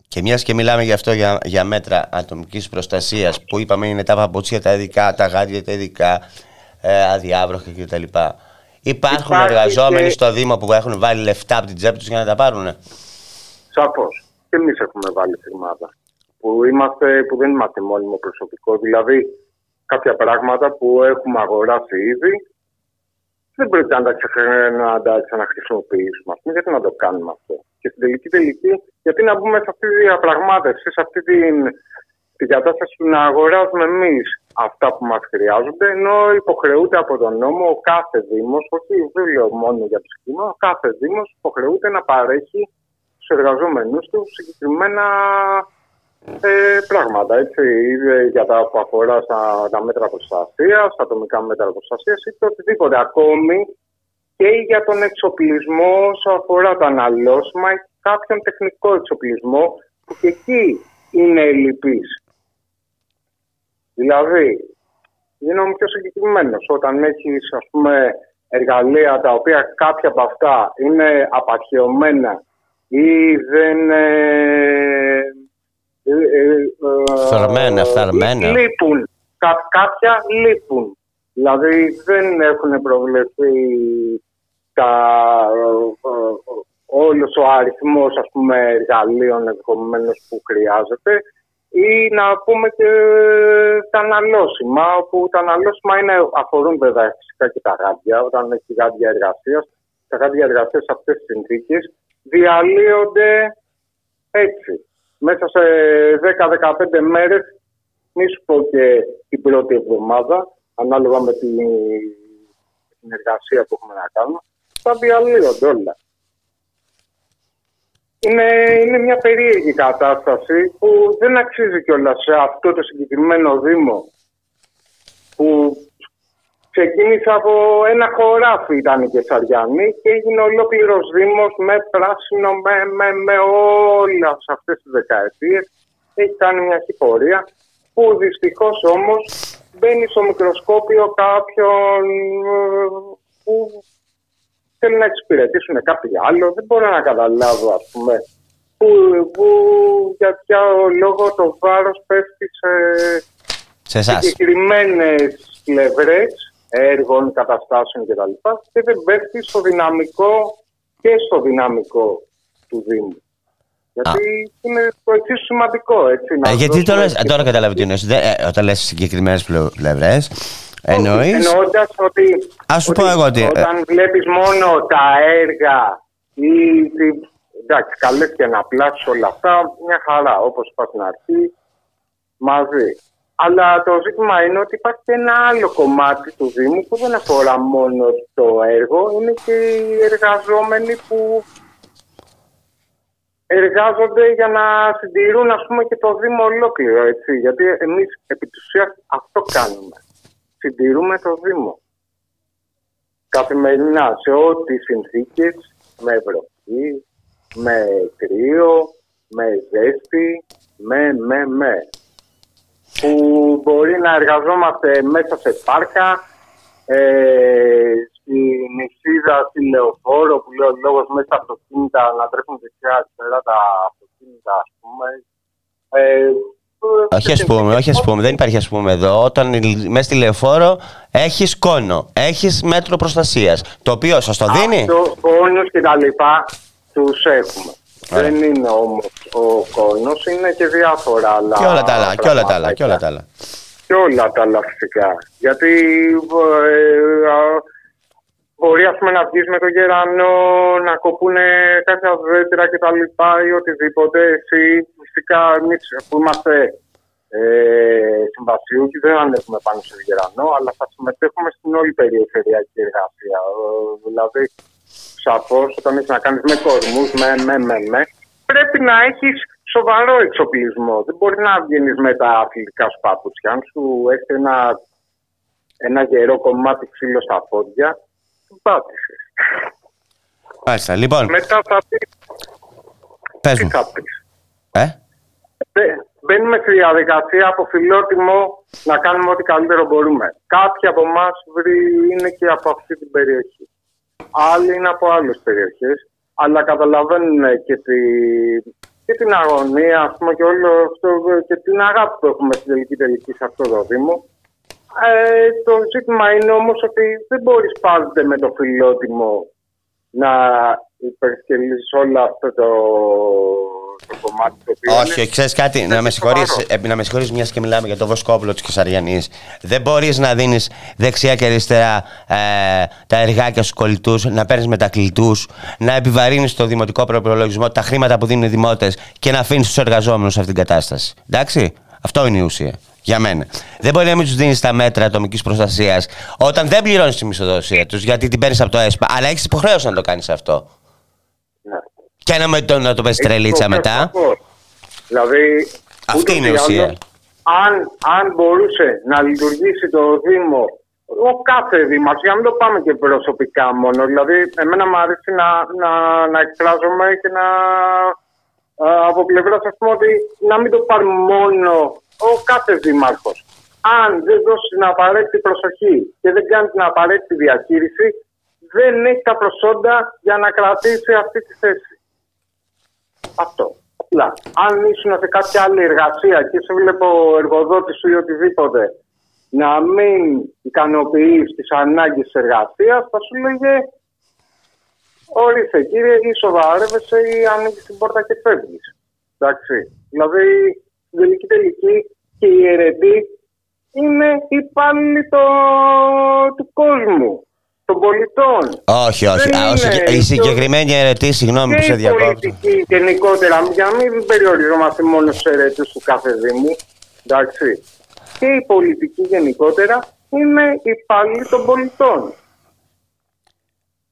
Και μιας και μιλάμε γι' αυτό για, για μέτρα ατομικής προστασίας που είπαμε είναι τα παπούτσια τα ειδικά, τα γάντια τα ειδικά, ε, αδιάβροχα κτλ. Υπάρχουν Υπάρχει εργαζόμενοι και- στο Δήμο που έχουν βάλει λεφτά από την τσέπη τους για να τα πάρουν. Σαφώς. Και εμείς έχουμε βάλει χρήματα. Που, είμαστε, που δεν είμαστε μόνιμο προσωπικό. Δηλαδή, κάποια πράγματα που έχουμε αγοράσει ήδη δεν πρέπει να τα, ξεχ- να τα ξαναχρησιμοποιήσουμε. Ας πούμε, γιατί να το κάνουμε αυτό; Και στην τελική τελική, γιατί να μπούμε σε αυτή τη διαπραγμάτευση, σε αυτή την, την κατάσταση του να αγοράζουμε εμείς αυτά που μας χρειάζονται, ενώ υποχρεούται από τον νόμο ο κάθε Δήμος, όχι δεν λέω μόνο για το σχήμα, ο κάθε Δήμος υποχρεούται να παρέχει στους εργαζόμενους του συγκεκριμένα ε, πράγματα. Έτσι, είτε για τα που αφορά στα, τα μέτρα προστασίας, τα ατομικά μέτρα προστασίας ή το οτιδήποτε. Ακόμη και για τον εξοπλισμό όσο αφορά τα αναλώσιμα ή κάποιον τεχνικό εξοπλισμό που και εκεί είναι ελλειπής. Δηλαδή, γίνομαι πιο συγκεκριμένος. Όταν έχεις ας πούμε εργαλεία τα οποία κάποια από αυτά είναι απαρχαιωμένα ή δεν. Ε, ε, ε, ε, Φθαρμένα, φθαρμένα. Λείπουν. Κα- κάποια λείπουν. Δηλαδή δεν έχουν προβλεφθεί τα, ε, ε, όλος ο αριθμός ας πούμε, εργαλείων ενδεχομένως που χρειάζεται ή να πούμε και τα αναλώσιμα, όπου τα αναλώσιμα είναι, αφορούν βέβαια φυσικά και τα γάντια, όταν έχει γάντια εργασίας. Τα γάντια εργασίας σε αυτές τις συνθήκες διαλύονται έτσι. Μέσα σε 10-15 μέρες, μη σου πω και την πρώτη εβδομάδα, ανάλογα με την, την εργασία που έχουμε να κάνουμε, θα διαλύονται όλα. Είναι, είναι μια περίεργη κατάσταση που δεν αξίζει κιόλας σε αυτό το συγκεκριμένο Δήμο που ξεκίνησε από ένα χωράφι ήταν η Κεσαριανή και έγινε ολόκληρος Δήμος με πράσινο, με, με, με όλα σε αυτές τις δεκαετίες. Έχει κάνει μια πορεία που δυστυχώς όμως μπαίνει στο μικροσκόπιο κάποιον ε, που θέλει να εξυπηρετήσουν κάποιοι άλλο. Δεν μπορώ να καταλάβω, ας πούμε, που, που για ποιο λόγο το βάρος πέφτει σε, σε συγκεκριμένες πλευρές έργων, καταστάσεων κτλ. Και δεν πέφτει στο δυναμικό και στο δυναμικό του Δήμου. Γιατί είναι το εξίσου σημαντικό, έτσι. Ε, γιατί τώρα, τώρα καταλάβει τι εννοείς. Ε, όταν λες συγκεκριμένες πλευρές, εννοείς... Εννοώντας ότι, Ας σου πω εγώ ότι... ε, όταν βλέπεις μόνο τα έργα ή... τη- Εντάξει, καλές και να πλάσεις όλα αυτά, μια χαρά, όπως είπα στην αρχή, μαζί. Αλλά το ζήτημα είναι ότι υπάρχει και ένα άλλο κομμάτι του Δήμου που δεν αφορά μόνο το έργο, είναι και οι εργαζόμενοι που εργάζονται για να συντηρούν ας πούμε και το Δήμο ολόκληρο, έτσι. Γιατί εμείς επί της ουσίας αυτό κάνουμε. Συντηρούμε το Δήμο. Καθημερινά σε ό,τι συνθήκες, με βροχή, με κρύο, με ζέστη, με, με, με. Που μπορεί να εργαζόμαστε μέσα σε πάρκα, ε, στη νησίδα, στη λεωφόρο που λέει ο λόγος μέσα από αυτοκίνητα να τρέχουν δεξιά αριστερά τα αυτοκίνητα ας πούμε. Ε, Όχι ας πούμε, όχι ας πούμε, δεν υπάρχει ας πούμε εδώ. Όταν μέσα στη λεωφόρο έχεις κόνο, έχεις μέτρο προστασίας, το οποίο σας το δίνει. Αυτό, κόνους και τα λοιπά τους έχουμε. Δεν είναι όμως ο κόνος, είναι και διάφορα άλλα. Και όλα τα άλλα, και όλα τα άλλα, πραγματάκια. και όλα τα άλλα. Και όλα τα άλλα φυσικά. Γιατί ε, α, μπορεί ας πούμε, να βγεις με το γερανό, να κοπούν κάποια δέντρα και τα λοιπά ή οτιδήποτε. Εσύ φυσικά εμείς που είμαστε ε, συμβασιούχοι δεν ανέβουμε πάνω σε γερανό, αλλά θα συμμετέχουμε στην όλη περιφερειακή εργασία. Ε, δηλαδή, σαφώς όταν έχεις να κάνεις με κορμούς, με, με, με, με, πρέπει να έχεις σοβαρό εξοπλισμό. Δεν μπορείς να βγαίνεις με τα αθλητικά σου παπούτσια. Αν σου έχει ένα, ένα γερό κομμάτι ξύλο στα πόδια, του πάτησες. Μάλιστα, λοιπόν, Μετά θα πει, πες τι μου. θα πεις; Ε; Μπε- Μπαίνουμε στη διαδικασία από φιλότιμο να κάνουμε ό,τι καλύτερο μπορούμε. Κάποιοι από εμάς είναι και από αυτή την περιοχή. Άλλοι είναι από άλλες περιοχές. Αλλά καταλαβαίνουν και, τη, και την αγωνία ας πούμε, και, όλο αυτό, και την αγάπη που έχουμε στην τελική τελική σε αυτό το Δήμο. Ε, το ζήτημα είναι όμως ότι δεν μπορείς πάντοτε με το φιλότιμο να υπερσκελίσεις όλο αυτό το, το κομμάτι το οποίο είναι- Όχι, ξέρεις κάτι, να με συγχωρείς, ε, να με συγχωρείς μιας και μιλάμε για το Βοσκόπουλο της Κεσαριανής. Δεν μπορείς να δίνεις δεξιά και αριστερά ε, τα εργάκια στους κολλητούς, να παίρνεις μετακλητούς, να επιβαρύνεις το δημοτικό προπολογισμό, τα χρήματα που δίνουν οι δημότες και να αφήνεις τους εργαζόμενους σε αυτήν την κατάσταση. Εντάξει, αυτό είναι η ουσία. Για μένα. Δεν μπορεί να μην τους δίνεις τα μέτρα ατομικής προστασίας όταν δεν πληρώνεις τη μισθοδοσία τους γιατί την παίρνεις από το ΕΣΠΑ. Αλλά έχεις υποχρέωση να το κάνεις αυτό. Ναι. Και να, με το, να το πες τρελίτσα Έχει μετά. σαφώς. Δηλαδή, Αυτή ούτως είναι η ή ουσία. άλλως, Αν, αν μπορούσε να λειτουργήσει το Δήμο, ο κάθε Δήμαρχος, για να μην το πάμε και προσωπικά μόνο, δηλαδή εμένα μου αρέσει να, να, να εκφράζομαι και να α, από πλευράς ας πούμε ότι να μην το πάρει μόνο ο κάθε Δήμαρχος. Αν δεν δώσει την απαραίτητη προσοχή και δεν κάνει την απαραίτητη διαχείριση, δεν έχει τα προσόντα για να κρατήσει αυτή τη θέση. Αυτό. Απλά. Αν ήσουν σε κάποια άλλη εργασία και σε βλέπω ο εργοδότης σου ή οτιδήποτε να μην ικανοποιείς τις ανάγκες της εργασίας, θα σου λέγε ορίστε κύριε, ή σοβαρεύεσαι ή ανοίγεις την πόρτα και φεύγεις. Εντάξει. Δηλαδή, στην τελική τελική και οι αιρετοί είναι υπάλληλοι το- του κόσμου, των πολιτών. Όχι, όχι. Δεν Α, ο είναι συγκε- Η το- συγκεκριμένη αιρετή, συγγνώμη που και σε η διακόπτω. πολιτική γενικότερα, για να μην περιοριζόμαστε μόνο στου αιρετούς του κάθε Δήμου. Εντάξει. Και η πολιτική γενικότερα είναι υπάλληλοι των πολιτών.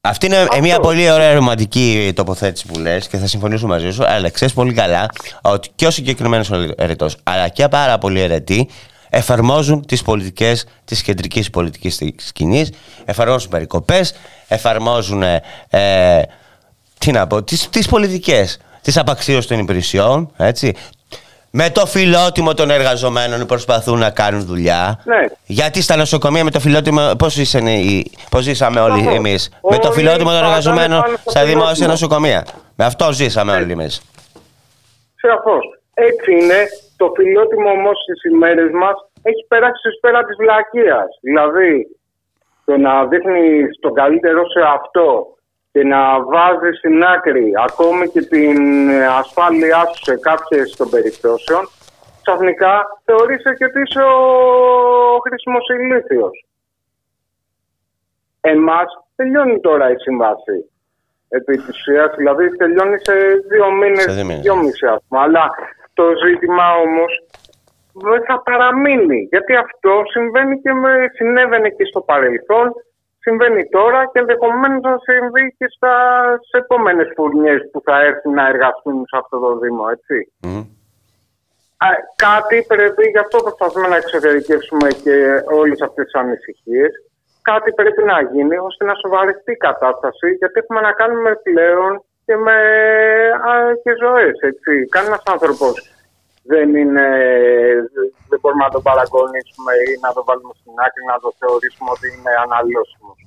Αυτή είναι μια πολύ ωραία ρομαντική τοποθέτηση που λες και θα συμφωνήσω μαζί σου. Αλλά ξέρεις πολύ καλά ότι και ο συγκεκριμένος ερετό αλλά και πάρα πολλοί ερετοί εφαρμόζουν τις πολιτικές της κεντρικής πολιτικής σκηνής, εφαρμόζουν περικοπές, εφαρμόζουν ε, ε, τι να πω, τις, τις πολιτικές της απαξίωσης των υπηρεσιών, έτσι. Με το φιλότιμο των εργαζομένων προσπαθούν να κάνουν δουλειά. Ναι. Γιατί στα νοσοκομεία με το φιλότιμο, πώς, ήσανε, οι- πώς ζήσαμε όλοι Σαφώς. εμείς; Με το Όλοι φιλότιμο των πατάνε εργαζομένων πάνω στο στα δημόσια φιλότιμο. νοσοκομεία. Με αυτό ζήσαμε όλοι εμείς. Σαφώς. Έτσι είναι. Το φιλότιμο όμως στις ημέρες μας έχει περάσει στη σφαίρα της βλακείας. Δηλαδή, το να δείχνει τον καλύτερο σε αυτό και να βάζει στην άκρη ακόμη και την ασφάλειά σου σε κάποιες των περιπτώσεων, ξαφνικά θεωρείσαι και ότι είσαι ο χρήσιμο ηλίθιο. Εμάς τελειώνει τώρα η σύμβαση. Επί της ουσίας, δηλαδή τελειώνει σε δύο μήνες, Σε δύο μήνες. δυόμιση ας πούμε. Αλλά το ζήτημα όμως δεν θα παραμείνει. Γιατί αυτό συμβαίνει και με, συνέβαινε και στο παρελθόν, συμβαίνει τώρα και ενδεχομένως να συμβεί και στα στις επόμενες φουρνιές που θα έρθουν να εργαστούν σε αυτό το Δήμο, έτσι. Α, κάτι πρέπει, γι' αυτό προσπαθούμε να εξωτερικεύσουμε και όλες αυτές τις ανησυχίες. Κάτι πρέπει να γίνει ώστε να σοβαρευτεί η κατάσταση, γιατί έχουμε να κάνουμε πλέον και με α, και ζωές, έτσι. Κανένας άνθρωπος δεν είναι, δεν μπορούμε να τον παραγωνίσουμε ή να το βάλουμε στην άκρη, να το θεωρήσουμε ότι είναι αναλώσιμος.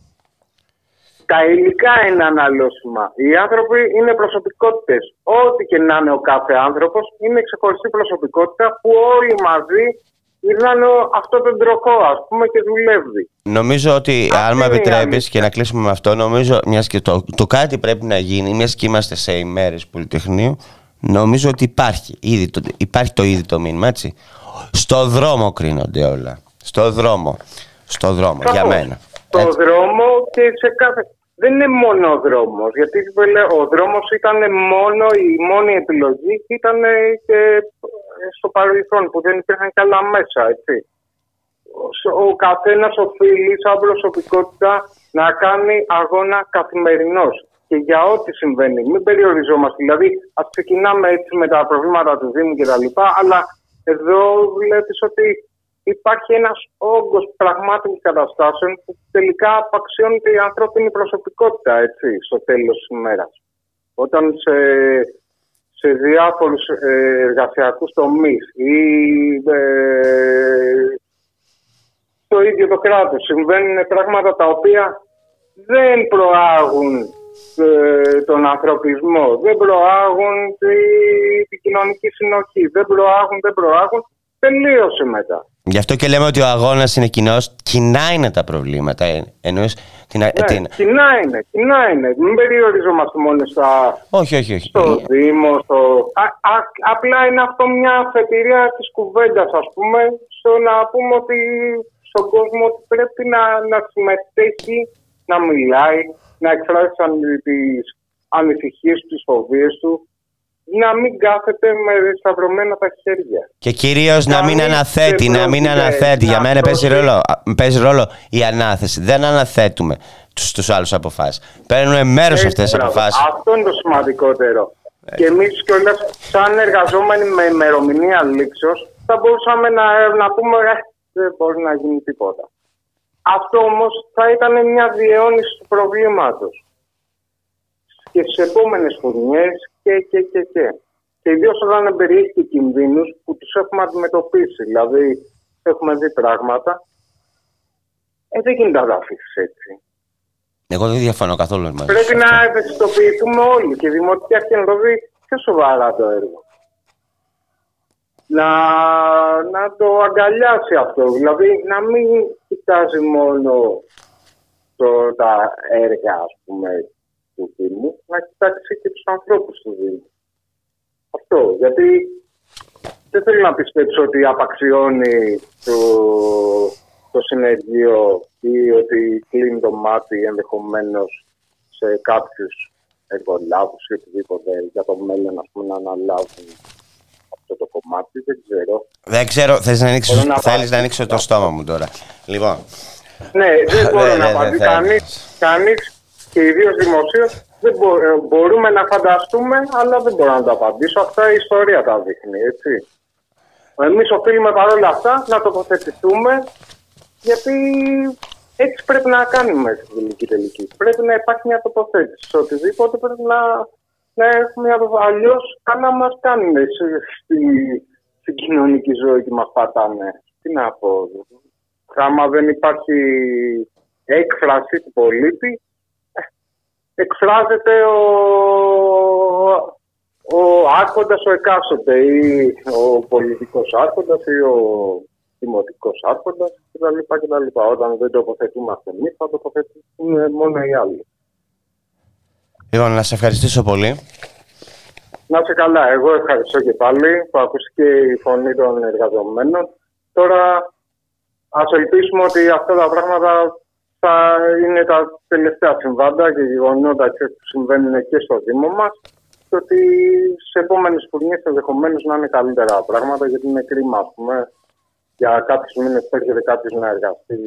Τα υλικά είναι αναλώσιμα. Οι άνθρωποι είναι προσωπικότητες. Ό,τι και να είναι ο κάθε άνθρωπος, είναι ξεχωριστή προσωπικότητα που όλοι μαζί ήρθαν αυτό τον τροχό, ας πούμε, και δουλεύει. Νομίζω ότι αν με είναι η επιτρέπεις αλήθεια. και να κλείσουμε με αυτό, νομίζω μιας και το, το κάτι πρέπει να γίνει, μιας και είμαστε σε ημέρες Πολυτεχνείου, νομίζω ότι υπάρχει ήδη το, υπάρχει το ήδη το μήνυμα, έτσι. Στο δρόμο κρίνονται όλα. Στο δρόμο. Στο δρόμο, για Σαφώς. μένα. Στο Έτσι. δρόμο και σε κάθε. Δεν είναι μόνο ο δρόμος. Γιατί βέβαια, ο δρόμος ήταν μόνο η μόνη επιλογή και ήταν και στο παρελθόν που δεν υπήρχαν καλά μέσα, έτσι. Ο- Ο καθένας οφείλει σαν προσωπικότητα να κάνει αγώνα καθημερινώ. Και για ό,τι συμβαίνει. Μην περιοριζόμαστε. Δηλαδή, ας ξεκινάμε έτσι με τα προβλήματα του Δήμου κτλ. Αλλά εδώ βλέπεις ότι υπάρχει ένας όγκος πραγμάτων και καταστάσεων που τελικά απαξιώνεται η ανθρώπινη προσωπικότητα έτσι, στο τέλος της ημέρας. Όταν σε, σε διάφορους ε, εργασιακούς τομείς ή ε, στο ίδιο το κράτος συμβαίνουν πράγματα τα οποία δεν προάγουν ε, τον ανθρωπισμό, δεν προάγουν τη, την κοινωνική συνοχή, δεν προάγουν, δεν προάγουν, τελείωσε μετά. Γι' αυτό και λέμε ότι ο αγώνας είναι κοινός. Κοινά είναι τα προβλήματα. Ε, Εννοείς την, Ναι, την, κοινά είναι, κοινά είναι. Μην περιοριζόμαστε μόνο στα, όχι, όχι, όχι. στο Δήμο, στο... Α, α, απλά είναι αυτό μια αφετηρία της κουβέντας, ας πούμε, στο να πούμε ότι στον κόσμο ότι πρέπει να, να συμμετέχει, να μιλάει, να εκφράσει τις ανη- τις ανησυχίες του, τις φοβίες του, να μην κάθεται με σταυρωμένα τα χέρια. Και κυρίως να Να μην μην αναθέτει, να μην πρόκειται αναθέτει. Για να μένα παίζει πρόκειται- ρόλο, α, παίζει ρόλο η ανάθεση. Δεν αναθέτουμε στου άλλους αποφάσεις. Παίρνουμε μέρος σε αυτές τις Έτσι, μπράβο. αποφάσεις. Αυτό είναι το σημαντικότερο. Και εμείς κιόλας, σαν εργαζόμενοι με ημερομηνία λήξεως, θα μπορούσαμε να, να πούμε «Ε, δεν μπορεί να γίνει τίποτα. Αυτό όμως θα ήταν μια διαιώνιση του προβλήματος. Και στις επόμενες χρονιές και, και, και, και. Και ιδίως όταν περιέχει και κινδύνους που τους έχουμε αντιμετωπίσει. Δηλαδή, έχουμε δει πράγματα. Ε, δεν γίνεται να τα αφήσει έτσι. Εγώ δεν διαφωνώ καθόλου μαζί. σου. Πρέπει να ευαισθητοποιηθούμε όλοι και η Δημοτική Αρχή να το δει πιο σοβαρά το έργο. Να, να το αγκαλιάσει αυτό. Δηλαδή να μην κοιτάζει μόνο το, τα έργα ας πούμε του Δήμου, να κοιτάξει και τους ανθρώπους του δίνει. Αυτό. Γιατί δεν θέλω να πιστέψω ότι απαξιώνει το, το συνεργείο ή ότι κλείνει το μάτι ενδεχομένως σε κάποιους εργολάβους ή οτιδήποτε για το μέλλον ας πούμε, να αναλάβουν αυτό το κομμάτι. Δεν ξέρω. Δεν ξέρω, θέλεις να ανοίξεις, Μπορώ να θέλεις πάρω- να ανοίξω το στόμα μου τώρα. Λοιπόν, Ναι, δεν μπορώ Δεν- να δεν- απαντήσω. δεν- Κανείς, κανείς και ιδίω δημοσίως δεν μπο- ε, μπορούμε να φανταστούμε, αλλά δεν μπορώ να το απαντήσω. Αυτά η ιστορία τα δείχνει, έτσι. Εμείς οφείλουμε παρόλα αυτά να τοποθετηθούμε, γιατί έτσι πρέπει να κάνουμε στην τελική τελική. Πρέπει να υπάρχει μια τοποθέτηση. Σε οτιδήποτε πρέπει να, να έχουμε μια Αλλιώς, κάνα μας κάνουν στη- στη- στην κοινωνική ζωή και μας πατάνε. Τι να πω. Άμα δεν υπάρχει έκφραση του πολίτη, ε, εκφράζεται ο, ο άρχοντας ο εκάστοτε ή ο πολιτικός άρχοντας ή ο δημοτικός άρχοντας κτλ. κτλ. Όταν δεν τοποθετούμαστε εμείς θα τοποθετηθούν μόνο οι άλλοι. Λοιπόν, να σε ευχαριστήσω πολύ. Να είσαι καλά. Εγώ ευχαριστώ και πάλι που ακούστηκε η φωνή των εργαζομένων. Τώρα ας ελπίσουμε ότι αυτά τα πράγματα θα είναι τα τελευταία συμβάντα και γεγονότα και που συμβαίνουν και στο Δήμο μας και ότι σε επόμενες χρονιές ενδεχομένως να είναι καλύτερα πράγματα γιατί είναι κρίμα ας πούμε για κάποιους μήνες που έρχεται κάποιος να εργαστεί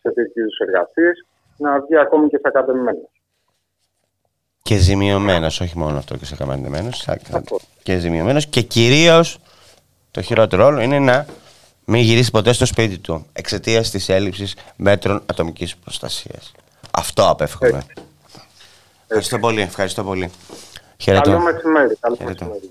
σε τέτοιους είδους εργασίες να βγει ακόμη και στακατεμένος. Και ζημιωμένος, όχι μόνο αυτό και σε καμαρινεμένο. Και ζημιωμένος και κυρίως το χειρότερο όλο είναι να μην γυρίσει ποτέ στο σπίτι του εξαιτίας της έλλειψης μέτρων ατομικής προστασίας. Αυτό απέφχομαι. Ευχαριστώ πολύ. Ευχαριστώ πολύ. Χαιρετώ. Καλό μεσημέρι. Καλό Χαιρετώ. μεσημέρι.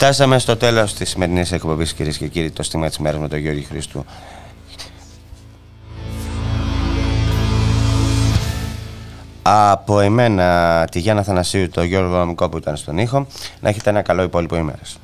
Φτάσαμε στο τέλος της σημερινής εκπομπής κυρίες και κύριοι το στήμα της μέρας με τον Γιώργη Χριστού. Από εμένα τη Γιάννα Θανασίου, τον Γιώργο Αμικό που ήταν στον ήχο, να έχετε ένα καλό υπόλοιπο ημέρας.